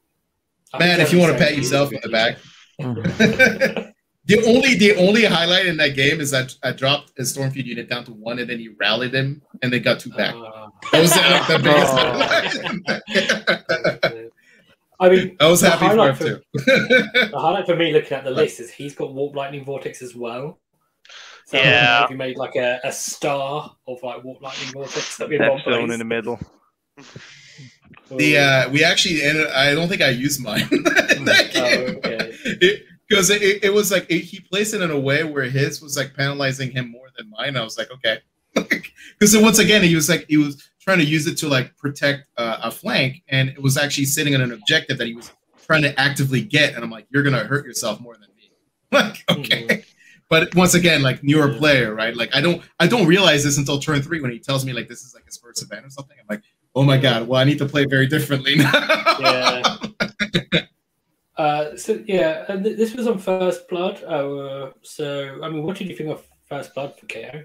Man. If you want to pat yourself on the back. the only the only highlight in that game is that I dropped a Stormfiend unit down to one, and then he rallied him, and they got two back. Uh, That was like the biggest. I mean, I was happy for him for, too. the highlight for me looking at the list is he's got Warp Lightning Vortex as well. So Yeah. if you made like a, a star of like Warp Lightning Vortex, that'd be in one Neptune in the middle. the uh, we actually ended, I don't think I used mine. in that Oh, game. okay. Because it, it, it was like it, he placed it in a way where his was like penalizing him more than mine. I was like, okay, because once again he was like he was trying to use it to like protect uh, a flank, and it was actually sitting on an objective that he was trying to actively get. And I'm like, you're gonna hurt yourself more than me. Like, okay. But once again, like newer player, right? Like I don't I don't realize this until turn three when he tells me like this is like his first event or something. I'm like, oh my god, well I need to play very differently now. Yeah. Uh, so yeah, and th- this was on First Blood. Uh, so I mean, what did you think of First Blood for KO?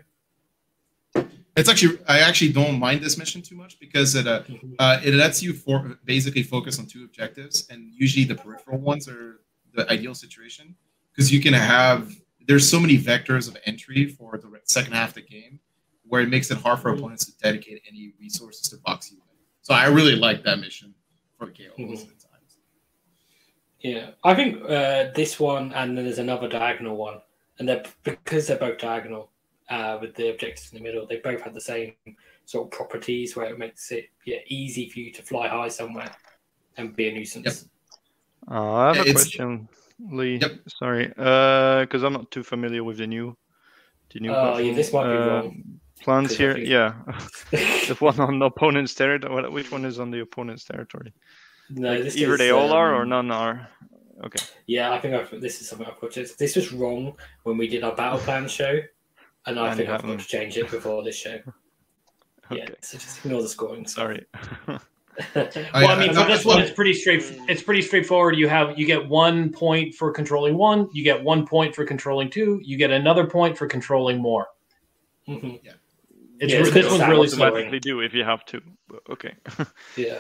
It's actually I actually don't mind this mission too much because it uh, uh it lets you for basically focus on two objectives and usually the peripheral ones are the ideal situation because you can have there's so many vectors of entry for the second half of the game where it makes it hard for Mhm. opponents to dedicate any resources to box you in. So I really like that mission for KO most Mhm. of the times. Yeah, I think uh, this one, and then there's another diagonal one, and they're because they're both diagonal uh, with the objectives in the middle. They both have the same sort of properties where it makes it yeah easy for you to fly high somewhere and be a nuisance. Uh, I have a It's- question. Lee. Yep. Sorry, because I'm not too familiar with the new, the new. Oh, yeah, this might be uh, wrong. Plans 'cause I here, yeah. the one on the opponent's territory. Which one is on the opponent's territory? no, Like, this either is, they all are or um, none are. Okay. Yeah, I think I've, this is something I've got to. This was wrong when we did our battle plan show, and I And think I've got to change it before this show. Yeah, so just ignore the scoring. Sorry. Well, I mean, for this one, it's pretty straight. It's pretty straightforward. You have you get one point for controlling one. You get one point for controlling two. You get another point for controlling more. Mhm. It's Yeah, it's this one's really automatically do if you have to. Okay. Yeah.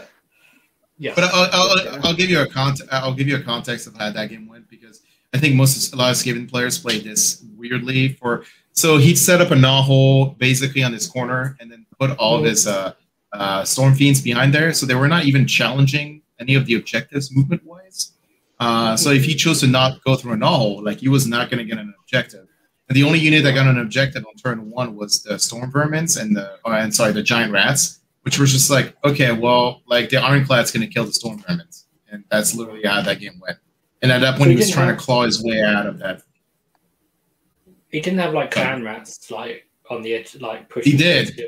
Yeah. But I'll, I'll, I'll give you a cont- I'll give you a context of how that game went because I think most a lot of Skaven players played this weirdly. For so he'd set up a gnaw hole basically on his corner and then put all of his uh, uh, storm fiends behind there, so they were not even challenging any of the objectives movement wise. Uh, so if he chose to not go through a gnaw hole, like he was not going to get an objective. And the only unit that got an objective on turn one was the storm vermins and the uh, and sorry the giant rats which was just like, okay, well, like the ironclad's going to kill the storm vermins, and that's literally how that game went. And at that point, So he was trying have- to claw his way out of that. He didn't have like clan rats like on the edge, like pushing. He did.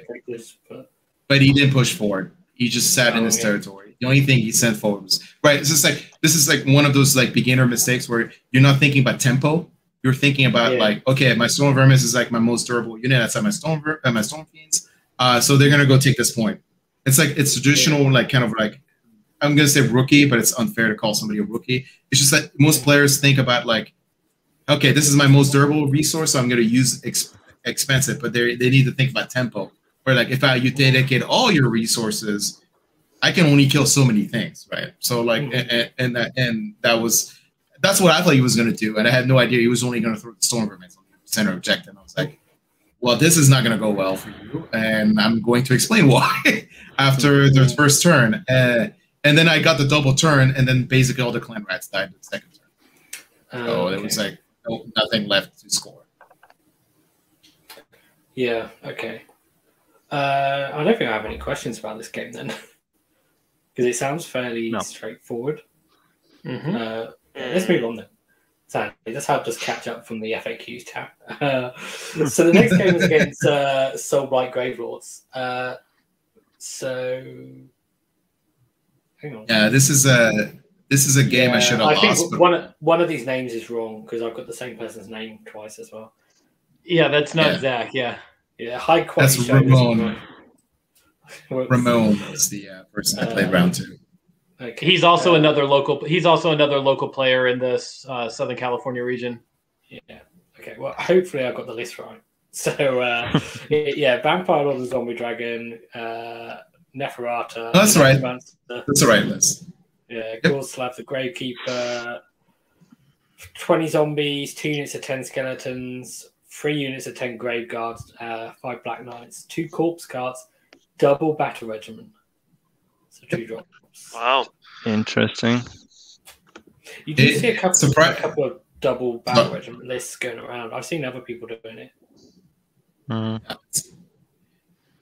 but But he didn't push forward. He just sat in Oh, his okay. territory. The only thing he sent forward was right. This is like this is like one of those like beginner mistakes where you're not thinking about tempo. You're thinking about Yeah. like, okay, my storm vermins is like my most durable unit. Like my storm ver- uh, my storm fiends. Uh, so they're gonna go take this point. It's like it's traditional, like kind of like I'm gonna say rookie, but it's unfair to call somebody a rookie. It's just that most players think about like, okay, this is my most durable resource, so I'm gonna use ex- expensive, but they they need to think about tempo. Where like if I you dedicate all your resources, I can only kill so many things, right? So like Mhm. and, and- and that and that was that's what I thought he was gonna do, and I had no idea he was only gonna throw the storm on the center objective. I was like, well, this is not gonna go well for you, and I'm going to explain why after the first turn. Uh, and then I got the double turn, and then basically all the clan rats died in the second turn. Oh, So it was like no, nothing left to score. yeah, okay. Uh, I don't think I have any questions about this game then, because it sounds fairly No. straightforward. Mhm. Uh, let's move on then. Sandy, let's help us catch up from the FAQs tab. Uh, so the next game is against uh, Soulblight Gravelords. Uh, so, hang on. Yeah, this is a this is a game I should have I lost. think but- one of, one of these names is wrong because I've got the same person's name twice as well. Yeah, that's not Yeah. Zach. Yeah. Yeah, high quality. That's show Ramon. Ramon is the uh, person I played Uh, round two. Okay. He's also Uh, another local. He's also another local player in this uh, Southern California region. Yeah. Okay. Well, hopefully I got the list right. So uh, yeah, Vampire Lord and Zombie Dragon, uh, Neferata. That's right. Necromancer, That's the right list. Yeah, Gorslav the Gravekeeper. Twenty zombies, two units of ten skeletons, three units of ten grave guards, uh, five black knights, two corpse guards, double battle regiment. So two drops. Wow. Interesting. You do It- see a couple, surpri- a couple of double battle regiment lists going around. I've seen other people doing it. Mm.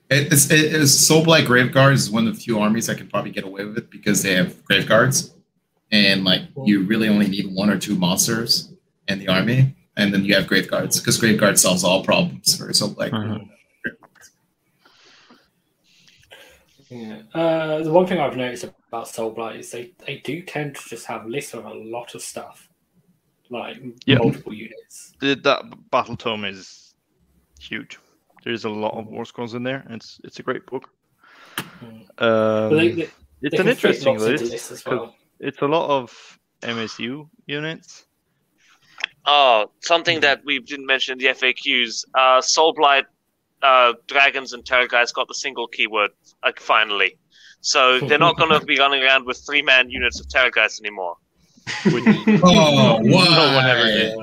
It, it's it is Soulblight Graveguards is one of the few armies that can probably get away with it because they have grave guards, and like you really only need one or two monsters in the army, and then you have grave guards because grave guard solves all problems for Soulblight. Mhm. Yeah. Uh, the one thing I've noticed about Soulblight is they, they do tend to just have lists of a lot of stuff, like Yeah. multiple units. The, that battle tome is huge. There's a lot of war scrolls in there. And it's it's a great book. Mm. Um, they, they, it's they an interesting lots into list. lists well. It's a lot of MSU units. Oh, something that we didn't mention in the FAQs. Uh, Soulblight, uh, Dragons, and Terrorgeist got the single keyword, like finally. So they're not going to be running around with three man units of Terrorgeist anymore. Which Oh, No why? one ever did.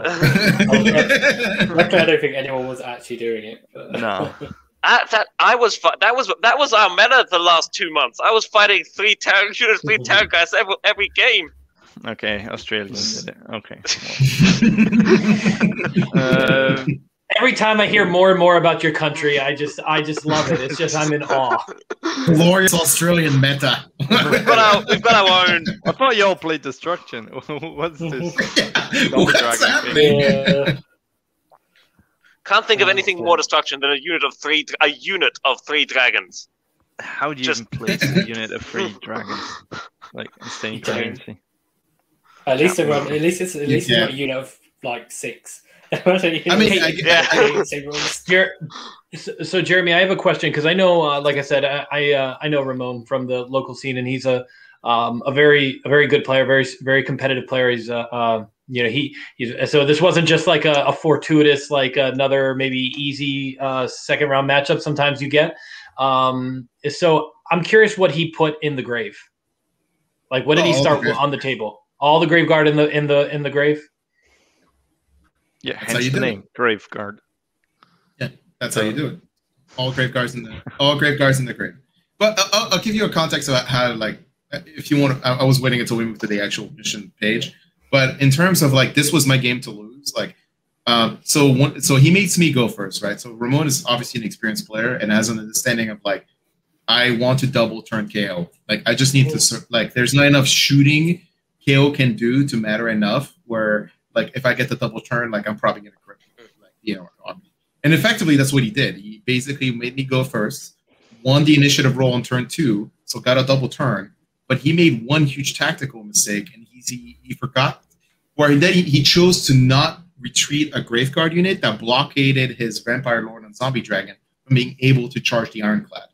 Luckily, I don't think anyone was actually doing it. But... No. I, that I was fi- that was that was our meta the last two months. I was fighting three terror units, three Terrorgeists every every game. Okay, Australians did it. Okay. Uh, every time I hear more and more about your country, I just I just love it. It's just I'm in awe. Glorious Australian meta. We've got our we've got our own. I thought you all played Destruction. What's this? What's dragon happening? Yeah. Can't think of Oh, anything more destruction than a unit of three a unit of three dragons. How do you Just- even place a unit of three dragons? Like insane currency. At least they're on, at least it's at least Yeah. not a unit of like six. I I mean, I, Yeah. Jer- so, so Jeremy, I have a question because I know, uh, like I said, I I, uh, I know Ramon from the local scene, and he's a um, a very a very good player, very very competitive player. He's uh, uh, you know he he's so this wasn't just like a, a fortuitous like another maybe easy uh, second round matchup. Sometimes you get. Um, so I'm curious what he put in the grave. Like, what did he Oh, start okay. on the table? All the grave guard in the in the in the grave. Yeah, how hence you the do it. name Graveguard. That's how you do it. All grave guards in the all grave guards in the grave. But uh, I'll, I'll give you a context about how like if you want. To, I, I was waiting until we moved to the actual mission page. But in terms of like this was my game to lose. Like, um, so one, so he makes me go first, right? So Ramon is obviously an experienced player and has an understanding of like I want to double turn KO. Like I just need to sur- like there's not enough shooting Can do to matter enough where like if I get the double turn, like I'm probably gonna crit like you know. And effectively that's what he did. He basically made me go first, won the initiative roll on turn two, so got a double turn. But he made one huge tactical mistake and he's, he he forgot where then he, he chose to not retreat a graveguard unit that blockaded his vampire lord and zombie dragon from being able to charge the ironclad.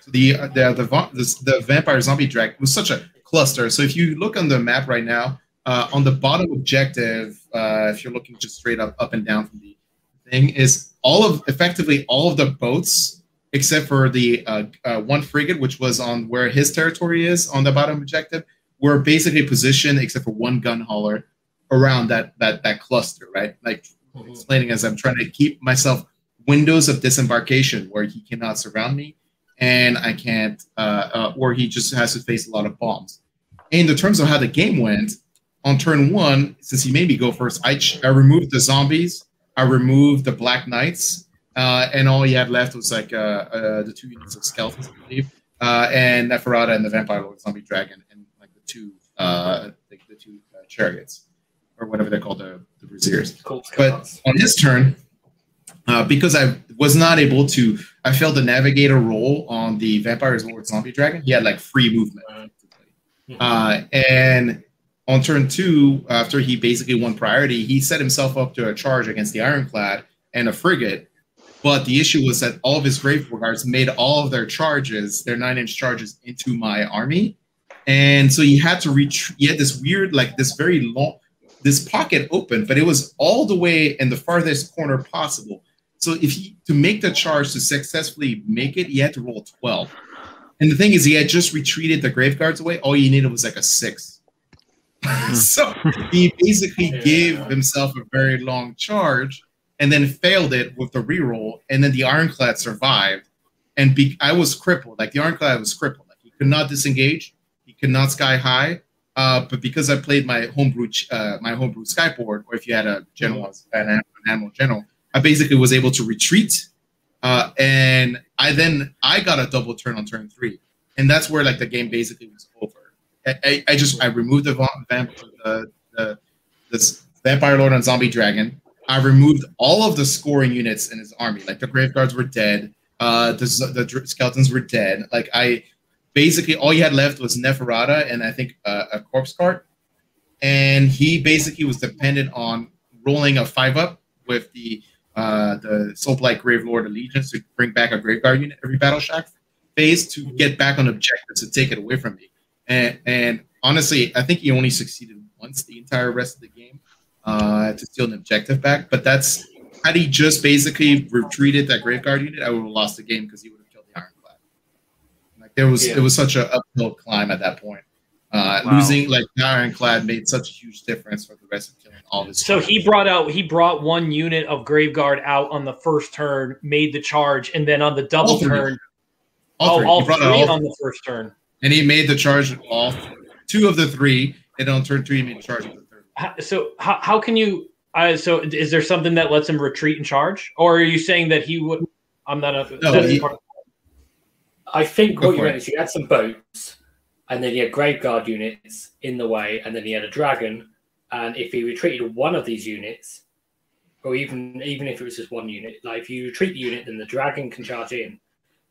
So the uh, the the, the the vampire zombie dragon was such a cluster. So if you look on the map right now, uh, on the bottom objective, uh, if you're looking just straight up up and down from the thing, is all of effectively all of the boats except for the uh, uh, one frigate, which was on where his territory is on the bottom objective, were basically positioned except for one gun hauler around that that that cluster, right? Like explaining as I'm trying to keep myself windows of disembarkation where he cannot surround me and I can't, uh, uh, or he just has to face a lot of bombs. In the terms of how the game went, on turn one, since he made me go first, I, ch- I removed the zombies, I removed the Black Knights, uh, and all he had left was like uh, uh, the two units of skeletons, I believe, uh, and Neferata and the Vampire Lord Zombie Dragon, and like the two, uh, the, the two uh, chariots, or whatever they're called, the, the Braziers. But on his turn, uh, because I was not able to, I failed the navigator roll on the Vampire's Lord Zombie Dragon. He had like free movement. Uh, and on turn two, after he basically won priority, he set himself up to a charge against the Ironclad and a frigate. But the issue was that all of his grave guards made all of their charges, their nine inch charges, into my army. And so he had to reach, he had this weird, like this very long, this pocket open, but it was all the way in the farthest corner possible. So if he to make the charge to successfully make it, he had to roll 12. And the thing is, he had just retreated the grave guards away. All he needed was like a six. so he basically Yeah. gave himself a very long charge and then failed it with the reroll. And then the ironclad survived. And be, I was crippled. Like the ironclad was crippled. Like he could not disengage. He could not sky high. Uh, but because I played my homebrew, ch- uh, my homebrew skyport, or if you had a general, an, an animal general, I basically was able to retreat. Uh, and I then I got a double turn on turn three, and that's where like the game basically was over. I, I, I just I removed the va- vamp, the, the this vampire lord and zombie dragon. I removed all of the scoring units in his army. Like the grave guards were dead. Uh, the, the skeletons were dead. Like I basically all he had left was Neferata and I think uh, a corpse cart. And he basically was dependent on rolling a five up with the uh, the Soul Blight Grave Lord Allegiance to bring back a Graveguard unit every Battle Shock phase to get back on objective to take it away from me. And, and honestly, I think he only succeeded once the entire rest of the game uh, to steal an objective back. But that's had he just basically retreated that Graveguard unit, I would have lost the game because he would have killed the Ironclad. Like there was Yeah. it was such an uphill climb at that point. Uh, Wow. Losing like the Ironclad made such a huge difference for the rest of killing all his. So he brought out he brought one unit of Graveguard out on the first turn, made the charge, and then on the double All turn, all oh, three. all brought three out all on the first turn. and he made the charge all two of the three, and on turn three he made the charge of the third. How, so how, how can you Uh, so is there something that lets him retreat and charge, or are you saying that he would? I'm not. A, No, he- part- I think what you for meant it. is you had some boats, and then you had graveguard units in the way, and then he had a dragon. And if he retreated one of these units, or even even if it was just one unit, like if you retreat the unit, then the dragon can charge in.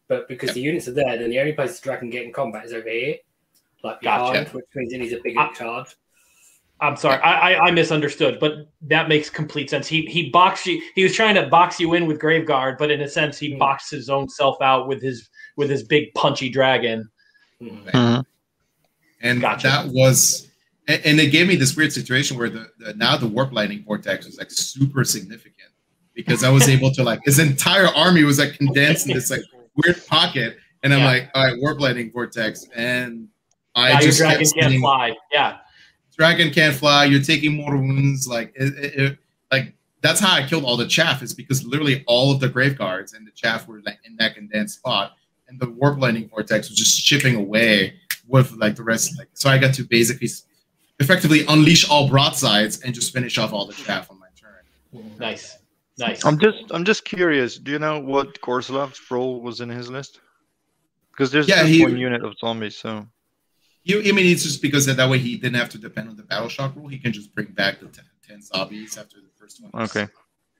But because the units are there, then the only place the dragon can get in combat is over here, like Gotcha. behind, which means it needs a bigger Ah. charge. I'm sorry, I, I I misunderstood, but that makes complete sense. He he boxed you. He was trying to box you in with Graveguard, but in a sense, he Hmm. boxed his own self out with his with his big punchy dragon. Mhm. Mhm. and Gotcha. that was and, and it gave me this weird situation where the, the now the warp lightning vortex was like super significant because I was able to like his entire army was like condensed in this like weird pocket, and I'm Yeah. like, all right, warp lightning vortex, and I now your just dragon can't fly. Yeah, dragon can't fly. You're taking mortal wounds. Like it, it, it- like that's how I killed all the chaff. Is because literally all of the grave guards and the chaff were like in that condensed spot, and the warp lightning vortex was just chipping away with like the rest. Like so, I got to basically effectively unleash all broadsides and just finish off all the chaff on my turn. nice, nice. I'm just I'm just curious. Do you know what Gorslav's role was in his list? Because there's Yeah, just he- one unit of zombies, so You, I mean, it's just because that, that way he didn't have to depend on the battle shock rule. He can just bring back the 10, 10 zombies after the first one. okay.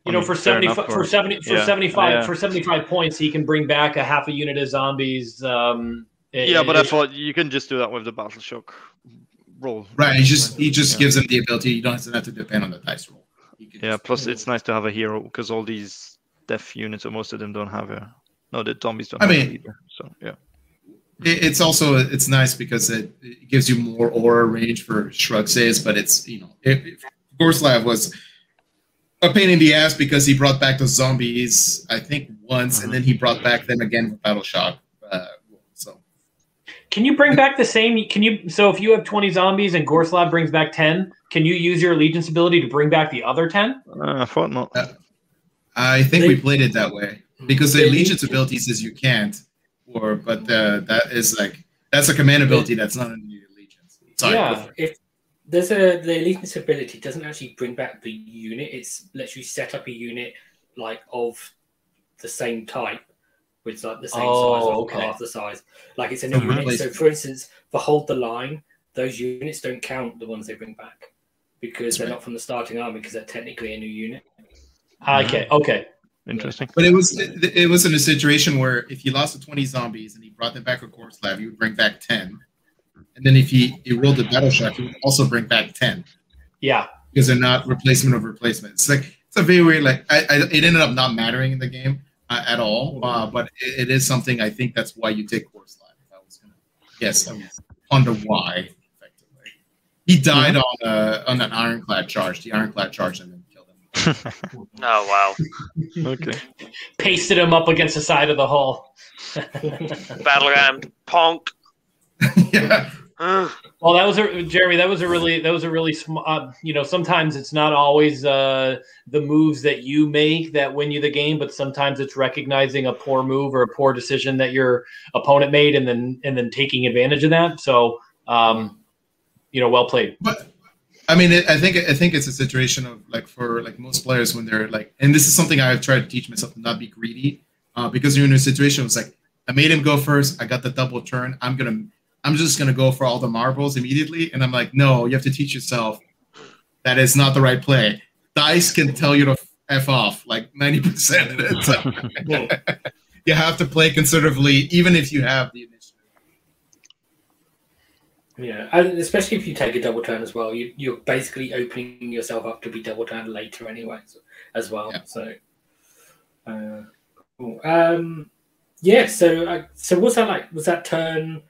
you know, I mean, for fair seventy enough, for or- seventy for yeah, seventy five yeah. for seventy five points, he can bring back a half a unit of zombies. Um, Yeah, but I thought you can just do that with the battle shock roll. Right. He just he just Yeah. gives him the ability. You don't have to depend on the dice roll. Yeah. just- Plus, it's nice to have a hero because all these death units, or most of them, don't have a. No, the zombies don't I have mean- either. So yeah. It's also it's nice because it, it gives you more aura range for shrug saves, but it's you know it, it, Gorslav was a pain in the ass because he brought back the zombies I think once, and mm-hmm. then he brought back them again with battle shock. Uh, so Can you bring back the same? Can you? So if you have twenty zombies and Gorslav brings back ten, can you use your allegiance ability to bring back the other ten? Uh, I thought not. I think They- we played it that way because the allegiance ability says you can't, or but uh, that is like that's a command ability that's not in the allegiance. Sorry. Yeah. If there's a the allegiance ability doesn't actually bring back the unit, it's lets you set up a unit like of the same type with like the same Oh, size or okay. half the size. Like it's oh, a new unit. So for instance, for hold the line, those units don't count the ones they bring back because they're Right. not from the starting army because they're technically a new unit. Ah, okay, okay. Interesting. But it was it, it was in a situation where if you lost to 20 zombies and he brought them back a Gorslav, he would bring back 10. And then if he, he rolled the battle shock, he would also bring back 10 Yeah, because they're not replacement of replacement. It's like it's a very weird like I, I it ended up not mattering in the game uh, at all. Uh, but it, it is something I think that's why you take Gorslav. If I was gonna guess, I was wonder why. Effectively, he died on a on an ironclad charge. The ironclad charged him and killed him. Oh wow. okay. pasted him up against the side of the hull. Battleground. punk. yeah. Well, that was a Jeremy. That was a really that was a really sm- uh, you know sometimes it's not always uh, the moves that you make that win you the game, but sometimes it's recognizing a poor move or a poor decision that your opponent made and then and then taking advantage of that. So, um, you know, well played. But I mean, I think I think it's a situation of like for like most players when they're like, and this is something I've tried to teach myself to not be greedy, uh, because you're in a situation where it's like I made him go first, I got the double turn, I'm gonna, I'm just gonna go for all the marbles immediately, and I'm like, no, you have to teach yourself that is not the right play. Dice can tell you to f off like ninety percent of it. So you have to play conservatively, even if you have the initiative. Yeah, and especially if you take a double turn as well, you, you're basically opening yourself up to be double turned later anyway, so, as well. Yeah. So, uh, cool. um, yeah. So, uh, so what's that like? Was that turn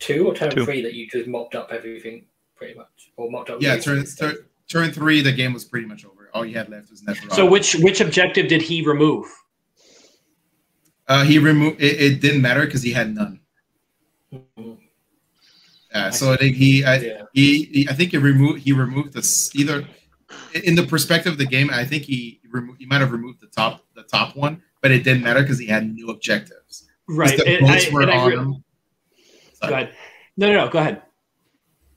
two or turn Two. three that you just mopped up everything pretty much, or mopped up? Yeah, turn, turn turn three, the game was pretty much over. All you had left was Neferata. So, which which objective did he remove? Uh, he removed. It, it didn't matter because he had none. Mhm. Uh, so I think he, I, Yeah. he, he, I think he removed. He removed this either in the perspective of the game. I think he removed. He might have removed the top, the top one, but it didn't matter because he had new objectives. Right. The and I- were and I on re- go ahead. No, no, no. Go ahead.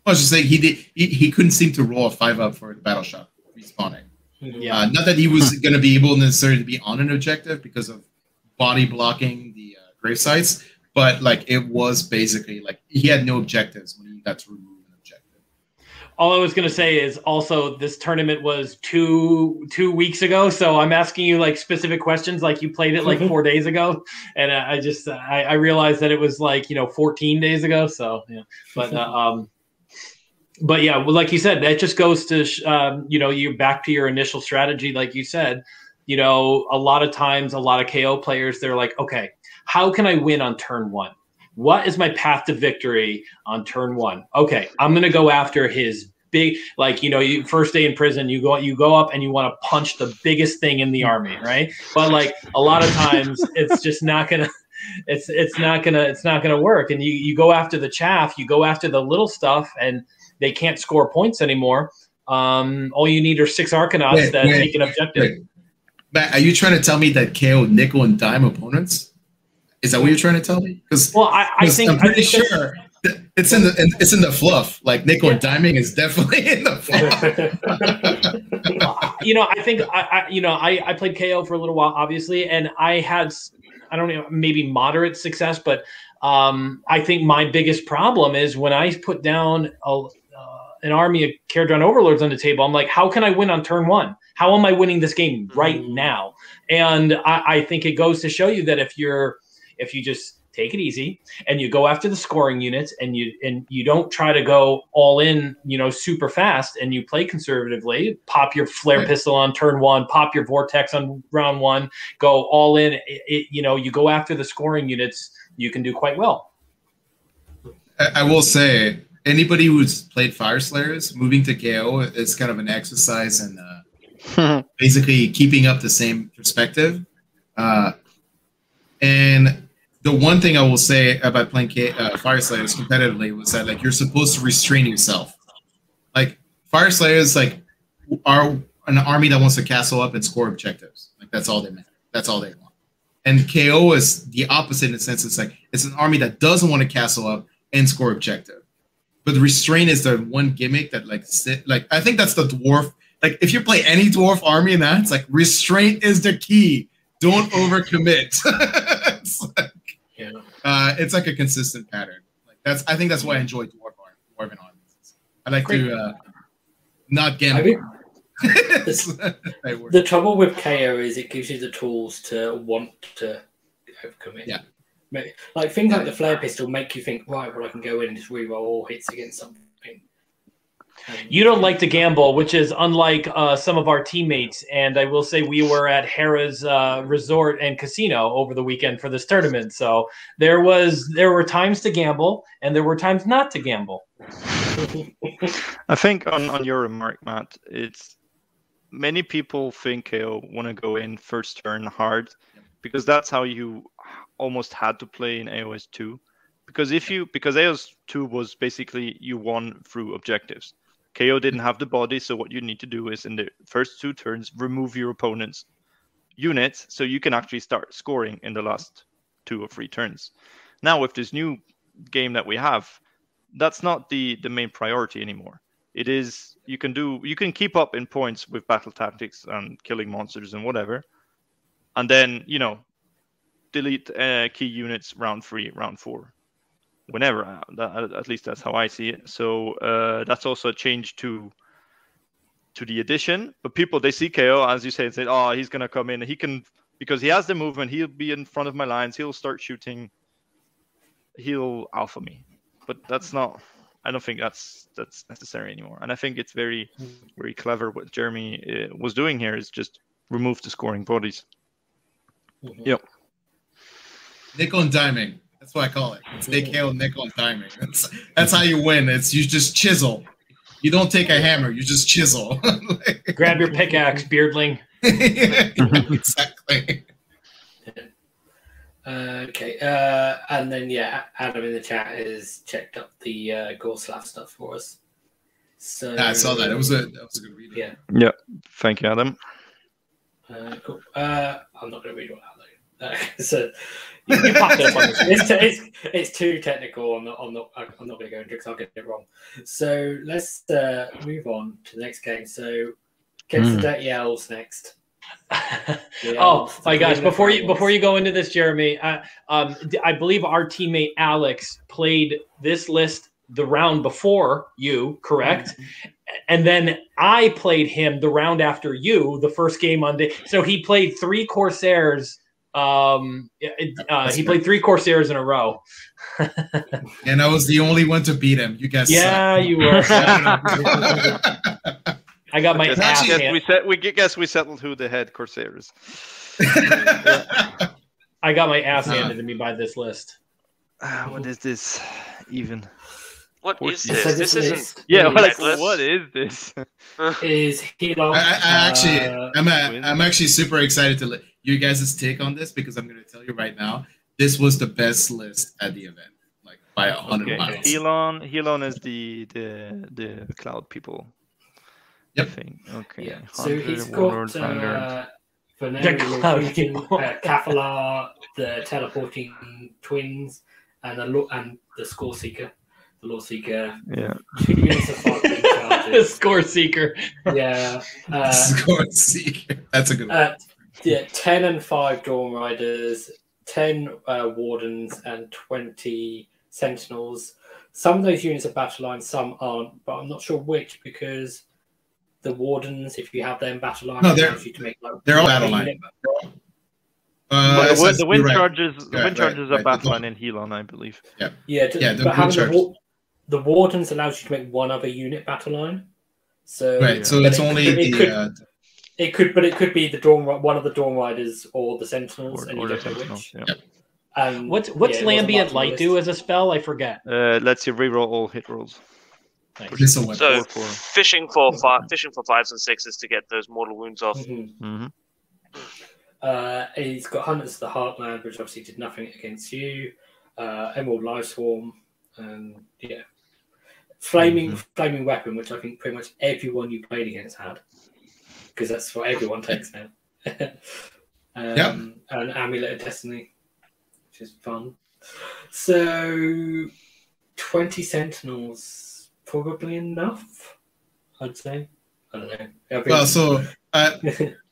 I was just saying he did. He, he couldn't seem to roll a five up for the battle shot. respawning. Yeah. Uh, not that he was going to be able necessarily to be on an objective because of body blocking the uh, grave sites, but like it was basically like he had no objectives when he got to remove an objective. All I was gonna say is also this tournament was two two weeks ago, so I'm asking you like specific questions, like you played it like Mhm. four days ago, and uh, I just I, I realized that it was like you know 14 days ago. So yeah, but uh, um, but yeah, well, like you said, that just goes to sh- um, you know you back to your initial strategy, like you said. You know, a lot of times, a lot of KO players, they're like, okay, how can I win on turn one? What is my path to victory on turn one? Okay, I'm going to go after his big, like you know, you first day in prison, you go you go up and you want to punch the biggest thing in the army, right? But like a lot of times, it's just not gonna. It's it's not gonna it's not gonna work, and you you go after the chaff, you go after the little stuff, and they can't score points anymore. Um, all you need are six Arkanauts Wait, that wait, take an objective. wait. Matt, are you trying to tell me that KO nickel and dime opponents? Is that what you're trying to tell me? Because Well, I, I think I'm pretty I think sure it's in the it's in the fluff. Like nickel and diming is definitely in the fluff. you know, I think I, I you know, I, I played KO for a little while, obviously, and I had I don't know, maybe moderate success, but um, I think my biggest problem is when I put down a, uh, an army of Kharadron Overlords on the table. I'm like, how can I win on turn one? How am I winning this game right Mm. now? And I, I think it goes to show you that if you're if you just take it easy and you go after the scoring units and you and you don't try to go all in you know super fast and you play conservatively pop your flare Right. pistol on turn one pop your vortex on round one go all in it, it- you know you go after the scoring units you can do quite well I, I will say anybody who's played Fyreslayers moving to KO is kind of an exercise in uh, basically keeping up the same perspective. Uh, and the one thing I will say about playing K- uh, Fyreslayers competitively was that like you're supposed to restrain yourself. Like Fyreslayers, like are an army that wants to castle up and score objectives. Like that's all they meant. That's all they want. And KO is the opposite in the sense it's like it's an army that doesn't want to castle up and score objective. But restraint is the one gimmick that like sit like I think that's the dwarf. Like if you play any dwarf army in that, it's like restraint is the key. Don't overcommit. like, Yeah. uh, it's like a consistent pattern. Like that's I think that's why I enjoy dwarf army, dwarven armies. I like to uh, not I gamble. mean, They the trouble with KO is it gives you the tools to want to overcommit. Yeah. Like things like the flare pistol make you think, right, well, I can go in and just reroll all hits against something. You don't like to gamble which is unlike uh, some of our teammates and i will say we were at Harrah's uh, resort and casino over the weekend for this tournament so there was there were times to gamble and there were times not to gamble I think on, on your remark, Matt, it's many people think KO want to go in first turn hard because that's how you almost had to play in AOS 2. Because if you because AOS 2 was basically you won through objectives. KO didn't have the body, so what you need to do is in the first two turns remove your opponent's units so you can actually start scoring in the last two or three turns. Now with this new game that we have, that's not the the main priority anymore. It is you can do you can keep up in points with battle tactics and killing monsters and whatever, and then you know delete uh, key units round three, round four, whenever. Uh, at least that's how I see it. So uh, that's also a change to to the addition. But people they see KO as you say, say, oh, he's gonna come in. He can because he has the movement. He'll be in front of my lines. He'll start shooting. He'll alpha me but that's not i don't think that's that's necessary anymore and i think it's very very clever what jeremy uh, was doing here is just remove the scoring bodies Mhm. nickel and diming. That's what I call it. It's KO nickel and diming. That's, that's how you win. It's you just chisel. You don't take a hammer. You just chisel. grab your pickaxe beardling exactly. Uh, okay, uh, and then yeah, Adam in the chat has checked up the uh, Gorslav stuff for us. So Yeah, I saw that. It was a that was a good read. yeah, Yeah. thank you adam uh, cool. Uh, I'm not going to read all that though. Uh, so you, you popped up on the screen. it's, it's, it's too technical. I'm not. I'm not. I'm not going to go into it because I'll get it wrong. So let's uh, move on to the next game. So Gets Hmm. the dirty elves next. Oh my gosh! Before you before you go into this, Jeremy, uh, um, I believe our teammate Alex played this list the round before you, correct? And then I played him the round after you, the first game on day. So he played three Corsairs. Um, it- uh, he played three Corsairs in a row. and I was the only one to beat him. You guys. Yeah, suck. you were. I got my Guess, ass guess handed. we set, we guess we settled who the head corsair is. I got my ass Uh. handed to me by this list. Ah, what is this even? What Horse- is So this? this This isn't. list Yeah, is- like what is this? is Helon. I, I, I actually, uh, I'm, a, I'm actually super excited to let you guys' take on this because I'm going to tell you right now, this was the best list at the event, like by a hundred Okay, miles. Helon, Helon is the the the cloud people. Yep. Thing. Okay. yeah. So 100 he's Warlord got Vanguard. uh, The cloud people. uh, Cathallar, the teleporting twins, and the and the Score Seeker, the Lore Seeker. yeah. Two units of fighting the score seeker. Yeah. Uh, Score Seeker. That's a good one. Uh, yeah, 10 and 5 Dawn Riders, 10 uh, Wardens, and 20 Sentinels. Some of those units are battle line, some aren't, but I'm not sure which because the Wardens, if you have them battle line, No, they're- you to make like, they're all battle line. Uh, the, wind- says- the wind you're right. charges, the Yeah, wind right, charges are right. battle line in Helon, I believe. Yeah, d- Yeah, the but wind having the, charges. wa- the Wardens allows you to make one other unit battle line. So, Right, so it's it- only it the. could, Uh, it could, but it could be the Dawn, one of the Dawn Riders or the Sentinels, Or, and or you the don't know Sentinels, which. yeah. And, What's what's yeah, Lambent marked on the Light do as a spell? I forget. Uh, lets you reroll all hit rolls. missile weapon. So Four, four. fishing for fi- fishing for fives and sixes to get those mortal wounds off. Mhm. hmm Uh, he's got Hunters of the Heartland, which obviously did nothing against you. Uh, Emerald Life Swarm, and yeah, flaming Mhm. flaming weapon, which I think pretty much everyone you played against had, because that's what everyone takes now. um, Yep. And Amulet of Destiny, which is fun. So, twenty Sentinels probably enough, I'd say. I don't know. Well, so uh,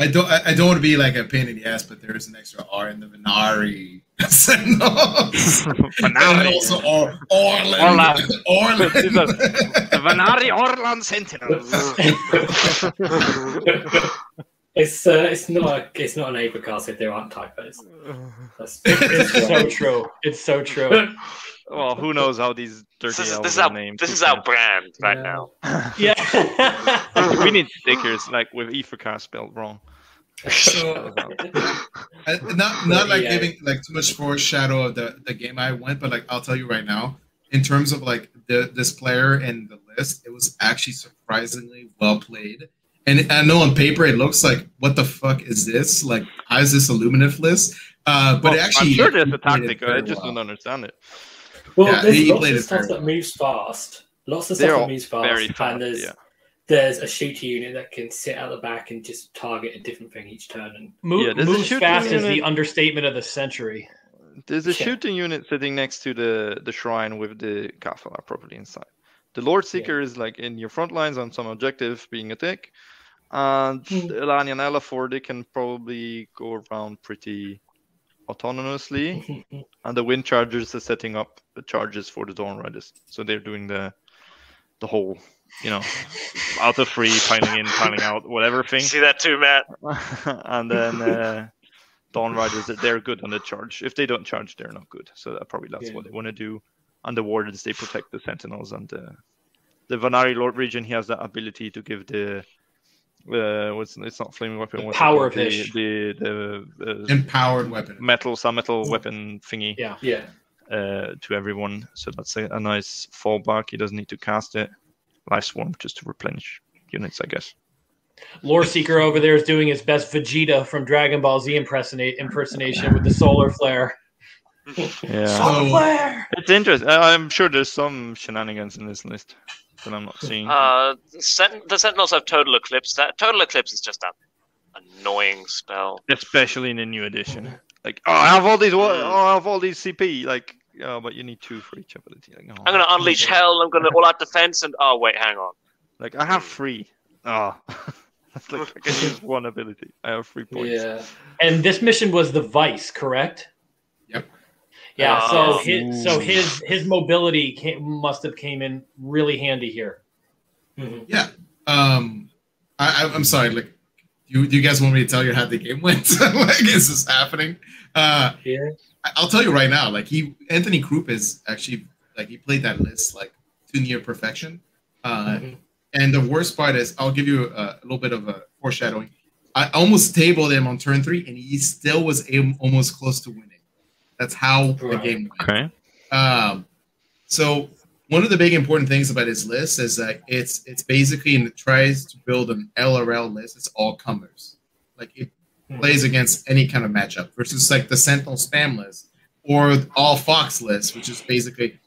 I don't I, I don't want to be like a pain in the ass, but there is an extra R in the Vanari Sentinels. and also or Orland. Orland. Orland. These the Vanari Auralan Sentinels. it's uh, it's not a, it's not an Aethercast if there aren't typos. That's, It's so true. It's so true. well, who knows how these dirty This is elves this is are our named? this Who is our brand right Yeah. now. Yeah. we need stickers like with Ifrika spelled wrong. So, Uh, not not like Yeah. giving like too much foreshadow of the the game I went, but like I'll tell you right now, in terms of like the this player and the list, it was actually surprisingly well played. And I know on paper it looks like what the fuck is this? Like how is this a Lumineth list? Uh, but Well, it actually I'm sure there's a he played it tactic. I just well. don't understand it. Well, Yeah, there's lots of stuff very that moves fast. Lots of They're stuff that moves fast, very fast, and there's yeah. There's a shooter unit that can sit at the back and just target a different thing each turn. And Move, Yeah, there's a moves shooting fast is the understatement of the century. There's a Yeah. shooting unit sitting next to the the shrine with the Kafala property inside. The Lore Seeker is like in your front lines on some objective being a tick. And Hmm. Ellania and Ellathor, they can probably go around pretty autonomously. and the Wind Chargers are setting up the charges for the Dawn Riders. So they're doing the the whole, you know, out of free, piling in, piling out, whatever thing. See that too, Matt? and then uh, Dawn Riders, they're good on the charge. If they don't charge, they're not good. So that probably that's Yeah. what they want to do. And the Wardens, they protect the Sentinels. And the, the Vanari Lord Regent, he has that ability to give the. Uh, what's it's not flaming weapon. The power of the, Hysh. the the uh, empowered weapon. metal some metal weapon thingy Yeah. yeah, uh, to everyone. So that's a, a nice fallback. He doesn't need to cast it. Life Swarm just to replenish units, I guess. Lore Seeker over there is doing his best Vegeta from Dragon Ball Z impersonate impersonation with the solar flare. Yeah. Solar flare. It's interesting. I- I'm sure there's some shenanigans in this list that I'm not seeing. Uh, Sent- the Sentinels have Total Eclipse. That Total Eclipse is just an annoying spell. Especially in the new edition. Like, oh, I have all these. Oh, I have all these CP. Like, oh, but you need two for each ability. Like, oh. I'm gonna unleash hell. I'm gonna all out defense, and oh wait, hang on. Like, I have three. Oh. It's like I can use one ability. I have three points. Yeah. And this mission was the Vice, correct? Yep. Yeah. So Oh. his so his his mobility came, must have came in really handy here. Mhm. Yeah. Um, I, I, I'm sorry. Like, you, do you guys want me to tell you how the game went? like, is this happening? Uh, Yeah. I- I'll tell you right now. Like, he Anthony Krupp is actually like he played that list like to near perfection. Uh, Mhm. And the worst part is, I'll give you a, a little bit of a foreshadowing. I almost tabled him on turn three, and he still was aim, almost close to winning. That's how the game went. Okay. Um, so one of the big important things about his list is that it's it's basically and it tries to build an LRL list. It's all comers, like it. Plays against any kind of matchup versus like the Sentinel spam list or all Fox list, which is basically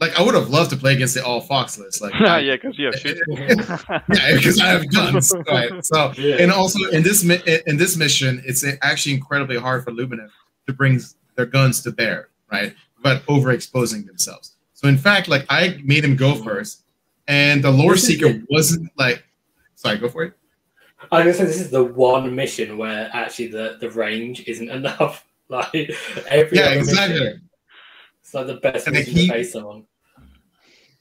like I would have loved to play against the all Fox list. Like yeah, yeah, because you have shit. yeah, because I have guns. Right. So Yeah. and also in this in this mission, it's actually incredibly hard for Lumineth to bring their guns to bear, right? But overexposing themselves. So in fact, like I made him go first, and the lore seeker wasn't like. Sorry, go for it. I was gonna say this is the one mission where actually the, the range isn't enough. Like every Yeah, other exactly. mission, it's like the best And mission he- to face someone.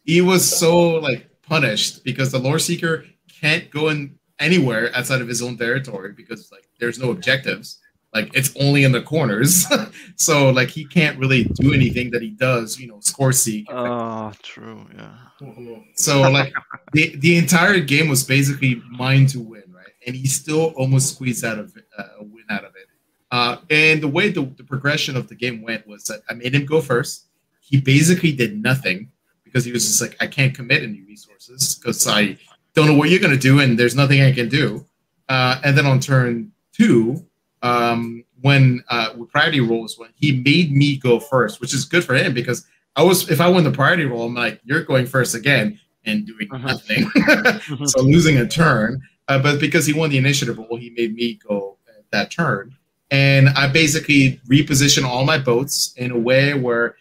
He was so like punished because the lore seeker can't go in anywhere outside of his own territory because like there's no objectives. Like it's only in the corners, so like he can't really do anything that he does. You know, score seek. Oh, true. Yeah. Mhm. So like the the entire game was basically mine to win, right? And he still almost squeezed out of it, uh, a win out of it. Uh, and the way the, the progression of the game went was that I made him go first. He basically did nothing because he was just like, I can't commit any resources because I don't know what you're gonna do, and there's nothing I can do. Uh, and then on turn two, um, when uh, with priority rolls, when he made me go first, which is good for him because I was if I win the priority roll, I'm like, you're going first again and doing Mhm. nothing. so losing a turn. Uh, but because he won the initiative he made me go that turn. And I basically reposition all my boats in a way where,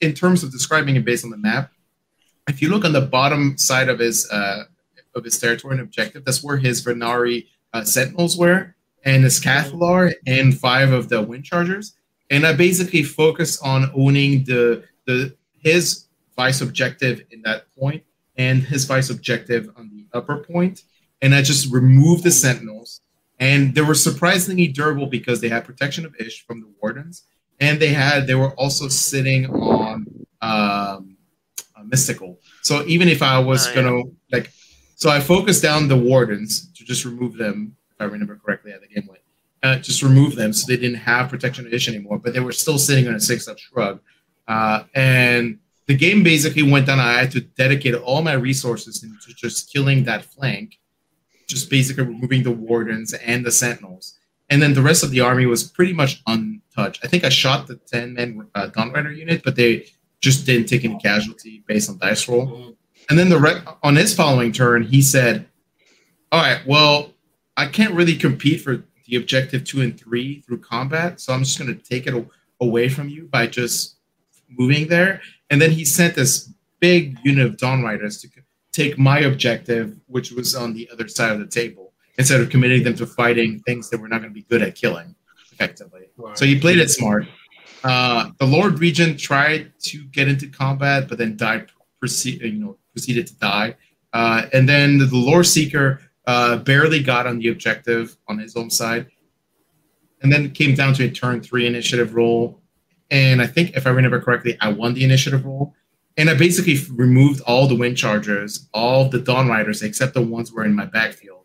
in, terms of describing it based on the map, if you look on the bottom side of his uh, of his territory and objective, that's where his Vanari uh, Sentinels were, and his Cathallar, and five of the Wind Chargers. And I basically focus on owning the the his vice objective in that point and his vice objective on the upper point, and I just removed the Sentinels. And they were surprisingly durable because they had protection of Hysh from the Wardens, and they had they were also sitting on um, uh, Mystical. So even if I was Oh, gonna like, so I focused down the Wardens to just remove them, if I remember correctly, how the game went. Uh, just remove them so they didn't have protection of Hysh anymore, but they were still sitting on a six up shrug. Uh, and the game basically went down. I had to dedicate all my resources into just killing that flank, just basically removing the wardens and the sentinels. And then the rest of the army was pretty much untouched. I think I shot the 10 men uh, Rider unit, but they just didn't take any casualty based on dice roll. And then the re- on his following turn, he said, "All right, well, I can't really compete for the objective two and three through combat, so I'm just going to take it a- away from you by just moving there." And then he sent this big unit of Dawn Riders to take my objective, which was on the other side of the table, instead of committing them to fighting things that we're not going to be good at killing effectively. So he played it smart. Uh, the Lord Regent tried to get into combat, but then died. Proceed, you know, proceeded to die. Uh, and then the Lore Seeker uh, barely got on the objective on his own side, and then it came down to a turn three initiative roll. And I think, if I remember correctly, I won the initiative roll. And I basically removed all the Wind Chargers, all the Dawn Riders, except the ones were in my backfield.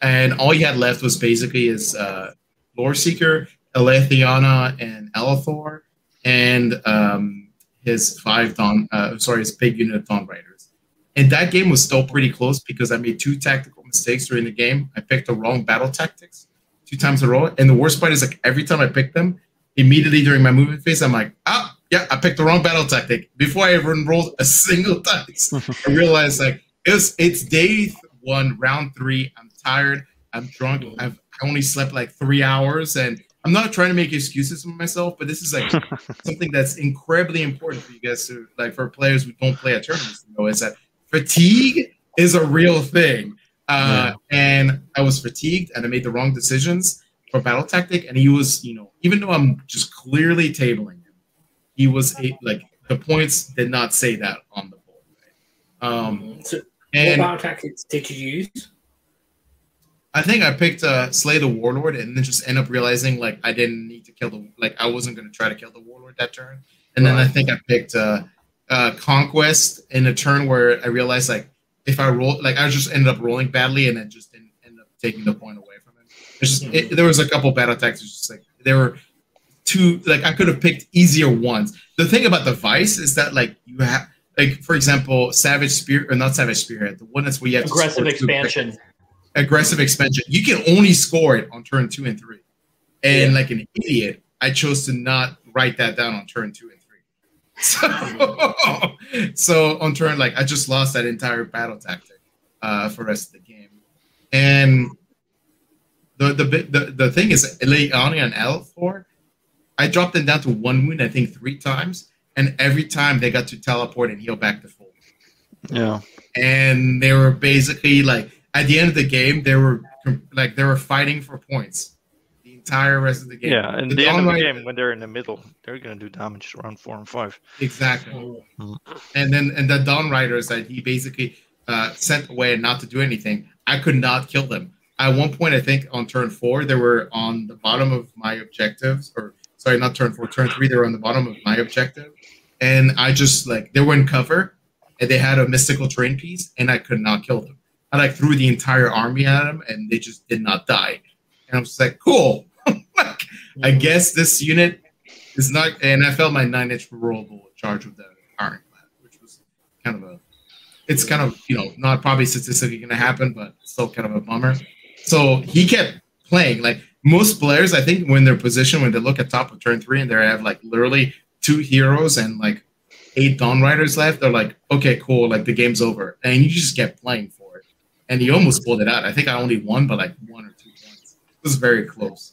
And all he had left was basically his uh, Lore Seeker, Elethiana, and Ellathor, and um, his five Dawn, uh, sorry, his big unit Dawn Riders. And that game was still pretty close because I made two tactical mistakes during the game. I picked the wrong battle tactics two times in a row. And the worst part is like every time I picked them, immediately during my movement phase, I'm like, ah, yeah, I picked the wrong battle tactic. Before I even rolled a single dice, I realized like it was it's day one, round three. I'm tired. I'm drunk. I've I only slept like three hours, and I'm not trying to make excuses for myself, but this is like something that's incredibly important for you guys to like for players who don't play at tournaments. You know, is that fatigue is a real thing. Uh, And I was fatigued, and I made the wrong decisions for battle tactic. And he was, you know, even though I'm just clearly tabling he was a, like the points did not say that on the board. Right? Um, So, and what battle tactics did you use? I think I picked uh, Slay the Warlord and then just end up realizing like I didn't need to kill the like I wasn't gonna try to kill the Warlord that turn. And then I think I picked uh, uh, Conquest in a turn where I realized like if I roll like I just ended up rolling badly and then just didn't end up taking the point away from him. It's just it, there was a couple bad battle tactics just like there were two like I could have picked easier ones. The thing about the Vice is that like you have like for example Savage Spirit or not Savage Spirit the one that's where you have Aggressive two expansion. aggressive expansion. You can only score it on turn two and three. And Yeah. like an idiot, I chose to not write that down on turn two and three. So, so on turn like I just lost that entire battle tactic uh, for the rest of the game. And the the the, the thing is, Leonia and L4, I dropped them down to one wound, I think three times, and every time they got to teleport and heal back to full Yeah. and they were basically like at the end of the game they were like they were fighting for points the entire rest of the game Yeah. And The the end of the game, when they're in the middle, they're going to do damage around four and five. exactly Oh, and then and the dawn riders that he basically uh, sent away not to do anything i could not kill them at one point i think on turn four they were on the bottom of my objectives or sorry not turn four turn three they were on the bottom of my objective. And i just like they were in cover and they had a mystical terrain piece and i could not kill them. I like threw the entire army at them and they just did not die. And i was like cool. Like, i mm-hmm. guess this unit is not and i felt my nine inch rollable charge with the iron clad which was kind of a it's kind of you know not probably statistically going to happen but still kind of a bummer. So he kept playing like most players i think when they're positioned when they look at top of turn three and they have like literally two heroes and like eight dawn riders left they're like okay cool like the game's over. And you just kept playing for it. And he almost pulled it out. I think i only won by like one or two points. It was very close.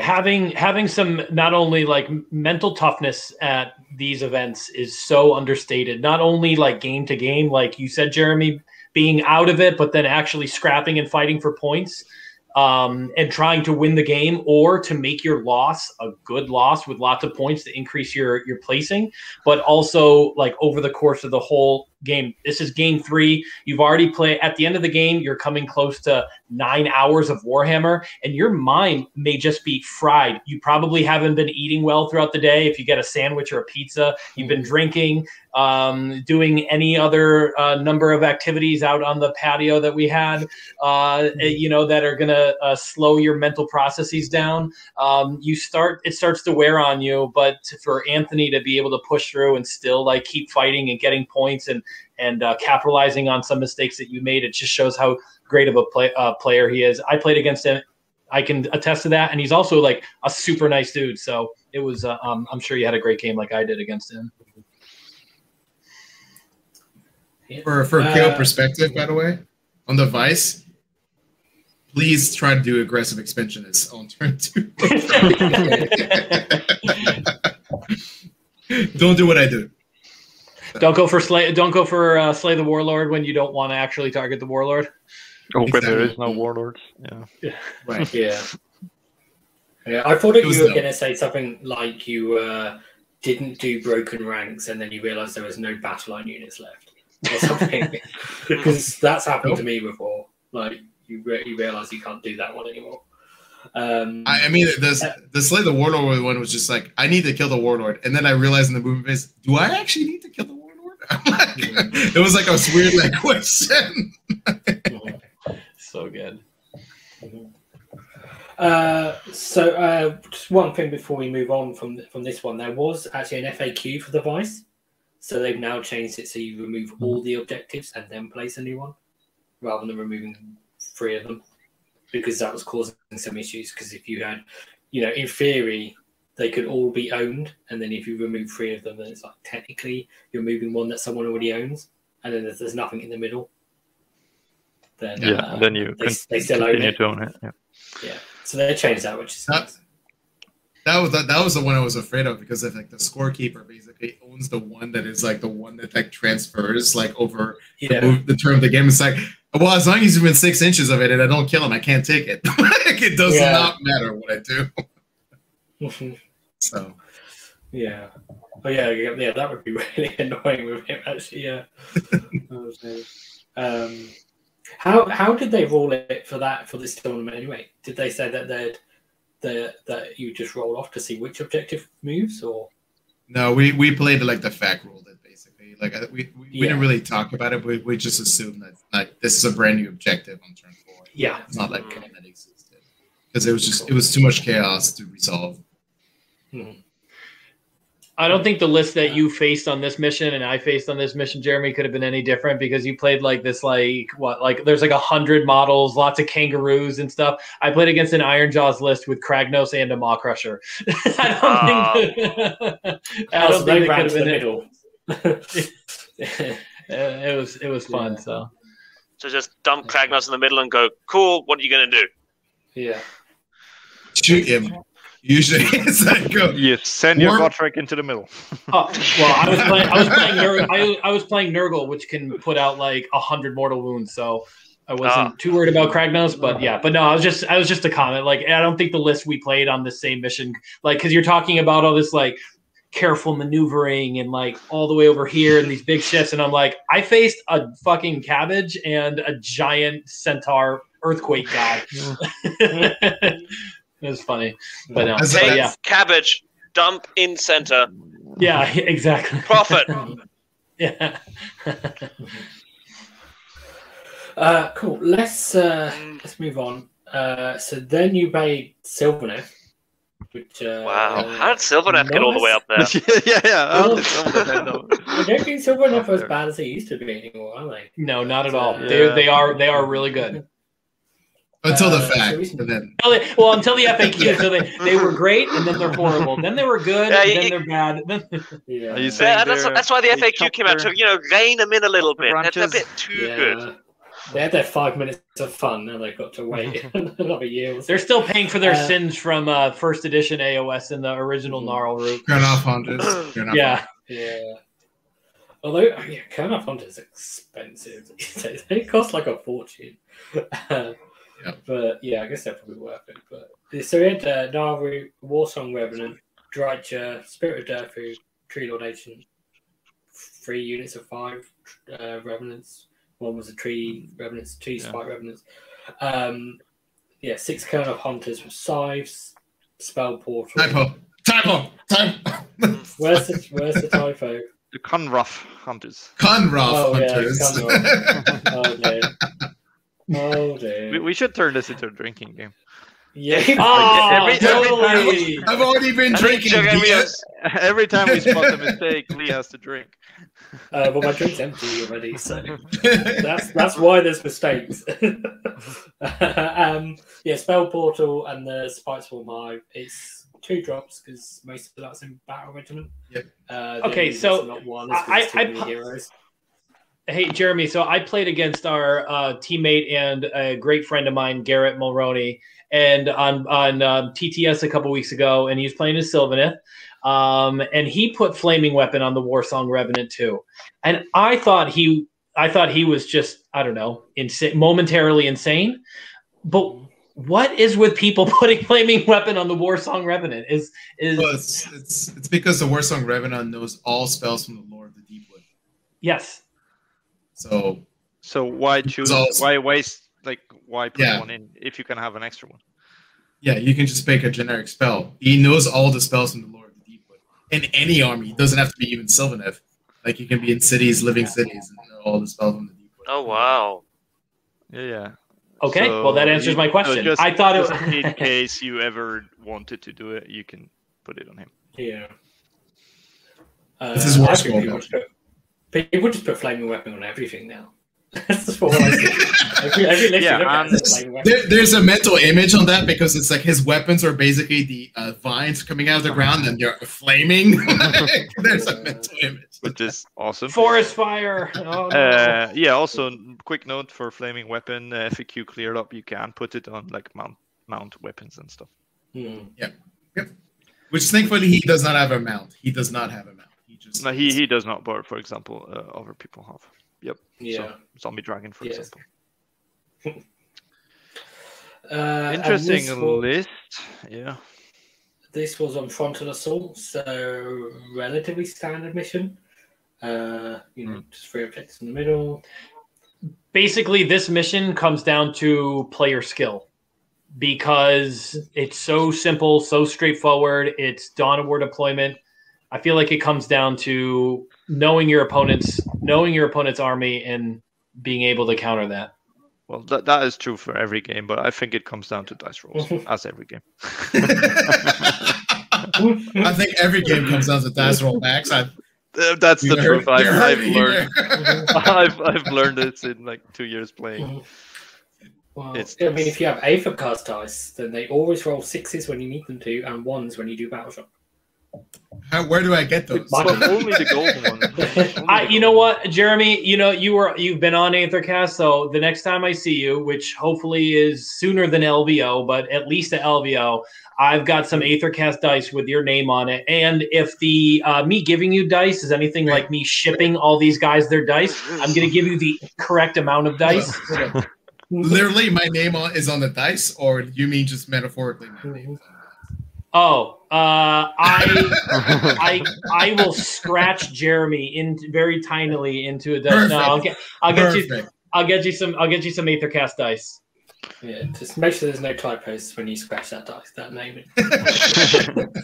Having having some not only like mental toughness at these events is so understated. Not only like game to game like you said jeremy being out of it but then actually scrapping and fighting for points um, and trying to win the game or to make your loss a good loss with lots of points to increase your your placing. But also like over the course of the whole game this is game three. You've already played at the end of the game you're coming close to nine hours of warhammer and your mind may just be fried. You probably haven't been eating well throughout the day. If you get a sandwich or a pizza, you've been drinking, um, doing any other uh, number of activities out on the patio that we had, uh, you know, that are going to uh, slow your mental processes down. Um, you start, it starts to wear on you. But for Anthony to be able to push through and still like keep fighting and getting points and and uh, capitalizing on some mistakes that you made, it just shows how great of a play, uh, player he is. I played against him. I can attest to that, and he's also like a super nice dude. So it was. Uh, um, I'm sure you had a great game like I did against him. for for Uh, KO perspective, by the way, on the Vice, please try to do aggressive expansionists on turn two. don't do what I do. don't go for slay. Don't go for uh, slay the warlord when you don't want to actually target the warlord. Oh, but there is no Exactly. warlords. Yeah. Right. Yeah. Yeah, I thought that It you were going to say something like you uh, didn't do broken ranks and then you realized there was no battle line units left or something. because that's happened to me before. Like, you, re- you realize you can't do that one anymore. Um, I, I mean, the the Slay the Warlord one was just like I need to kill the Warlord, and then I realized in the movie phase, do I actually need to kill the Warlord? I'm like, it was like a weird like question. So good. Uh, so uh, just one thing before we move on from from this one, there was actually an FAQ for the Vice, so they've now changed it so you remove all the objectives and then place a new one, rather than removing three of them, because that was causing some issues. Because if you had, you know, in theory, they could all be owned, and then if you remove three of them, then it's like technically you're moving one that someone already owns, and then there's, there's nothing in the middle. Then Yeah. uh, then you they, can they still own continue it. to own it. Yeah. Yeah. So they changed that, which is That- That was that, that was the one I was afraid of because if like the scorekeeper basically owns the one that is like the one that like transfers like over the, yeah. move, the term of the game. It's like Well, as long as he's within six inches of it and I don't kill him, I can't take it. it does Yeah. not matter what I do. Mhm. So yeah. Oh yeah, yeah, yeah, that would be really annoying with him actually, yeah. Um how how did they rule it for that for this tournament anyway? Did they say that they'd the that you just roll off to see which objective moves or no, we we played like the fact ruled it basically. Like we we, we didn't really talk about it. We, we just assumed that like this is a brand new objective on turn four. Yeah. It's not like one that existed because it was just it was too much chaos to resolve. Mm-hmm. I don't think the list that you faced on this mission and I faced on this mission, Jeremy, could have been any different because you played like this, like what, like there's like a hundred models, lots of kangaroos and stuff. I played against an Ironjawz list with Kragnos and a Maw-krusha. I don't think. I don't think it ran could have the been. middle. Uh, it was it was fun. Yeah. So So just dump Kragnos in the middle and go, cool, what are you going to do? yeah. Shoot him. Usually it's like go. You send your Warp- Gotrek into the middle. Oh, well, I was playing. I was playing. Nurgle, I, I was playing Nurgle, which can put out like a hundred mortal wounds. So I wasn't Ah. too worried about Kragnos. But yeah, but no, I was just. I was just a comment. Like I don't think the list we played on the same mission, like because you're talking about all this like careful maneuvering and like all the way over here and these big shifts, and I'm like, I faced a fucking cabbage and a giant centaur earthquake god. It was funny, but no, As but yeah, cabbage, dump in center, yeah, exactly. profit. Yeah. Uh, cool. Let's uh, let's move on. Uh, so then you made Sylvaneth, which uh, Wow. How did Sylvaneth get all the way up there? yeah, yeah. It's over there. I don't think Sylvaneth are as bad as they used to be anymore, are they? No, not at all. Yeah. They they are they are really good. Until the Uh, fact, and then Until they- Well, until the FAQ, so they, they were great, and then they're horrible. Then they were good, Yeah, and you- then they're bad. Yeah. You saying Yeah, that's, that's why the FAQ came out to, you know, rein them in a little the bit. That's a bit too Yeah. good. They had their five minutes of fun, now they've got to wait another year. Or they're still paying for their Uh, sins from uh, first edition AOS and the original Mhm. Gnarl route. Kurnoth Hunters. Yeah, Yeah. Although, yeah, Kurnoth is expensive. these days. they cost like a fortune. Yeah. But yeah, I guess they're probably worth it. But so we had uh, Naru, Warsong Revenant, Drycha, Spirit of Durthu, Tree Lord Ancient, three units of five uh, Revenants. One was a Tree Revenants, two Yeah. Spite-Revenants. Um, yeah, six Kurnoth Hunters with Scythes, Spell Portal. Typo. Typo. Typo. Where's the, where's the typo? The Conruff hunters. Conroth Oh, yeah, hunters. Oh dear. Oh dear. We, we should turn this into a drinking game. yeah. Oh, every- every time- totally. I've already been I drinking. Jeremy beer. Every time we spot a mistake, Lee has to drink. Uh, well, my drink's empty already, so that's that's why there's mistakes. um, yeah, spell portal and the Spiteswarm Hive. It's two drops because most of that's in battle regiment. Yep. Uh, Okay, so not one I- I- I- heroes. Hey, Jeremy. So I played against our uh, teammate and a great friend of mine, Garrett Mulroney, and on on um, TTS a couple weeks ago, and he was playing as Sylvaneth, um, and he put Flaming Weapon on the Warsong Revenant too, and I thought he, I thought he was just, I don't know, insane, momentarily insane, but. What is with people putting flaming weapon on the Warsong Revenant? Is is Well, it's, it's it's because the Warsong Revenant knows all spells from the lore of the Deepwood. yes, So So why choose? also- Why waste? Like why put Yeah. one in if you can have an extra one? yeah, you can just make a generic spell. He knows all the spells from the Lore of the Deepwood. In any army, it doesn't have to be even Sylvaneth. Like you can be in cities, living cities, and know all the spells from the Deepwood. Oh, wow. Yeah, yeah. okay. So well, that answers you- my so question. just- I thought it just was in case you ever wanted to do it, you can put it on him. Yeah. Uh, This is I worse think for people just put- People just put flaming weapon on everything now. That's just what I see. Every, every Yeah, you look at and- is flaming weapon. There, there's a mental image on that because it's like his weapons are basically the uh, vines coming out of the ground and they're flaming. there's a mental image. which is awesome. forest fire. Oh, no. Uh, yeah. Also, quick note for flaming weapon uh, FAQ cleared up. You can put it on like mount mount weapons and stuff. Hmm. Which thankfully he does not have a mount. He does not have a mount. He just No, he he does not, but for example, uh, other people have. Yep. Yeah. So, zombie dragon, for Yes. example. Uh, Interesting this was, list. Yeah. this was on Frontal Assault, so relatively standard mission. Uh, you know, just three objectives in the middle. basically this mission comes down to player skill because it's so simple so straightforward it's dawn of war deployment i feel like it comes down to knowing your opponent's knowing your opponent's army and being able to counter that Well, that, that is true for every game, but I think it comes down to dice rolls, as every game. I think every game comes down to dice roll max. I've, Uh, That's the heard- truth. I've, I've learned. there. I've, I've learned it in like two years playing. Well, It's- I mean, if you have Aethercast dice, then they always roll sixes when you need them to, and ones when you do battle shock. How, where do I get those? But But only the golden one. I, you know what jeremy you know you were you've been on aethercast so the next time i see you which hopefully is sooner than lvo but at least at lvo i've got some aethercast dice with your name on it and if the uh, me giving you dice is anything like me shipping all these guys their dice i'm going to give you the correct amount of dice Literally, my name on, is on the dice, or you mean just metaphorically? My name oh uh, i I I will scratch Jeremy in very tinily into a dice. No, I'll get I'll get dice. you Perfect. I'll get you some I'll get you some Aethercast dice. Yeah, just make sure there's no typos when you scratch that dice, that name.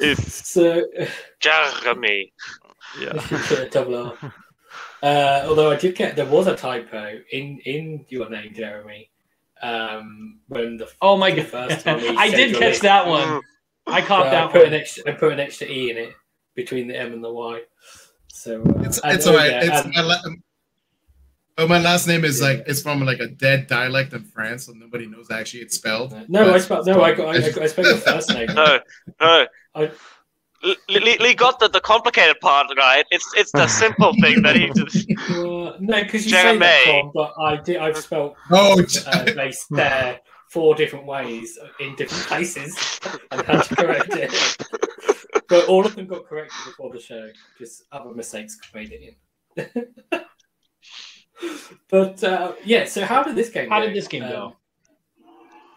If So, Jeremy. yeah, double R. Uh, although I did get there was a typo in in your name, Jeremy. Um, when the Oh my the god! first time I did catch list, that one. I so caught I that put an one. extra. I put an extra e in it between the m and the y. So uh, It's, it's oh, all right. It's my, la- oh, my last name is Yeah. like it's from like a dead dialect in France, so nobody knows actually it's spelled. no, I spelled no. I got. I, I, I spelled the first name. No, no. I- Lee, Lee- Lee got the, the complicated part right. It's it's the simple thing that he just. Uh, no, because you say that, Tom, but I did. I've spelled Oh, uh, they there four different ways in different places and had to correct it. But all of them got corrected before the show. Just other mistakes made it in. but uh, yeah, so how did this game How go? did this game go?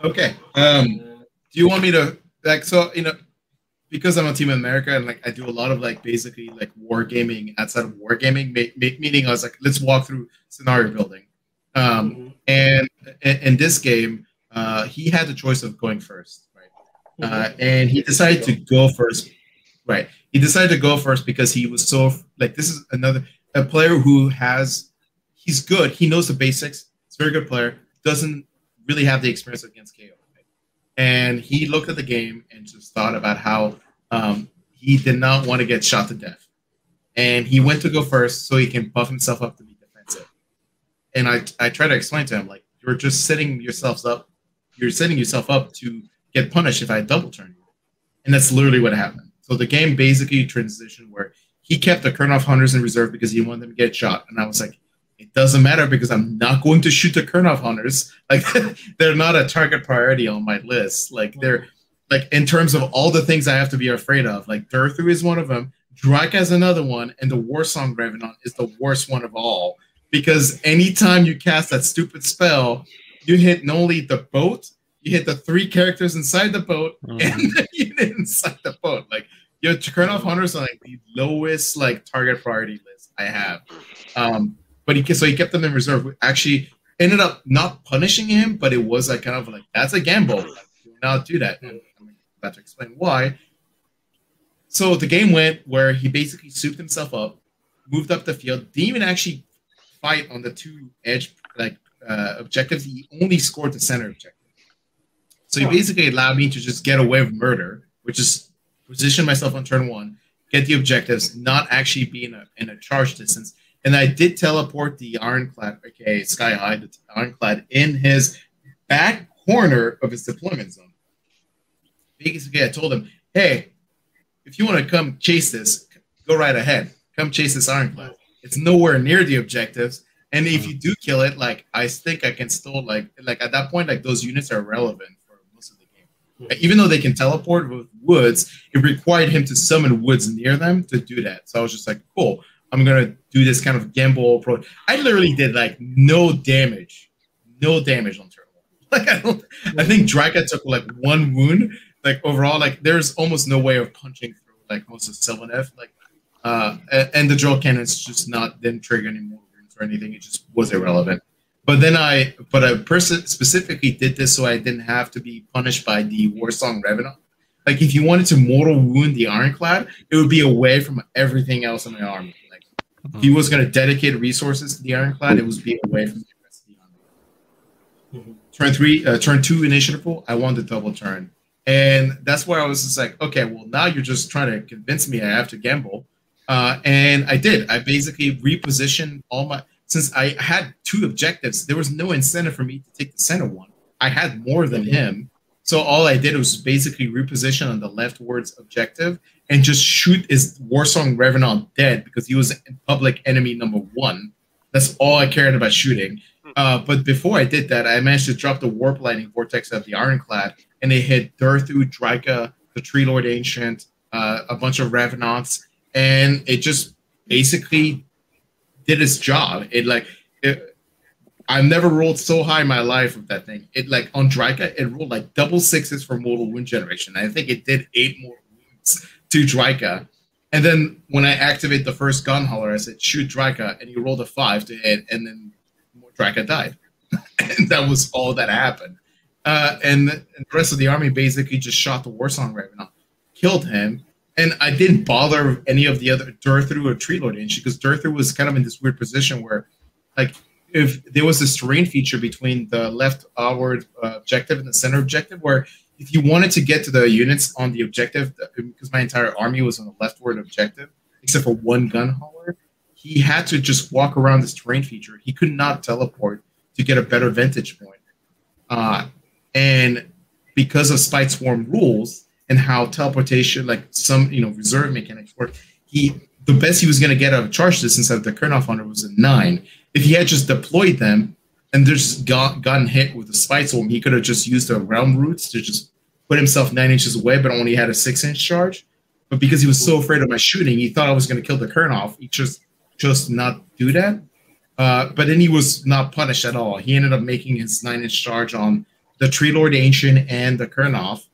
okay. Um, Uh, do you want me to like so you know because I'm on Team America and like I do a lot of like basically like wargaming outside of wargaming, ma- ma- meaning I was like let's walk through scenario building. Um, mhm, and in, in this game, uh, he had the choice of going first, right? Uh, mhm. and he decided to go first. Right. He decided to go first because he was so like this is another a player who has he's good. He knows the basics. He's a very good player. Doesn't really have the experience against KO. And he looked at the game and just thought about how um, he did not want to get shot to death. And he went to go first so he can buff himself up to be defensive. And I I try to explain to him like you're just setting yourselves up. You're setting yourself up to get punished if I double turn you. And that's literally what happened. So the game basically transitioned where he kept the Kurnoth hunters in reserve because he wanted them to get shot. And I was like, it doesn't matter because I'm not going to shoot the Kurnoth hunters. Like they're not a target priority on my list. Like they're like in terms of all the things I have to be afraid of. Like Durthu is one of them. Drak has another one, and the Warsong Revenant is the worst one of all. Because anytime you cast that stupid spell, you hit not only the boat, you hit the three characters inside the boat, Mhm. and the unit inside the boat. Like your Kurnoth hunters are like the lowest like target priority list I have. Um, but he so he kept them in reserve. We Actually, ended up not punishing him, but it was like kind of like that's a gamble. Like, do not do that. And I'm about to explain why. So the game went where he basically souped himself up, moved up the field, didn't even actually fight on the two edge like uh, objectives. He only scored the center objective. So he basically allowed me to just get away with murder, which is position myself on turn one, get the objectives, not actually be in a in a charge distance. And I did teleport the Ironclad, okay, Sky High, the Ironclad, in his back corner of his deployment zone. Basically, I told him, hey, if you want to come chase this, go right ahead. Come chase this Ironclad. It's nowhere near the objectives. And if you do kill it, like I think I can still like like at that point, like those units are relevant for most of the game. Even though they can teleport with woods, it required him to summon woods near them to do that. So I was just like, cool, I'm gonna do this kind of gamble approach. I literally did like no damage no damage on turn one. Like I don't, I think Drycha took like one wound. Like overall, like there's almost no way of punching through like most of Sylvaneth. Like, uh, and the drill cannons just not didn't trigger any more wounds or anything. It just was irrelevant. But then I, but I pers- specifically did this so I didn't have to be punished by the Warsong Revenant. Like if you wanted to mortal wound the Ironclad, it would be away from everything else in my army. If he was going to dedicate resources to the Ironclad, it was be away from the rest of the army. Mhm. Turn three, uh, turn two initiative pool. I won the double turn, and that's where I was just like, okay, well now you're just trying to convince me I have to gamble, uh, and I did. I basically repositioned all my since I had two objectives. There was no incentive for me to take the center one. I had more than him, so all I did was basically reposition on the leftwards objective and just shoot his Warsong Revenant dead because he was public enemy number one. That's all I cared about shooting. Uh, but before I did that, I managed to drop the Warp Lightning Vortex of the Ironclad, and it hit Durthu, Drycha, the Tree Lord Ancient, uh, a bunch of Revenants, and it just basically did its job. It like it, I've never rolled so high in my life with that thing. It like on Drycha, it rolled like double sixes for mortal wound generation. I think it did eight more wounds to Drycha. And then when I activate the first gun hauler, I said shoot Drycha, and he rolled a five to hit, and then Drycha died. and that was all that happened. Uh, and, the, and the rest of the army basically just shot the Warsong Revenant, killed him, and I didn't bother any of the other Durthu or Tree Lord because Durthu was kind of in this weird position where, like, if there was this terrain feature between the left outward uh, objective and the center objective, where if you wanted to get to the units on the objective, because my entire army was on the leftward objective, except for one gun hauler, he had to just walk around this terrain feature. He could not teleport to get a better vantage point. Uh, and because of Spiteswarm rules and how teleportation, like some you know reserve mechanics work, he the best he was going to get out of charge distance of the Kurnoth Hunter was a nine. If he had just deployed them and just got gotten hit with the Spiteswarm, he could have just used the realm roots to just put himself nine inches away, but only had a six inch charge. But because he was so afraid of my shooting, he thought I was going to kill the Kurnoth. He just just not do that. Uh, but then he was not punished at all. He ended up making his nine inch charge on the Tree Lord Ancient and the Kurnoth,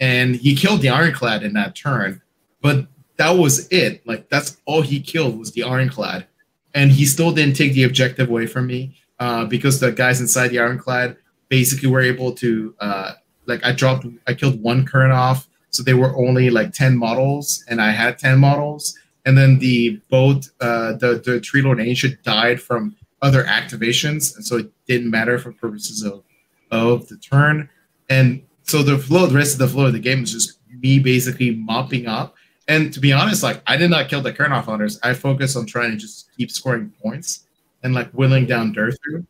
and he killed the Ironclad in that turn. But that was it. Like that's all he killed was the Ironclad, and he still didn't take the objective away from me uh, because the guys inside the Ironclad basically were able to uh, like I dropped I killed one Kurnoth, so they were only like ten models, and I had ten models and then the boat, uh, the the Tree Lord Ancient died from other activations, and so it didn't matter for purposes of of the turn. And so the flow, the rest of the flow of the game is just me basically mopping up. And to be honest, like I did not kill the Kurnoth hunters. I focused on trying to just keep scoring points and like whittling down Durthu.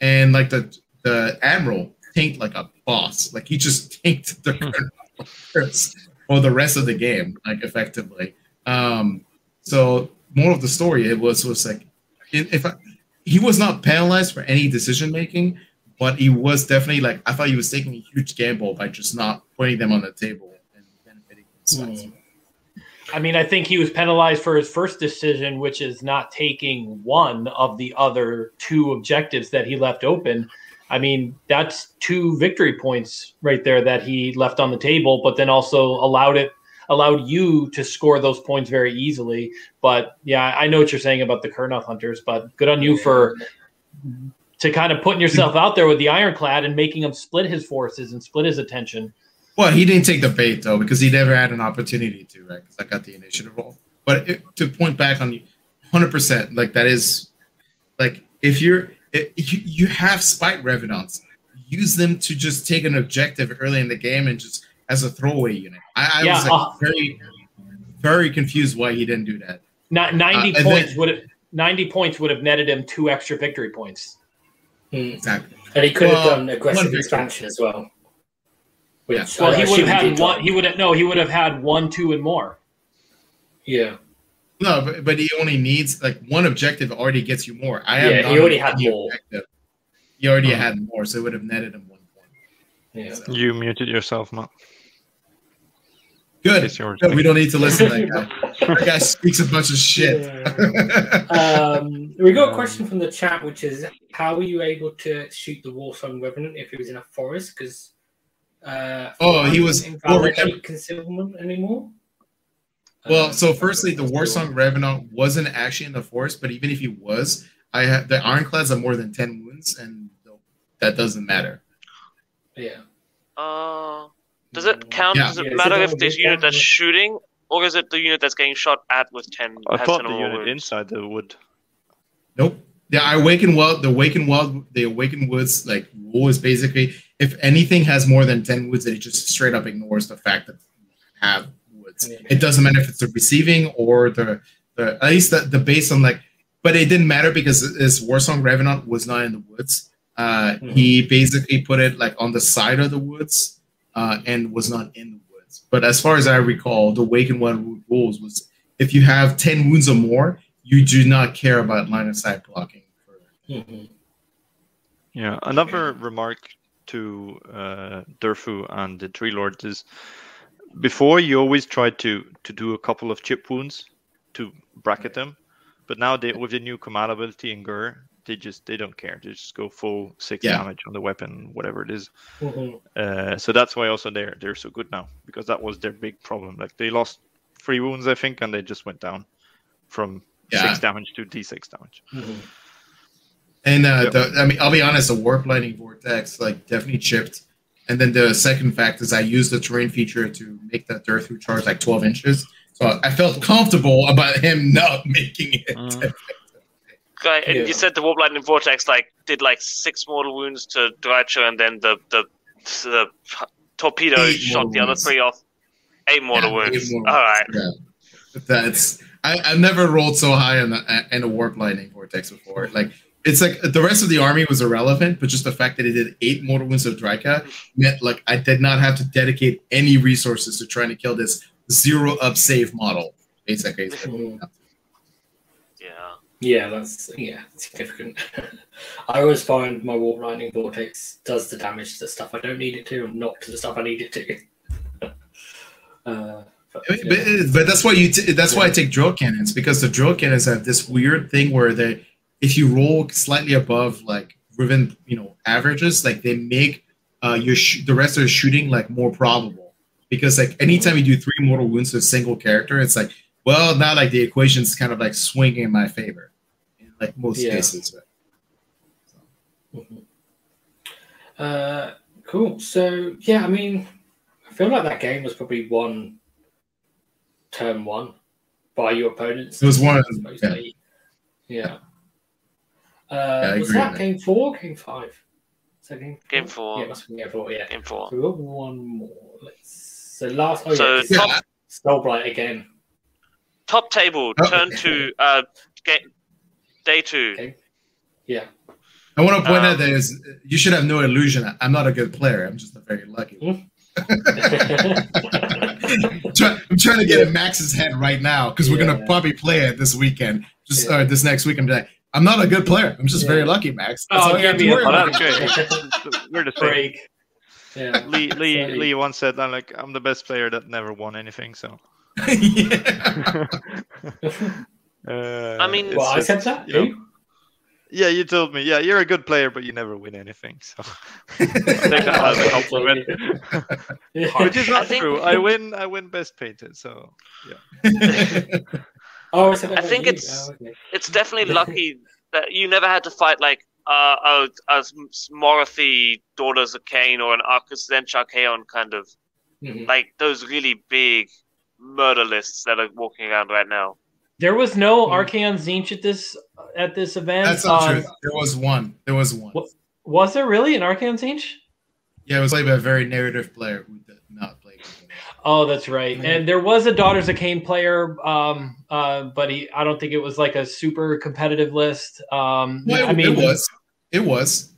And like the the admiral tanked like a boss. Like he just tanked the Kurnoth hunters for the rest of the game, like effectively. Um, so more of the story it was was like if I, he was not penalized for any decision making, but he was definitely like I thought he was taking a huge gamble by just not putting them on the table and benefiting himself. Hmm. I mean, I think he was penalized for his first decision, which is not taking one of the other two objectives that he left open. I mean, that's two victory points right there that he left on the table, but then also allowed it allowed you to score those points very easily. But yeah, I know what you're saying about the Kurnoth hunters, but good on you for to kind of putting yourself out there with the ironclad and making him split his forces and split his attention. Well, he didn't take the bait though because he never had an opportunity to, right? Because I got the initiative roll. But it, to point back on you, hundred percent, like that is, like if you're if you, you have spite revenants, use them to just take an objective early in the game and just as a throwaway unit. I, I Yeah, was like uh, very, very confused why he didn't do that. Not ninety Uh, points then- would have ninety points would have netted him two extra victory points. Exactly. And he could have Well, done aggressive expansion as well. Which Yeah. Well, he would have had one. He would have no. He would have had one, two, and more. Yeah. No, but, but he only needs like one objective already gets you more. I have Yeah, he already had had more. objective. He already Mhm. had more, so it would have netted him one point. Yeah. So- You muted yourself, Matt. Good. It's yours. Good. We don't need to listen to that guy. That guy speaks a bunch of shit. um, we got a question from the chat, which is how were you able to shoot the Warsong Revenant if it was in a forest? Because uh, Oh, he was- invalidate well, concealment anymore. Well, Um, so firstly, the Warsong Revenant wasn't actually in the forest, but even if he was, I have the Ironclads have more than ten wounds, and that doesn't matter. Yeah. Uh, does it count? Yeah. Does it Yeah, matter so if that this unit that's down- shooting, or is it the unit that's getting shot at with ten? I thought 10 the unit wounds? inside the wood. Nope. The Awakened Wild, the Awakened Wild, the Awakened Woods like rule is basically if anything has more than ten woods, it just straight up ignores the fact that you have woods. It doesn't matter if it's the receiving or the the at least the, the base on like, but it didn't matter because his Warsong Revenant was not in the woods. Uh, Mhm. He basically put it like on the side of the woods uh, and was not in the woods. But as far as I recall, the Awakened One rules was if you have ten wounds or more, you do not care about line of sight blocking. For, Mhm. Yeah. Another remark to uh, Durthu and the Tree Lords is before you always tried to to do a couple of chip wounds to bracket them, but now they with the new command ability in Ghur, they just they don't care. They just go full six Yeah. damage on the weapon, whatever it is. Mhm. Uh, so that's why also they're they're so good now because that was their big problem. Like they lost three wounds, I think, and they just went down from Yeah. six damage to d6 damage. Mhm. And uh, Yep. the, I mean, I'll be honest, the warp lightning vortex like definitely chipped. And then the second fact is I used the terrain feature to make that Durthu charge like 12 inches. So I felt comfortable about him not making it. Guy, and Yeah. you said the warp lightning vortex like did like six mortal wounds to Drycha, and then the the the torpedo Eight shot mortal the other three off. Eight mortal Yeah, eight wounds. mortal All right. Yeah. That's I, I've never rolled so high in the in a warp lightning vortex before. Like it's like the rest of the army was irrelevant, but just the fact that it did eight mortal wounds of Drycha meant like I did not have to dedicate any resources to trying to kill this zero up save model. Basically, is what it came down to. Yeah. Yeah, that's yeah significant. I always find my warp lightning vortex does the damage to the stuff I don't need it to, and not to the stuff I need it to. uh, but, But, yeah. but that's why you t- that's why I take drill cannons because the drill cannons have this weird thing where they if you roll slightly above like within you know averages like they make uh your sh- the rest of the shooting like more probable because like anytime you do three mortal wounds to a single character it's like well now like the equation's kind of like swinging in my favor in like most Yeah. cases Mhm. Uh, cool. So yeah, I mean, I feel like that game was probably one turn one by your opponents. It was one, mostly. Yeah. Uh, I was that on that. game four? or Game five? So game Game Yeah, four. it must have been game four. Yeah. Game four. So we got one more. Let's. So last. Oh So yeah. Yeah. top Soulblight again. top table. Oh. Turn to uh ga- day two. Okay. Yeah. I want to point out Um, that is you should have no illusion I'm not a good player I'm just a very lucky one. I'm, try, I'm trying to get Yeah. in Max's head right now because we're gonna probably play it this weekend. Just Yeah. uh, this next week. I'm like, I'm not a good player. I'm just Yeah. very lucky, Max. That's Oh, all you have give me a worry Oh, that's great. We're the same. Yeah. Lee Lee Sorry. Lee once said, "I'm like I'm the best player that never won anything." So. yeah. Uh, I mean- it's well, I said that. you know, yeah, you told me. Yeah, you're a good player, but you never win anything. So I'll take that as a compliment. Which is I not think- true. I win. I win best painted. So Oh, I, I think it's- Oh, okay. It's definitely lucky that you never had to fight like uh, a, a Morathi, Daughters of Khaine, or an Arcus Zenchakeon kind of Mhm. like those really big murder lists that are walking around right now. There was no Hmm. Archaon Tzeentch at this at this event. That's not Um, true. There was one. There was one. What- Was there really an Archaon Tzeentch? Yeah, it was played by a very narrative player who did not play. good. Oh, that's right. And there was a Daughters of Khaine player, um, uh, but he, I don't think it was like a super competitive list. Um, Well, I mean, it was. It was.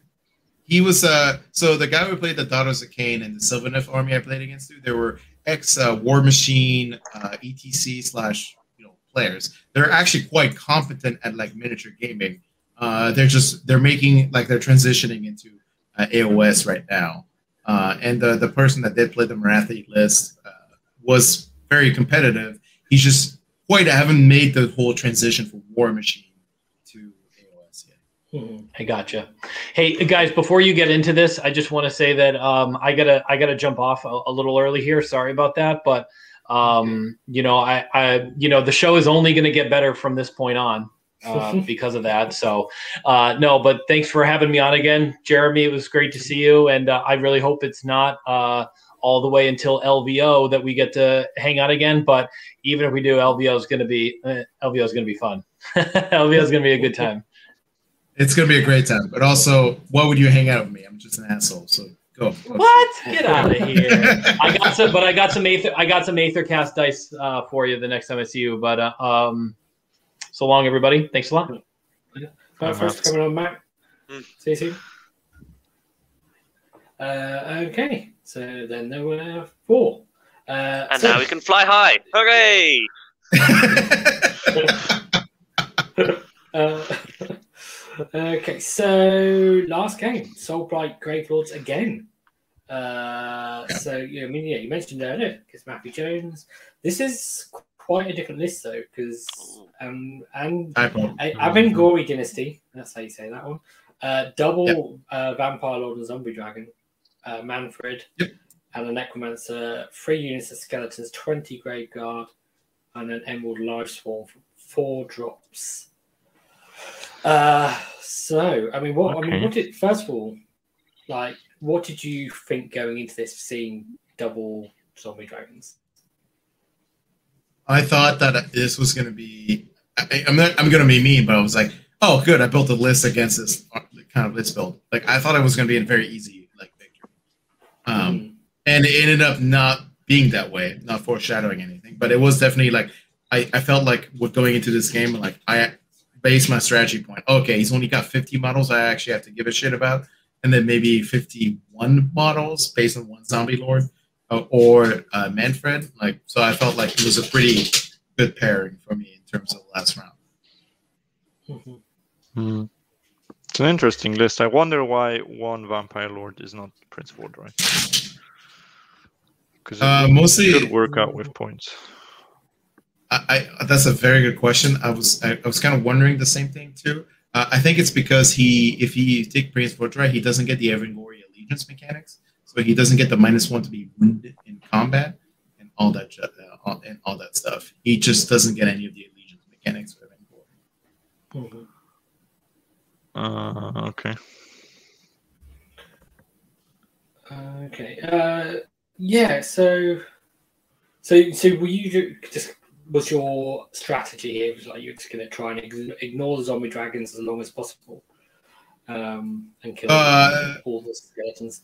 He was. Uh, so the guy who played the Daughters of Khaine and the Sylvaneth army I played against, too, there were ex uh, Warmachine, uh, ETC slash you know players. They're actually quite competent at like miniature gaming. Uh, they're just they're making like they're transitioning into uh, AOS right now. Uh, and the the person that did play the Morathi list was very competitive. He's just quite I haven't made the whole transition from Warmachine to AOS yet. Mhm. I gotcha. Hey guys, before you get into this, I just want to say that um, I gotta I gotta jump off a, a little early here. Sorry about that, but um, you know I, I you know the show is only going to get better from this point on uh, because of that. So uh, no, but thanks for having me on again, Jeremy. It was great to see you, and uh, I really hope it's not uh, all the way until LVO that we get to hang out again. But even if we do, LVO is going to be uh, LVO is going to be fun. LVO is going to be a good time. It's gonna be a great time. But also, why would you hang out with me? I'm just an asshole. So go. What? Get out of here! I got some, but I got some Aether. I got some Aethercast dice uh, for you the next time I see you. But uh, um, so long, everybody. Thanks a lot. But first coming on, Matt. Mm. See you soon. Uh, okay, so then there were four. Uh, And so- now we can fly high. Hooray! Uh, okay, so last game, Soulblight Gravelords again. Uh, so yeah, I mean, yeah, you mentioned earlier because Matthew Jones. This is quite a different list though, because um, and Typo. I- Avengorii Dynasty. That's how you say that one. Uh, double uh, Vampire Lord and Zombie Dragon, uh, Mannfred, Yep. and a Necromancer. Three units of skeletons, twenty Grave Guard, and an Emerald Life Swarm for four drops. Uh, so I mean, what I mean, what did first of all, like, what did you think going into this, seeing double zombie dragons? I thought that this was going to be. I, I'm not. I'm going to be mean, but I was like, oh, good. I built a list against this kind of list build. Like I thought it was going to be a very easy. Um, and it ended up not being that way. Not foreshadowing anything, but it was definitely like I, I felt like with going into this game, like I based my strategy point. Okay, he's only got 50 models. I actually have to give a shit about, and then maybe 51 models based on one zombie lord uh, or uh, Mannfred. Like, so I felt like it was a pretty good pairing for me in terms of the last round. Mhm. Hmm. It's an interesting list. I wonder why one Vampire Lord is not Prince Ward, right? Because it Uh, mostly, could work out with points. I, I that's a very good question. I was I, I was kind of wondering the same thing too. Uh, I think it's because he if he take Prince Vhordrai, he doesn't get the Avengorii allegiance mechanics, so he doesn't get the minus one to be wounded in combat and all that ju- uh, all- and all that stuff. He just doesn't get any of the allegiance mechanics for Avengorii. Uh, okay. Okay. Uh, yeah. So, so, so were you just was your strategy here? Was like you're just going to try and ignore the zombie dragons as long as possible, um, and kill Uh, all the skeletons.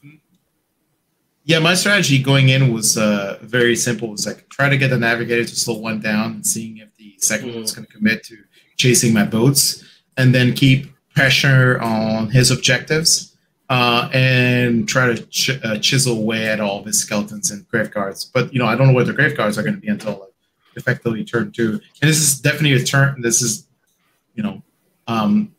Yeah, my strategy going in was uh, very simple. It was like try to get the navigator to slow one down and seeing if the second Mhm. one's going to commit to chasing my boats, and then keep pressure on his objectives uh, and try to ch- uh, chisel away at all his skeletons and grave guards. But you know, I don't know where the grave guards are going to be until like effectively turn two. And this is definitely a turn. This is you know um,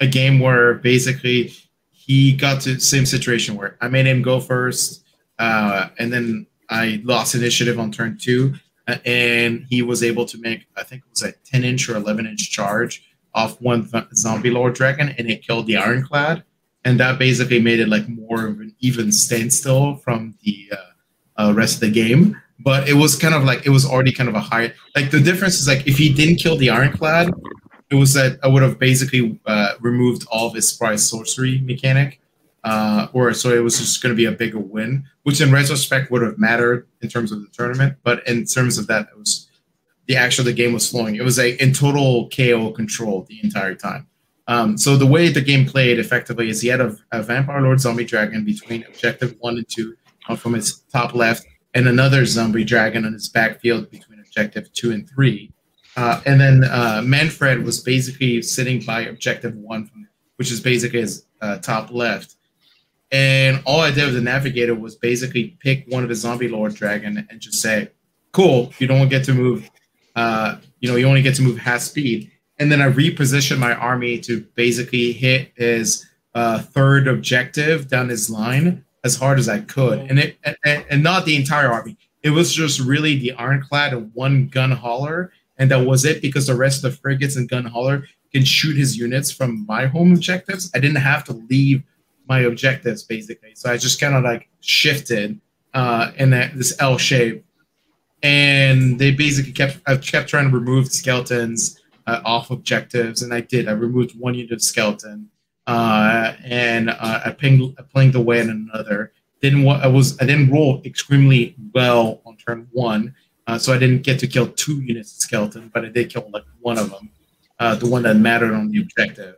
a game where basically he got to the same situation where I made him go first uh, and then I lost initiative on turn two, uh, and he was able to make I think it was a ten inch or eleven inch charge off one v- zombie lord dragon, and it killed the ironclad, and that basically made it like more of an even standstill from the uh, uh, rest of the game. But it was kind of like it was already kind of a high like the difference is like if he didn't kill the ironclad, it was that I would have basically uh, removed all of his surprise sorcery mechanic uh, or so it was just going to be a bigger win, which in retrospect would have mattered in terms of the tournament. But in terms of that, it was the actual the game was flowing. It was a in total KO control the entire time. Um, so the way the game played effectively is he had a, a vampire lord zombie dragon between objective one and two uh, from his top left, and another zombie dragon on his backfield between objective two and three. Uh, and then uh, Mannfred was basically sitting by objective one, from, which is basically his uh, top left. And all I did with the navigator was basically pick one of the zombie lord dragon and just say, "Cool, you don't get to move. Uh, you know, you only get to move half speed." And then I repositioned my army to basically hit his uh, third objective down his line as hard as I could, and it and, and not the entire army. it was just really the ironclad and one gun hauler, and that was it because the rest of the frigates and gun hauler can shoot his units from my home objectives. I didn't have to leave my objectives basically, so I just kind of like shifted uh, in that, this L shape, and they basically kept I kept trying to remove skeletons uh, off objectives, and I did. I removed one unit of skeleton, uh, and uh, I pinged I pinged away in another. Didn't I was I didn't roll extremely well on turn one, uh, so I didn't get to kill two units of skeleton, but I did kill like one of them, uh, the one that mattered on the objective.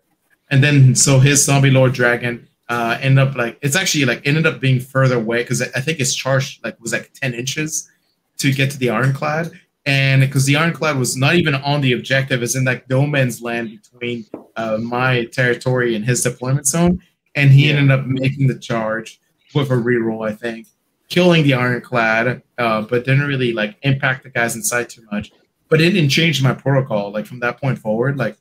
And then so his zombie lord dragon uh, ended up like it's actually like ended up being further away because I think his charge like was like ten inches to get to the ironclad, and because the ironclad was not even on the objective, it's in that no man's land between uh, my territory and his deployment zone, and he Yeah. ended up making the charge with a reroll, I think, killing the ironclad, uh, but didn't really like impact the guys inside too much. But it didn't change my protocol. Like from that point forward, like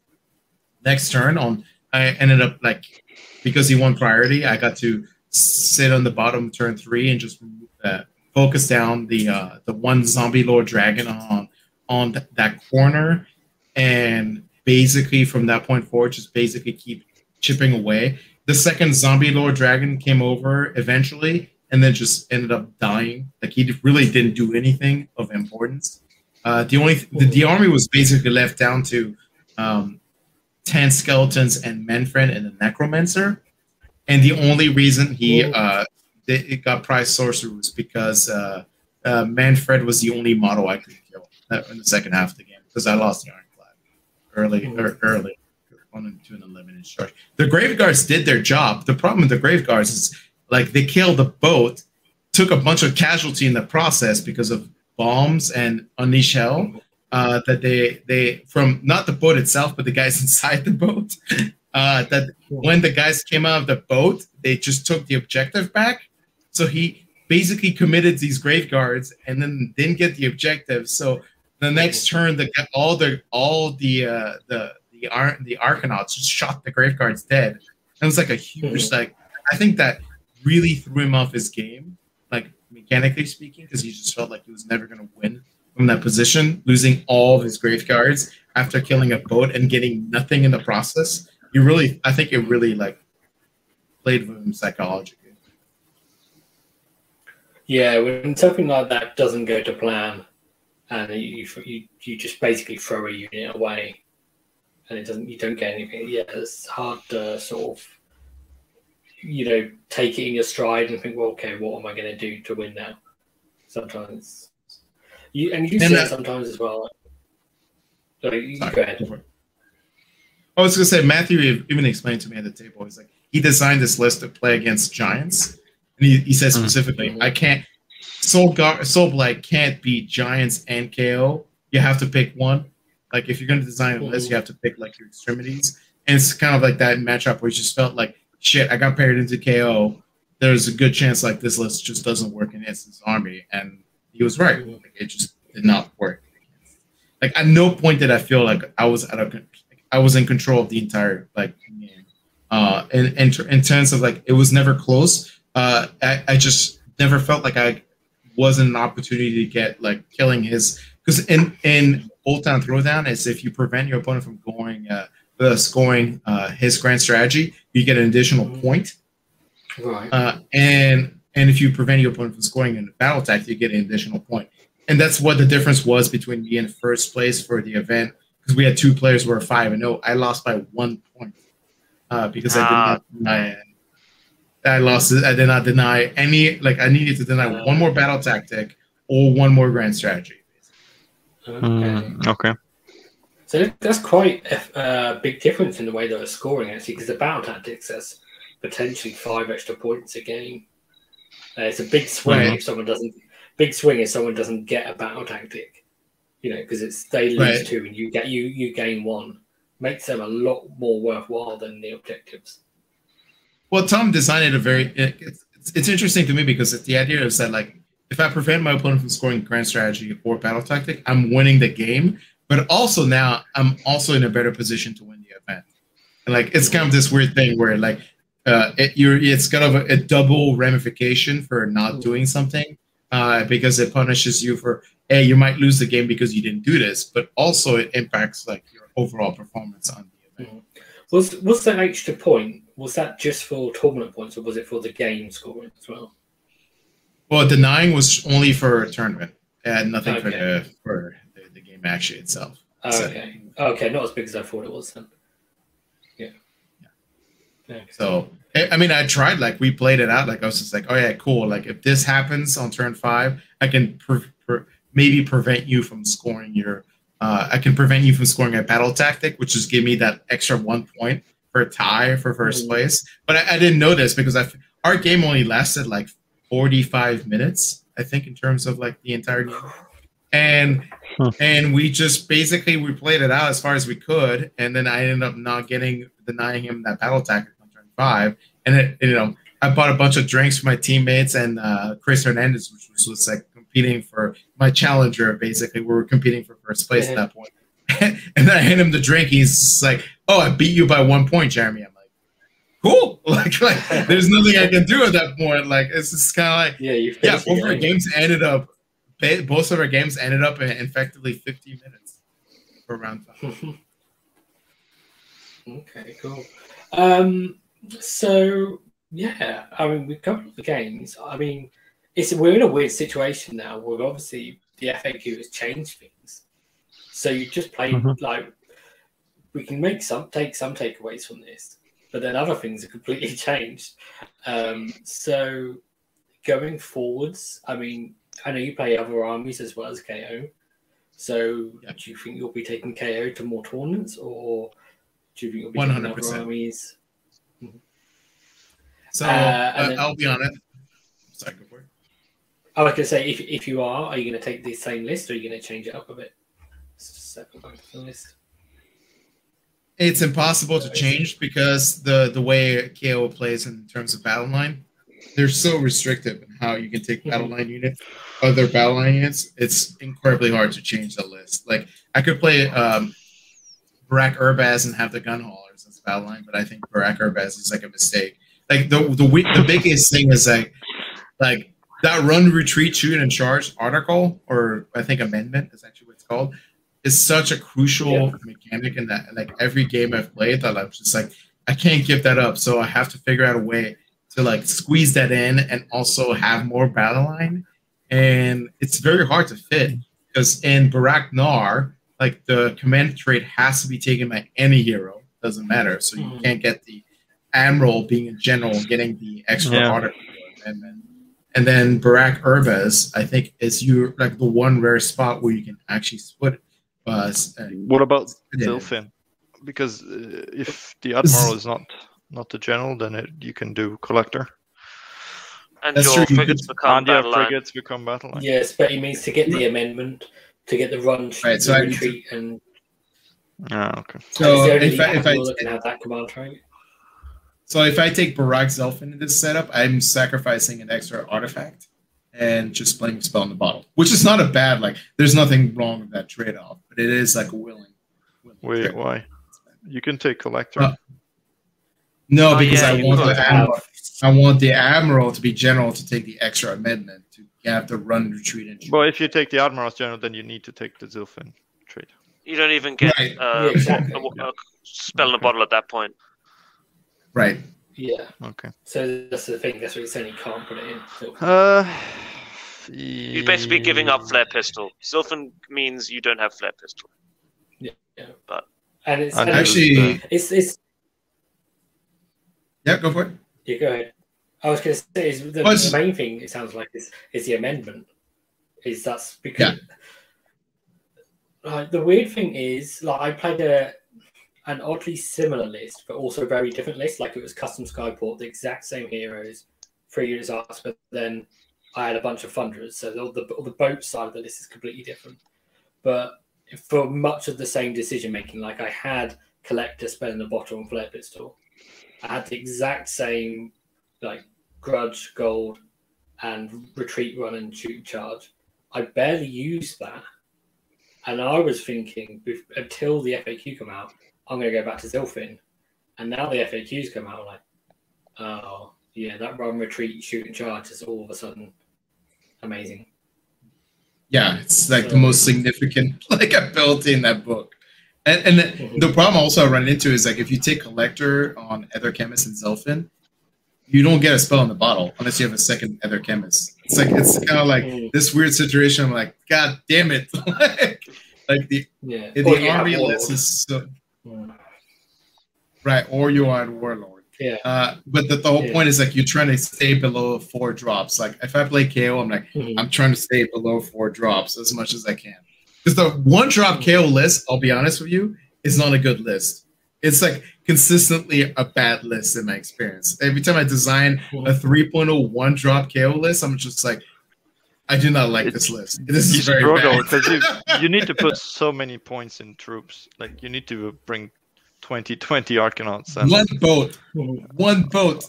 next turn on, I ended up like because he won priority, I got to sit on the bottom turn three and just uh, focus down the uh, the one zombie lord dragon on on th- that corner, and basically from that point forward, just basically keep chipping away. The second zombie lord dragon came over eventually, and then just ended up dying. Like he really didn't do anything of importance. Uh, the only the, the army was basically left down to um, 10 skeletons and Mannfred and the Necromancer. And the only reason he uh, they, it got prize sorcerers because uh, uh, Mannfred was the only model I could kill uh, in the second half of the game because I lost the Ironclad early, or early on and two and eleven inch charge. The Graveguards did their job. The problem with the Graveguards is like they killed the boat, took a bunch of casualty in the process because of bombs and unleash hell uh, that they they from not the boat itself, but the guys inside the boat. Uh, that when the guys came out of the boat, they just took the objective back. So he basically committed these grave guards and then didn't get the objective. So the next turn, the all the all the uh, the the Ar- the Arkanauts just shot the grave guards dead. It was like a huge like I think that really threw him off his game, like mechanically speaking, because he just felt like he was never going to win from that position, losing all of his grave guards after killing a boat and getting nothing in the process. You really, I think it really like played with him psychologically. Yeah, when something like that doesn't go to plan, and you you, you just basically throw a unit away, and it doesn't you don't get anything. Yeah, it's hard to sort of you know take it in your stride and think, well, okay, what am I going to do to win now? Sometimes you and you do And see that- sometimes as well. Sorry, you Sorry. go ahead. I was gonna say Matthew even explained to me at the table. He's like he designed this list to play against giants, and he, he says Mhm. specifically, "I can't Soul Gar- Soul Blight can't beat giants and KO. You have to pick one. Like if you're gonna design a list, you have to pick like your extremities. And it's kind of like that matchup where you just felt like shit. I got paired into KO. There's a good chance like this list just doesn't work against his army, and he was right. Like, it just did not work. Like at no point did I feel like I was out of con- I was in control of the entire like game. Uh, in, in in terms of like it was never close. Uh, I, I just never felt like I wasn't an opportunity to get like killing his because in in Old Town Throwdown is if you prevent your opponent from going uh, uh scoring uh his grand strategy, you get an additional Mhm. point. Right. Uh, and and if you prevent your opponent from scoring in a battle attack, you get an additional point. And that's what the difference was between me in first place for the event because we had two players who were five and no, I lost by one point uh, because I did Ah. not deny. I lost. I did not deny any. Like I needed to deny one more battle tactic or one more grand strategy. Okay. Mm, okay. So that's quite a uh, big difference in the way they were scoring, actually, because the battle tactics has potentially five extra points a game. Uh, it's a big swing if someone doesn't. Big swing if someone doesn't get a battle tactic, you know, because it's they lose Right. two and you get you you gain one. Makes them a lot more worthwhile than the objectives. Well, Tom designed it a very. It, it's, it's interesting to me because the idea is that like if I prevent my opponent from scoring grand strategy or battle tactic, I'm winning the game. But also now I'm also in a better position to win the event. And like it's kind of this weird thing where like uh, it, you're it's kind of a, a double ramification for not doing something. uh, because it punishes you for hey, you might lose the game because you didn't do this, but also it impacts like your overall performance on the event. Was was that extra point? Was that just for tournament points, or was it for the game scoring as well? Well, denying was only for a tournament, and nothing for the for the, the game actually itself. Oh, So- okay, okay, not as big as I thought it was then. Yeah. Okay. So I mean, I tried like we played it out. Like I was just like, oh yeah, cool. Like if this happens on turn five, I can pre- pre- maybe prevent you from scoring your. Uh, I can prevent you from scoring a battle tactic, which is give me that extra one point for a tie for 1st Mhm. place. But I, I didn't know this because I f- our game only lasted like forty five minutes, I think, in terms of like the entire game, and Huh. and we just basically we played it out as far as we could, and then I ended up not getting denying him that battle tactic on turn five, and it you know I bought a bunch of drinks for my teammates and uh, Chris Hernandez, which was, was like competing for my challenger. Basically, we were competing for first place at that point. and then I hand him the drink. He's like, "Oh, I beat you by one point, Jeremy." I'm like, "Cool!" Like, like there's nothing I can do at that point. Like, it's just kind of like, Yeah, you yeah. Both the our games ended up, both of our games ended up in effectively 50 minutes for round five. okay, cool. Um, so yeah, I mean, we've covered the games. I mean, it's we're in a weird situation now where obviously the FAQ has changed things. So you just play Mhm. like we can make some take some takeaways from this, but then other things are completely changed. Um, so going forwards, I mean, I know you play other armies as well as KO. So Yeah. do you think you'll be taking KO to more tournaments, or do you think you'll be taking other 100%. armies? So Uh, uh, then- I'll be on it. Sorry, go for it. I was going to say, if, if you are, are you going to take the same list, or are you going to change it up a bit? Second back to the list. It's impossible to change because the the way KO plays in terms of battle line, they're so restrictive in how you can take battle line units, other battle line units. It's incredibly hard to change the list. Like I could play um, Barak-Urbaz and have the gun haulers as battle line, but I think Barak-Urbaz is like a mistake. Like the the the biggest thing is like like that run retreat shoot and charge article or I think amendment is actually what it's called is such a crucial Yeah. mechanic in that like every game I've played that I'm just like I can't give that up. So I have to figure out a way to like squeeze that in and also have more battle line. And it's very hard to fit because in Barak-Nar, like the command trait has to be taken by any hero. Doesn't matter. So you Mhm. can't get the admiral being a general getting the extra Yeah. article and then and then Barak-Urbaz, I think, is you like the one rare spot where you can actually split. S- uh, What about Yeah. Zilfin? Because uh, if the admiral is not not the general, then it, you can do collector. And That's your true, you frigates could- become and battle line. frigates become battle line. Yes, but he means to get the amendment, to get the run, Right, so the I need to- retreat, and Ah, okay. so and if I, if I admiral can have that command trait. so if I take Barak-Zilfin in this setup, I'm sacrificing an extra artifact and just playing spell in the bottle, which is not a bad like. There's nothing wrong with that trade off, but it is like a willing. willing Wait, trade. why? You can take collector. Uh, No, Oh, because yeah, I want the have- admiral. I want the admiral to be general to take the extra amendment to have the run retreat and. But if you take the admiral as general, then you need to take the Zilfin trade. You don't even get Right. uh, Yeah, exactly. a, a spell in a bottle at that point. Right. Yeah, Okay. so that's the thing. That's what you're saying. You can't put it in. So, Uh, You're basically giving up flare pistol. Zilfin means you don't have flare pistol. and it's And and it's, Actually, it's it's yeah, go for it. yeah. Go ahead. I was going to say is the, Well, the main thing. It sounds like is is the amendment. Is that's because like the weird thing is like I played a an oddly similar list, but also very different list. Like it was custom Skyport, the exact same heroes, three units arts, but then I had a bunch of thunderers. So the, the, the boat side of the list is completely different. But for much of the same decision making, like I had collector spell in the bottle and flare pistol. I had the exact same like grudge, gold, and retreat run and shoot charge. I barely used that. And I was thinking until the FAQ come out, I'm going to go back to Zilfin. And now the FAQs come out, I'm like, oh, yeah, that run, retreat, shoot, and charge is all of a sudden amazing. Yeah, it's like the most significant like ability in that book. And and Mhm. the problem also I run into is like if you take collector on Aether-Khemist and Zilfin, you don't get a spell in the bottle unless you have a second Aether-Khemist. It's like it's kind of like Mm. this weird situation. I'm like, God damn it! like, like the Yeah. the Or you army Warlord. list is so Mm. right, or you are a warlord. Yeah. Uh, but the, the whole Yeah. point is like you're trying to stay below four drops. Like if I play KO, I'm like Mhm. I'm trying to stay below four drops as much as I can. Because the one drop KO list, I'll be honest with you, is not a good list. It's like consistently a bad list in my experience. Every time I design a 3.0 one drop KO list, I'm just like, I do not like this list. This is very struggle bad. because you you need to put so many points in troops. Like you need to bring 20, 20 Arkanauts. And, one boat, one boat.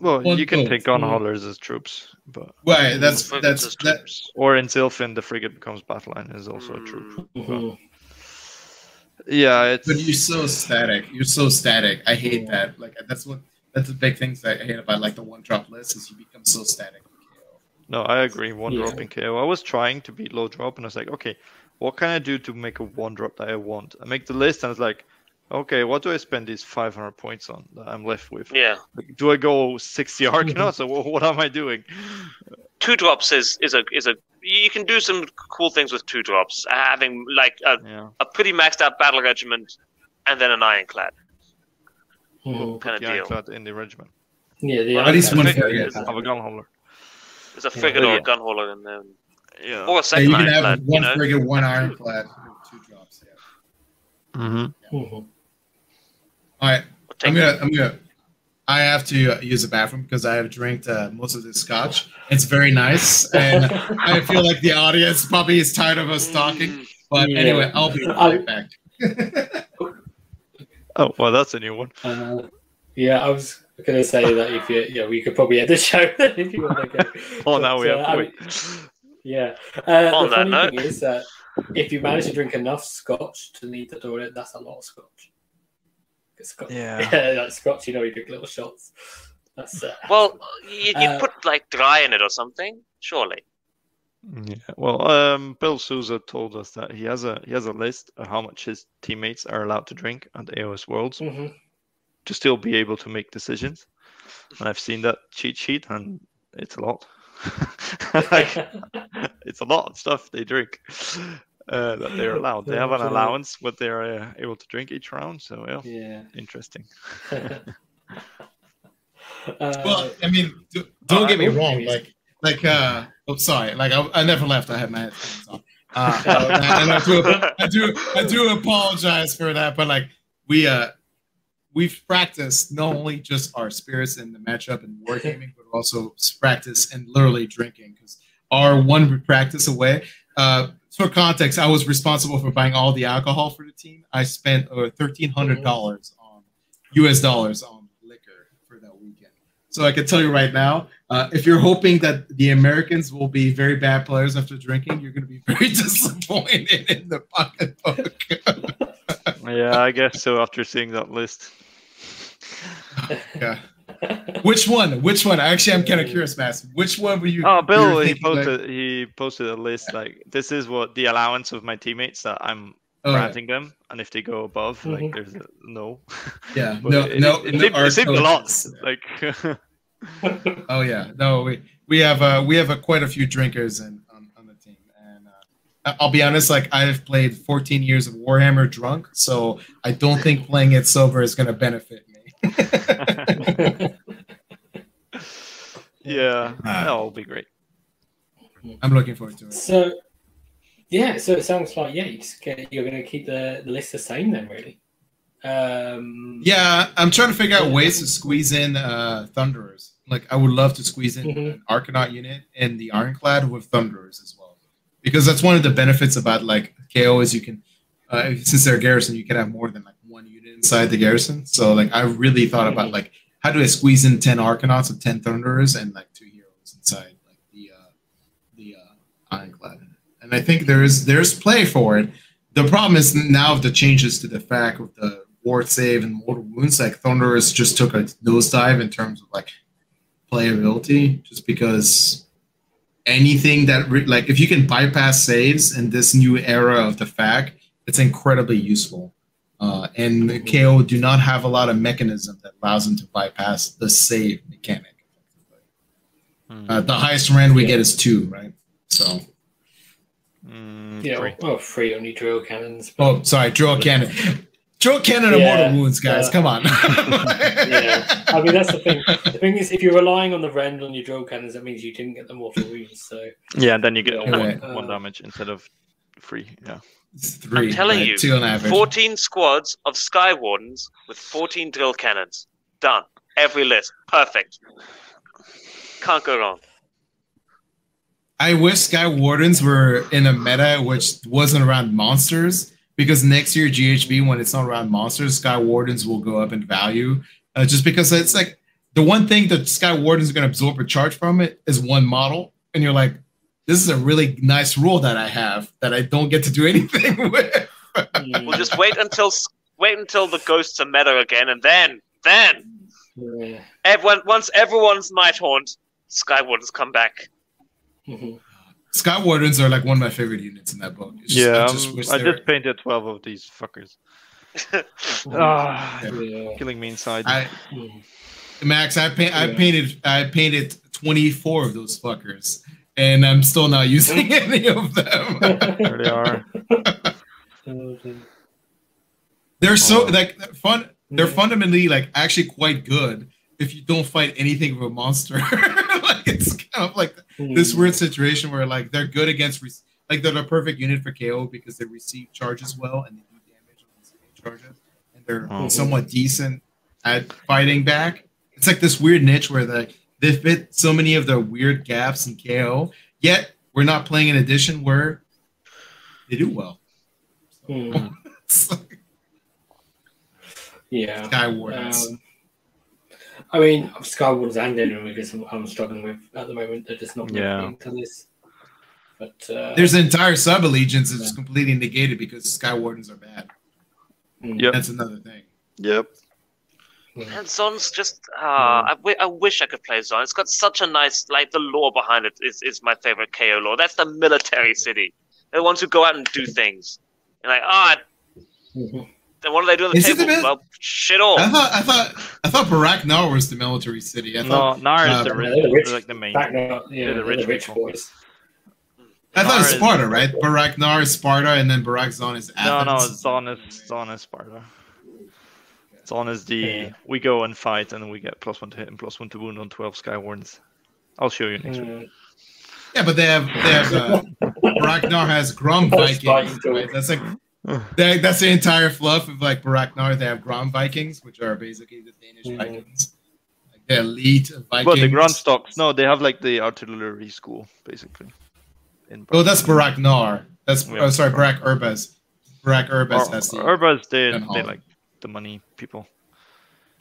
well, one you can boat. take gun haulers as troops, but Right, that's Frigates that's as that, troops. or in Zilfin, the frigate becomes battle line is also a troop. Mhm. Yeah, it's But you're so static. You're so static. I hate Yeah. that. Like that's what that's the big things that I hate about like the one drop list is you become so static. No, I agree. One Yeah. drop in KO. I was trying to beat low drop, and I was like, okay, what can I do to make a one drop that I want? I make the list, and it's like, okay, what do I spend these 500 points on that I'm left with? Yeah. Like, do I go 60 Arkanauts, or wha- what am I doing? Two drops is is a is a you can do some cool things with two drops. Having like a, Yeah, a pretty maxed out battle regiment and then an ironclad. Mhm. Kinda put the deal. ironclad in the regiment. Yeah, the At least ironclad one is very Have a gun hauler. There's a Yeah. or Yeah. a gun hauler in there. Yeah. Or a Yeah, you can have ironclad, you one know? frigate, one ironclad, two drops. Yeah. Mm-hmm. Mhm. All right, I'm gonna I'm gonna. I have to uh, use the bathroom because I have drank uh, most of this scotch. It's very nice, and I feel like the audience probably is tired of us talking. Mm. But Yeah. anyway, I'll be right back. Oh, well, that's a new one. Uh, yeah, I was going to say that if you, yeah, we could probably end the show if you want to go. Oh, now we have uh, to I wait. Yeah. Uh, On the that funny note- thing is that if you manage to drink enough scotch to need the toilet, that's a lot of scotch. 'Cause Scotch Yeah. yeah, that's scotch. You know, you drink little shots. That's uh, Well, you, you Uh, put like dry in it or something, surely. Yeah. Well, um, Bill Souza told us that he has a he has a list of how much his teammates are allowed to drink at the AOS Worlds mhm. to still be able to make decisions. And I've seen that cheat sheet, and it's a lot. Like, it's a lot of stuff they drink uh, that they're allowed. They have an allowance what they're uh, able to drink each round. So yeah, yeah. interesting. Uh, Well, I mean, do, don't uh, get me wrong. maybe. Like, like, uh, oh, sorry. Like, I, I never left. I had my headphones on. Uh, and I do, I do, I do apologize for that. But like, we, uh, we've practiced not only just our spirits in the matchup and wargaming, but also practice and literally drinking because our one practice away. Uh, for context, I was responsible for buying all the alcohol for the team. I spent uh, thirteen hundred dollars on U.S. dollars on liquor for that weekend. So I can tell you right now, uh, if you're hoping that the Americans will be very bad players after drinking, you're going to be very disappointed in the pocketbook. Yeah, I guess so. After seeing that list, yeah. Which one? Which one? Actually, I'm kind of curious, Mass. Which one were you? Oh, Bill, were he thinking, like- posted he posted a list like this is what the allowance of my teammates that I'm Oh, granting them, and if they go above, like Mhm. there's a no. yeah. But No, it, no, it, no. seemed, it seemed a lot. Like Oh yeah, no, we we have uh, we have uh, quite a few drinkers in, on, on the team, and uh, I- I'll be honest, like I've played 14 years of Warhammer drunk, so I don't think playing it sober is going to benefit me. yeah, Ah. that'll be great. I'm looking forward to it. so, yeah, so it sounds like yeah, you just get, you're going to keep the, the list the same then, really. Um, Yeah, I'm trying to figure out ways to squeeze in uh, Thunderers. Like I would love to squeeze in Mhm. an Arkanaut unit and the Ironclad with Thunderers as well, because that's one of the benefits about like KO is you can, uh, since they're a garrison, you can have more than like one unit inside the garrison. So like I really thought about like how do I squeeze in ten Arkanauts and ten Thunderers and like two heroes inside like the uh, the uh, Ironclad, and I think there's there's play for it. The problem is now the changes to the fact of the ward save and mortal wounds, like Thunderers just took a nosedive in terms of like playability, just because anything that re- like if you can bypass saves in this new era of the fact, it's incredibly useful. Uh, and KO do not have a lot of mechanism that allows them to bypass the save mechanic. Hmm. Uh, the highest rend we Yeah. get is two, right? So, Mm, Yeah, three. well, free only drill cannons. but- oh, sorry, drill cannon, drill cannon, and Yeah, mortal wounds, guys. uh, Come on. yeah, I mean that's the thing. The thing is, if you're relying on the rend on your drill cannons, that means you didn't get the mortal wounds. So Yeah, then you get Yeah, one, right. one Uh, damage instead of three. Yeah. Three. I'm telling right? you, two on average. 14 squads of Sky Wardens with 14 drill cannons. Done. Every list. Perfect. Can't go wrong. I wish Sky Wardens were in a meta which wasn't around monsters because next year GHB when it's not around monsters, Sky Wardens will go up in value. Uh, just because it's like the one thing that Sky Wardens are going to absorb a charge from it is one model, and you're like, this is a really nice rule that I have that I don't get to do anything with. We'll just wait until wait until the ghosts are meta again, and then then yeah. everyone once everyone's Nighthaunt, Sky Wardens come back. Mhm. Sky Wardens are like one of my favorite units in that book. It's just- Yeah, I just um, I they were- just painted 12 of these fuckers. Ah, Yeah. killing me inside. I, Mhm. Max, I paint, I painted, I painted 24 of those fuckers, and I'm still not using any of them. there they are. They're so Oh. like fun. They're fundamentally like actually quite good if you don't fight anything of a monster. like it's kind of like this Mhm. weird situation where like they're good against re- like they're the perfect unit for KO because they receive charges well and they do damage on receiving charges, and they're Mhm. somewhat decent at fighting back. It's like this weird niche where the they fit so many of the weird gaps in KO, yet we're not playing an edition where they do well. It's like Yeah. Sky Wardens. Um, I mean, Skywardens and Enemy because I'm, I'm struggling with at the moment. They're just not Yeah. to this. But uh, There's an entire sub allegiance that's completely negated because Sky Wardens are bad. mm, Yep. That's another thing. Yep. And Zon's just uh, I, wi- wish I could play Zon. It's got such a nice like the lore behind it is, is my favorite KO lore. That's the military city. They're the ones who go out and do things. And like, ah, mhm. then what do they do on the Is it table? the bit- Well, shit all. I thought I thought I thought Barak Nar was the military city. I No, thought Nar is uh, the they're rich, the rich- like the main. Back now, yeah, They're the rich the rich people. boys. I thought Nar it's is- Sparta, right? Barak Nar is Sparta, and then Barak Zon is No, no, Zon is Zon is Sparta. Zon is the Yeah. we go and fight and we get plus one to hit and plus one to wound on twelve sky wardens. I'll show you next week. Mm, Yeah, but they have they have uh, Barak has Grom That's Vikings. Right? That's like that, that's the entire fluff of like Baraknar. They have Grom Vikings, which are basically the Danish Mhm. Vikings, like the elite Vikings. But the Grundstoks, no, they have like the artillery school basically. In Oh, that's Barak Nar. That's Yeah. oh, sorry, Barak Urbaz. Barak Urbaz Or, has the Urbas, they, gun they hauler. like the money people.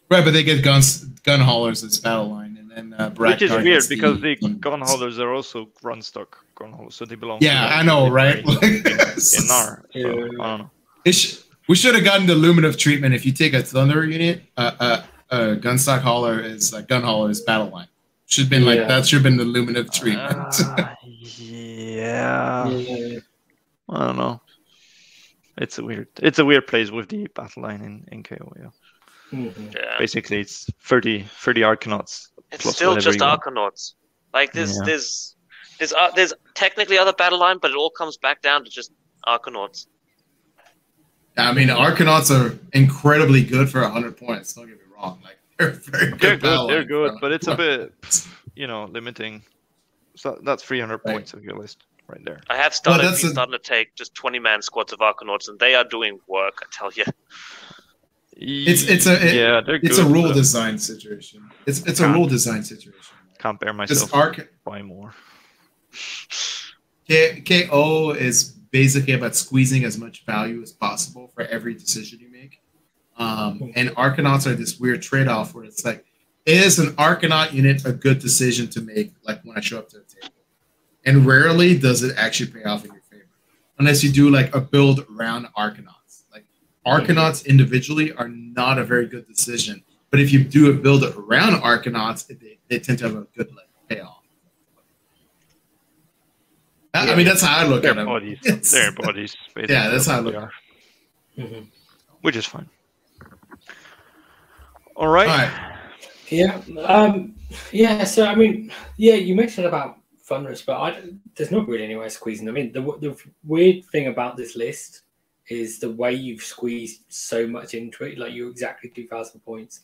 right, but they get guns gun haulers as battle line, and then uh, Barak Which is weird because the gun- gun haulers are also Grundstok gun haulers, so they belong. Yeah, the I know, right? military in Nar. So, Yeah. I don't know. It sh- we should have gotten the Luminative treatment. If you take a Thunder unit, uh, uh, uh, Gunstock Hauler is uh, Gun Hauler is battle line. Should have been like that. Should have been the Luminative treatment. Ah, yeah, yeah. I don't know. It's a weird. It's a weird place with the battle line in, in KO. Yeah, Mhm. Yeah. basically it's 30, 30 Arkanauts. It's plus still just you. Arkanauts. Like there's Yeah. there's there's uh, there's technically other battle line, but it all comes back down to just Arkanauts. I mean, Arkanauts are incredibly good for hundred points. Don't get me wrong. Like they're very good. They're good. They're good, but it's a bit, you know, limiting. So that's 300 Right. points of your list right there. I have started that's a- starting to take just twenty man squads of Arkanauts, and they are doing work. I tell you. It's it's a it- yeah, they're good. it's good, a rule but design situation. It's it's a Can't- rule design situation. Can't bear Because myself Arc buy more. K- KO is basically about squeezing as much value as possible for every decision you make. Um, and Arkanauts are this weird trade off where it's like, is an Arkanaut unit a good decision to make, like when I show up to the table? And rarely does it actually pay off in your favor, unless you do like a build around Arkanauts. Like Arkanauts individually are not a very good decision, but if you do a build around Arkanauts, they, they tend to have a good like, payoff. I I mean, that's how I look at them. bodies, It's- their bodies. basically Yeah, that's how I look they at are, Mhm. which is fine. All right. All right. Yeah. Um, yeah. So I mean, yeah, you mentioned about Thunderers, but I, there's not really any way of squeezing them in. The, the weird thing about this list is the way you've squeezed so much into it. Like you're exactly two thousand points,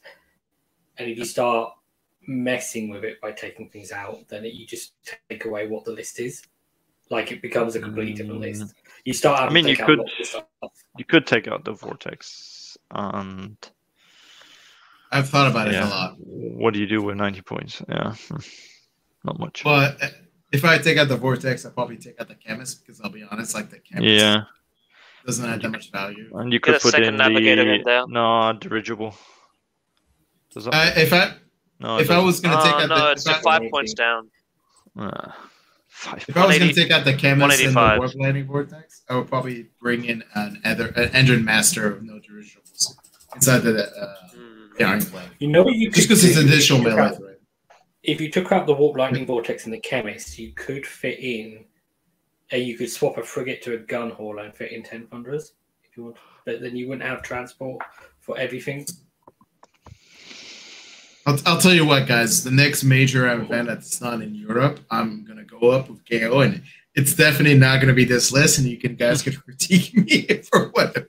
and if you start messing with it by taking things out, then it, you just take away what the list is. Like it becomes a completely different Mm. list. You start. Having I mean, to you out could- lots of stuff. You could take out the vortex, and I've thought about it a lot. what do you do with ninety points? Yeah, not much. But if I take out the vortex, I'll probably take out the chemist because I'll be honest, like the chemist yeah, doesn't add that much value. and you Get could a put second in navigator the in there. no dirigible. Does that? I, if I no, if I was gonna take Oh, out no, the it's if I, five anything. points down. Ah, five. if I was gonna take out the chemist and the 185. warp lightning vortex, I would probably bring in an other an Endrinmaster of no dirigibles inside the uh, Hmm. the ironclad. You know what you Just because it's do? additional If melee threat. If you took out the warp lightning vortex and the chemist, you could fit in. Uh, you could swap a frigate to a gun hauler and fit in ten thunderers if you want, but then you wouldn't have transport for everything. I'll, I'll tell you what, guys. The next major event that's not in Europe, I'm gonna go up with KO, and it's definitely not gonna be this list. And you can guys can critique me for what.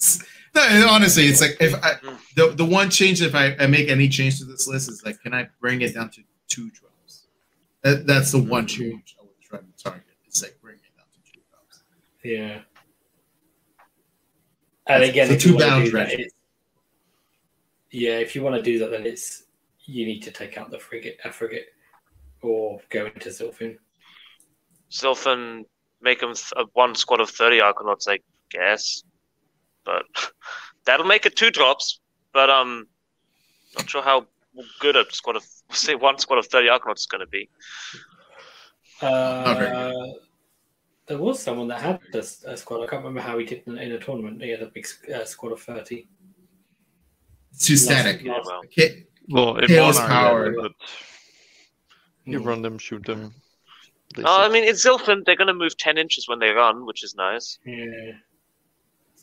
No, honestly, it's like if I the, the one change if I, I make any change to this list is like, can I bring it down to two drops? That, that's the one change I would try to target. It's like bring it down to two drops. Yeah. And again, So if two you bound that, yeah, if you want to do that, then it's you need to take out the frigate, a frigate, or go into Zilfin. Sylphan make them th- uh, one squad of 30 Arkanauts, I guess. But that'll make it two drops. But um, I'm not sure how good a squad of say one squad of 30 Arkanauts is going to be. Uh, there was someone that had this a squad. I can't remember how he did in, in a tournament. He had a big uh, squad of thirty. It's too static. Yeah, well, Okay, Well, in Chaos Monarch, power. but you Hmm. run them, shoot them. Oh, I mean, it's Zilfin, they're going to move 10 inches when they run, which is nice. Yeah.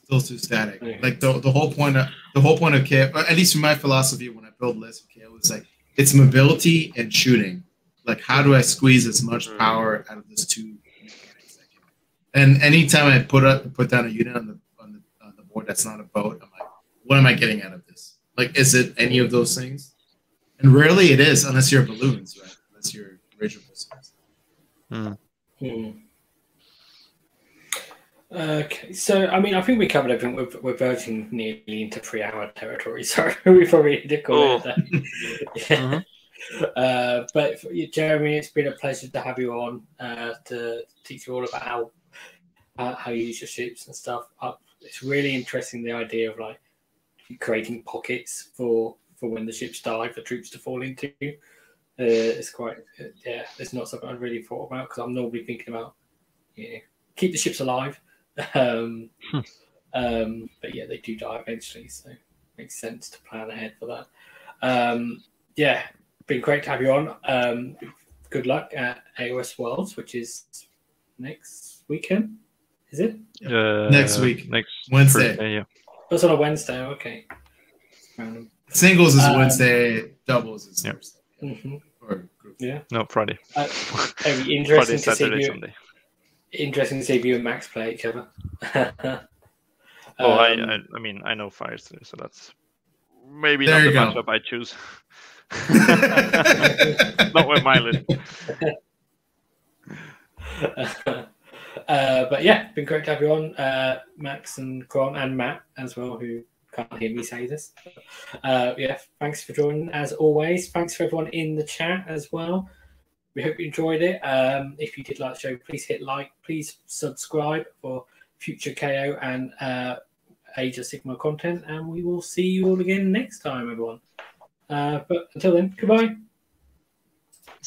Still too static. Like the, the whole point of the whole point of KO, or at least from my philosophy when I build lists of KO, is like it's mobility and shooting. Like how do I squeeze as much Mm. power out of this two mechanics I can? And anytime I put up put down a unit on the on the on the board that's not a boat, I'm like, what am I getting out of this? Like, is it any of those things? And rarely it is, unless you're balloons, right? Unless you're original systems. Hmm. Okay, so I mean, I think we covered everything. We're, we're verging nearly into three-hour territory, so we probably did call it. Oh. that. yeah. Uh, but for you, Jeremy, it's been a pleasure to have you on uh, to teach you all about how uh, how you use your ships and stuff. Uh, it's really interesting the idea of like creating pockets for for when the ships die for troops to fall into. Uh, it's quite uh, yeah. It's not something I've really thought about because I'm normally thinking about you know keep the ships alive. Um, Hmm. um, but yeah, they do die eventually, so makes sense to plan ahead for that. Um, yeah, been great to have you on. Um, good luck at AOS Worlds, which is next weekend. Is it? Uh, Next week. Next Wednesday. Thursday, yeah. That's on a Wednesday. Okay. Random. Singles is Um, Wednesday, doubles is Yeah. Thursday. Mhm. Or group. No, Friday. Uh, It'll be Friday, interesting to see Saturday, you. Sunday. Interesting to see if you and Max play each other. Oh, I, Um, I, I mean, I know Fires today, so that's maybe not the you go. matchup I choose. not with my list. uh, but yeah, been great to have you on, uh, Max and Kron and Matt as well, who can't hear me say this. Uh, yeah, thanks for joining as always. Thanks for everyone in the chat as well. We hope you enjoyed it. Um, if you did like the show, please hit like, please subscribe for future KO and uh, Age of Sigmar content, and we will see you all again next time, everyone. Uh, but until then, goodbye.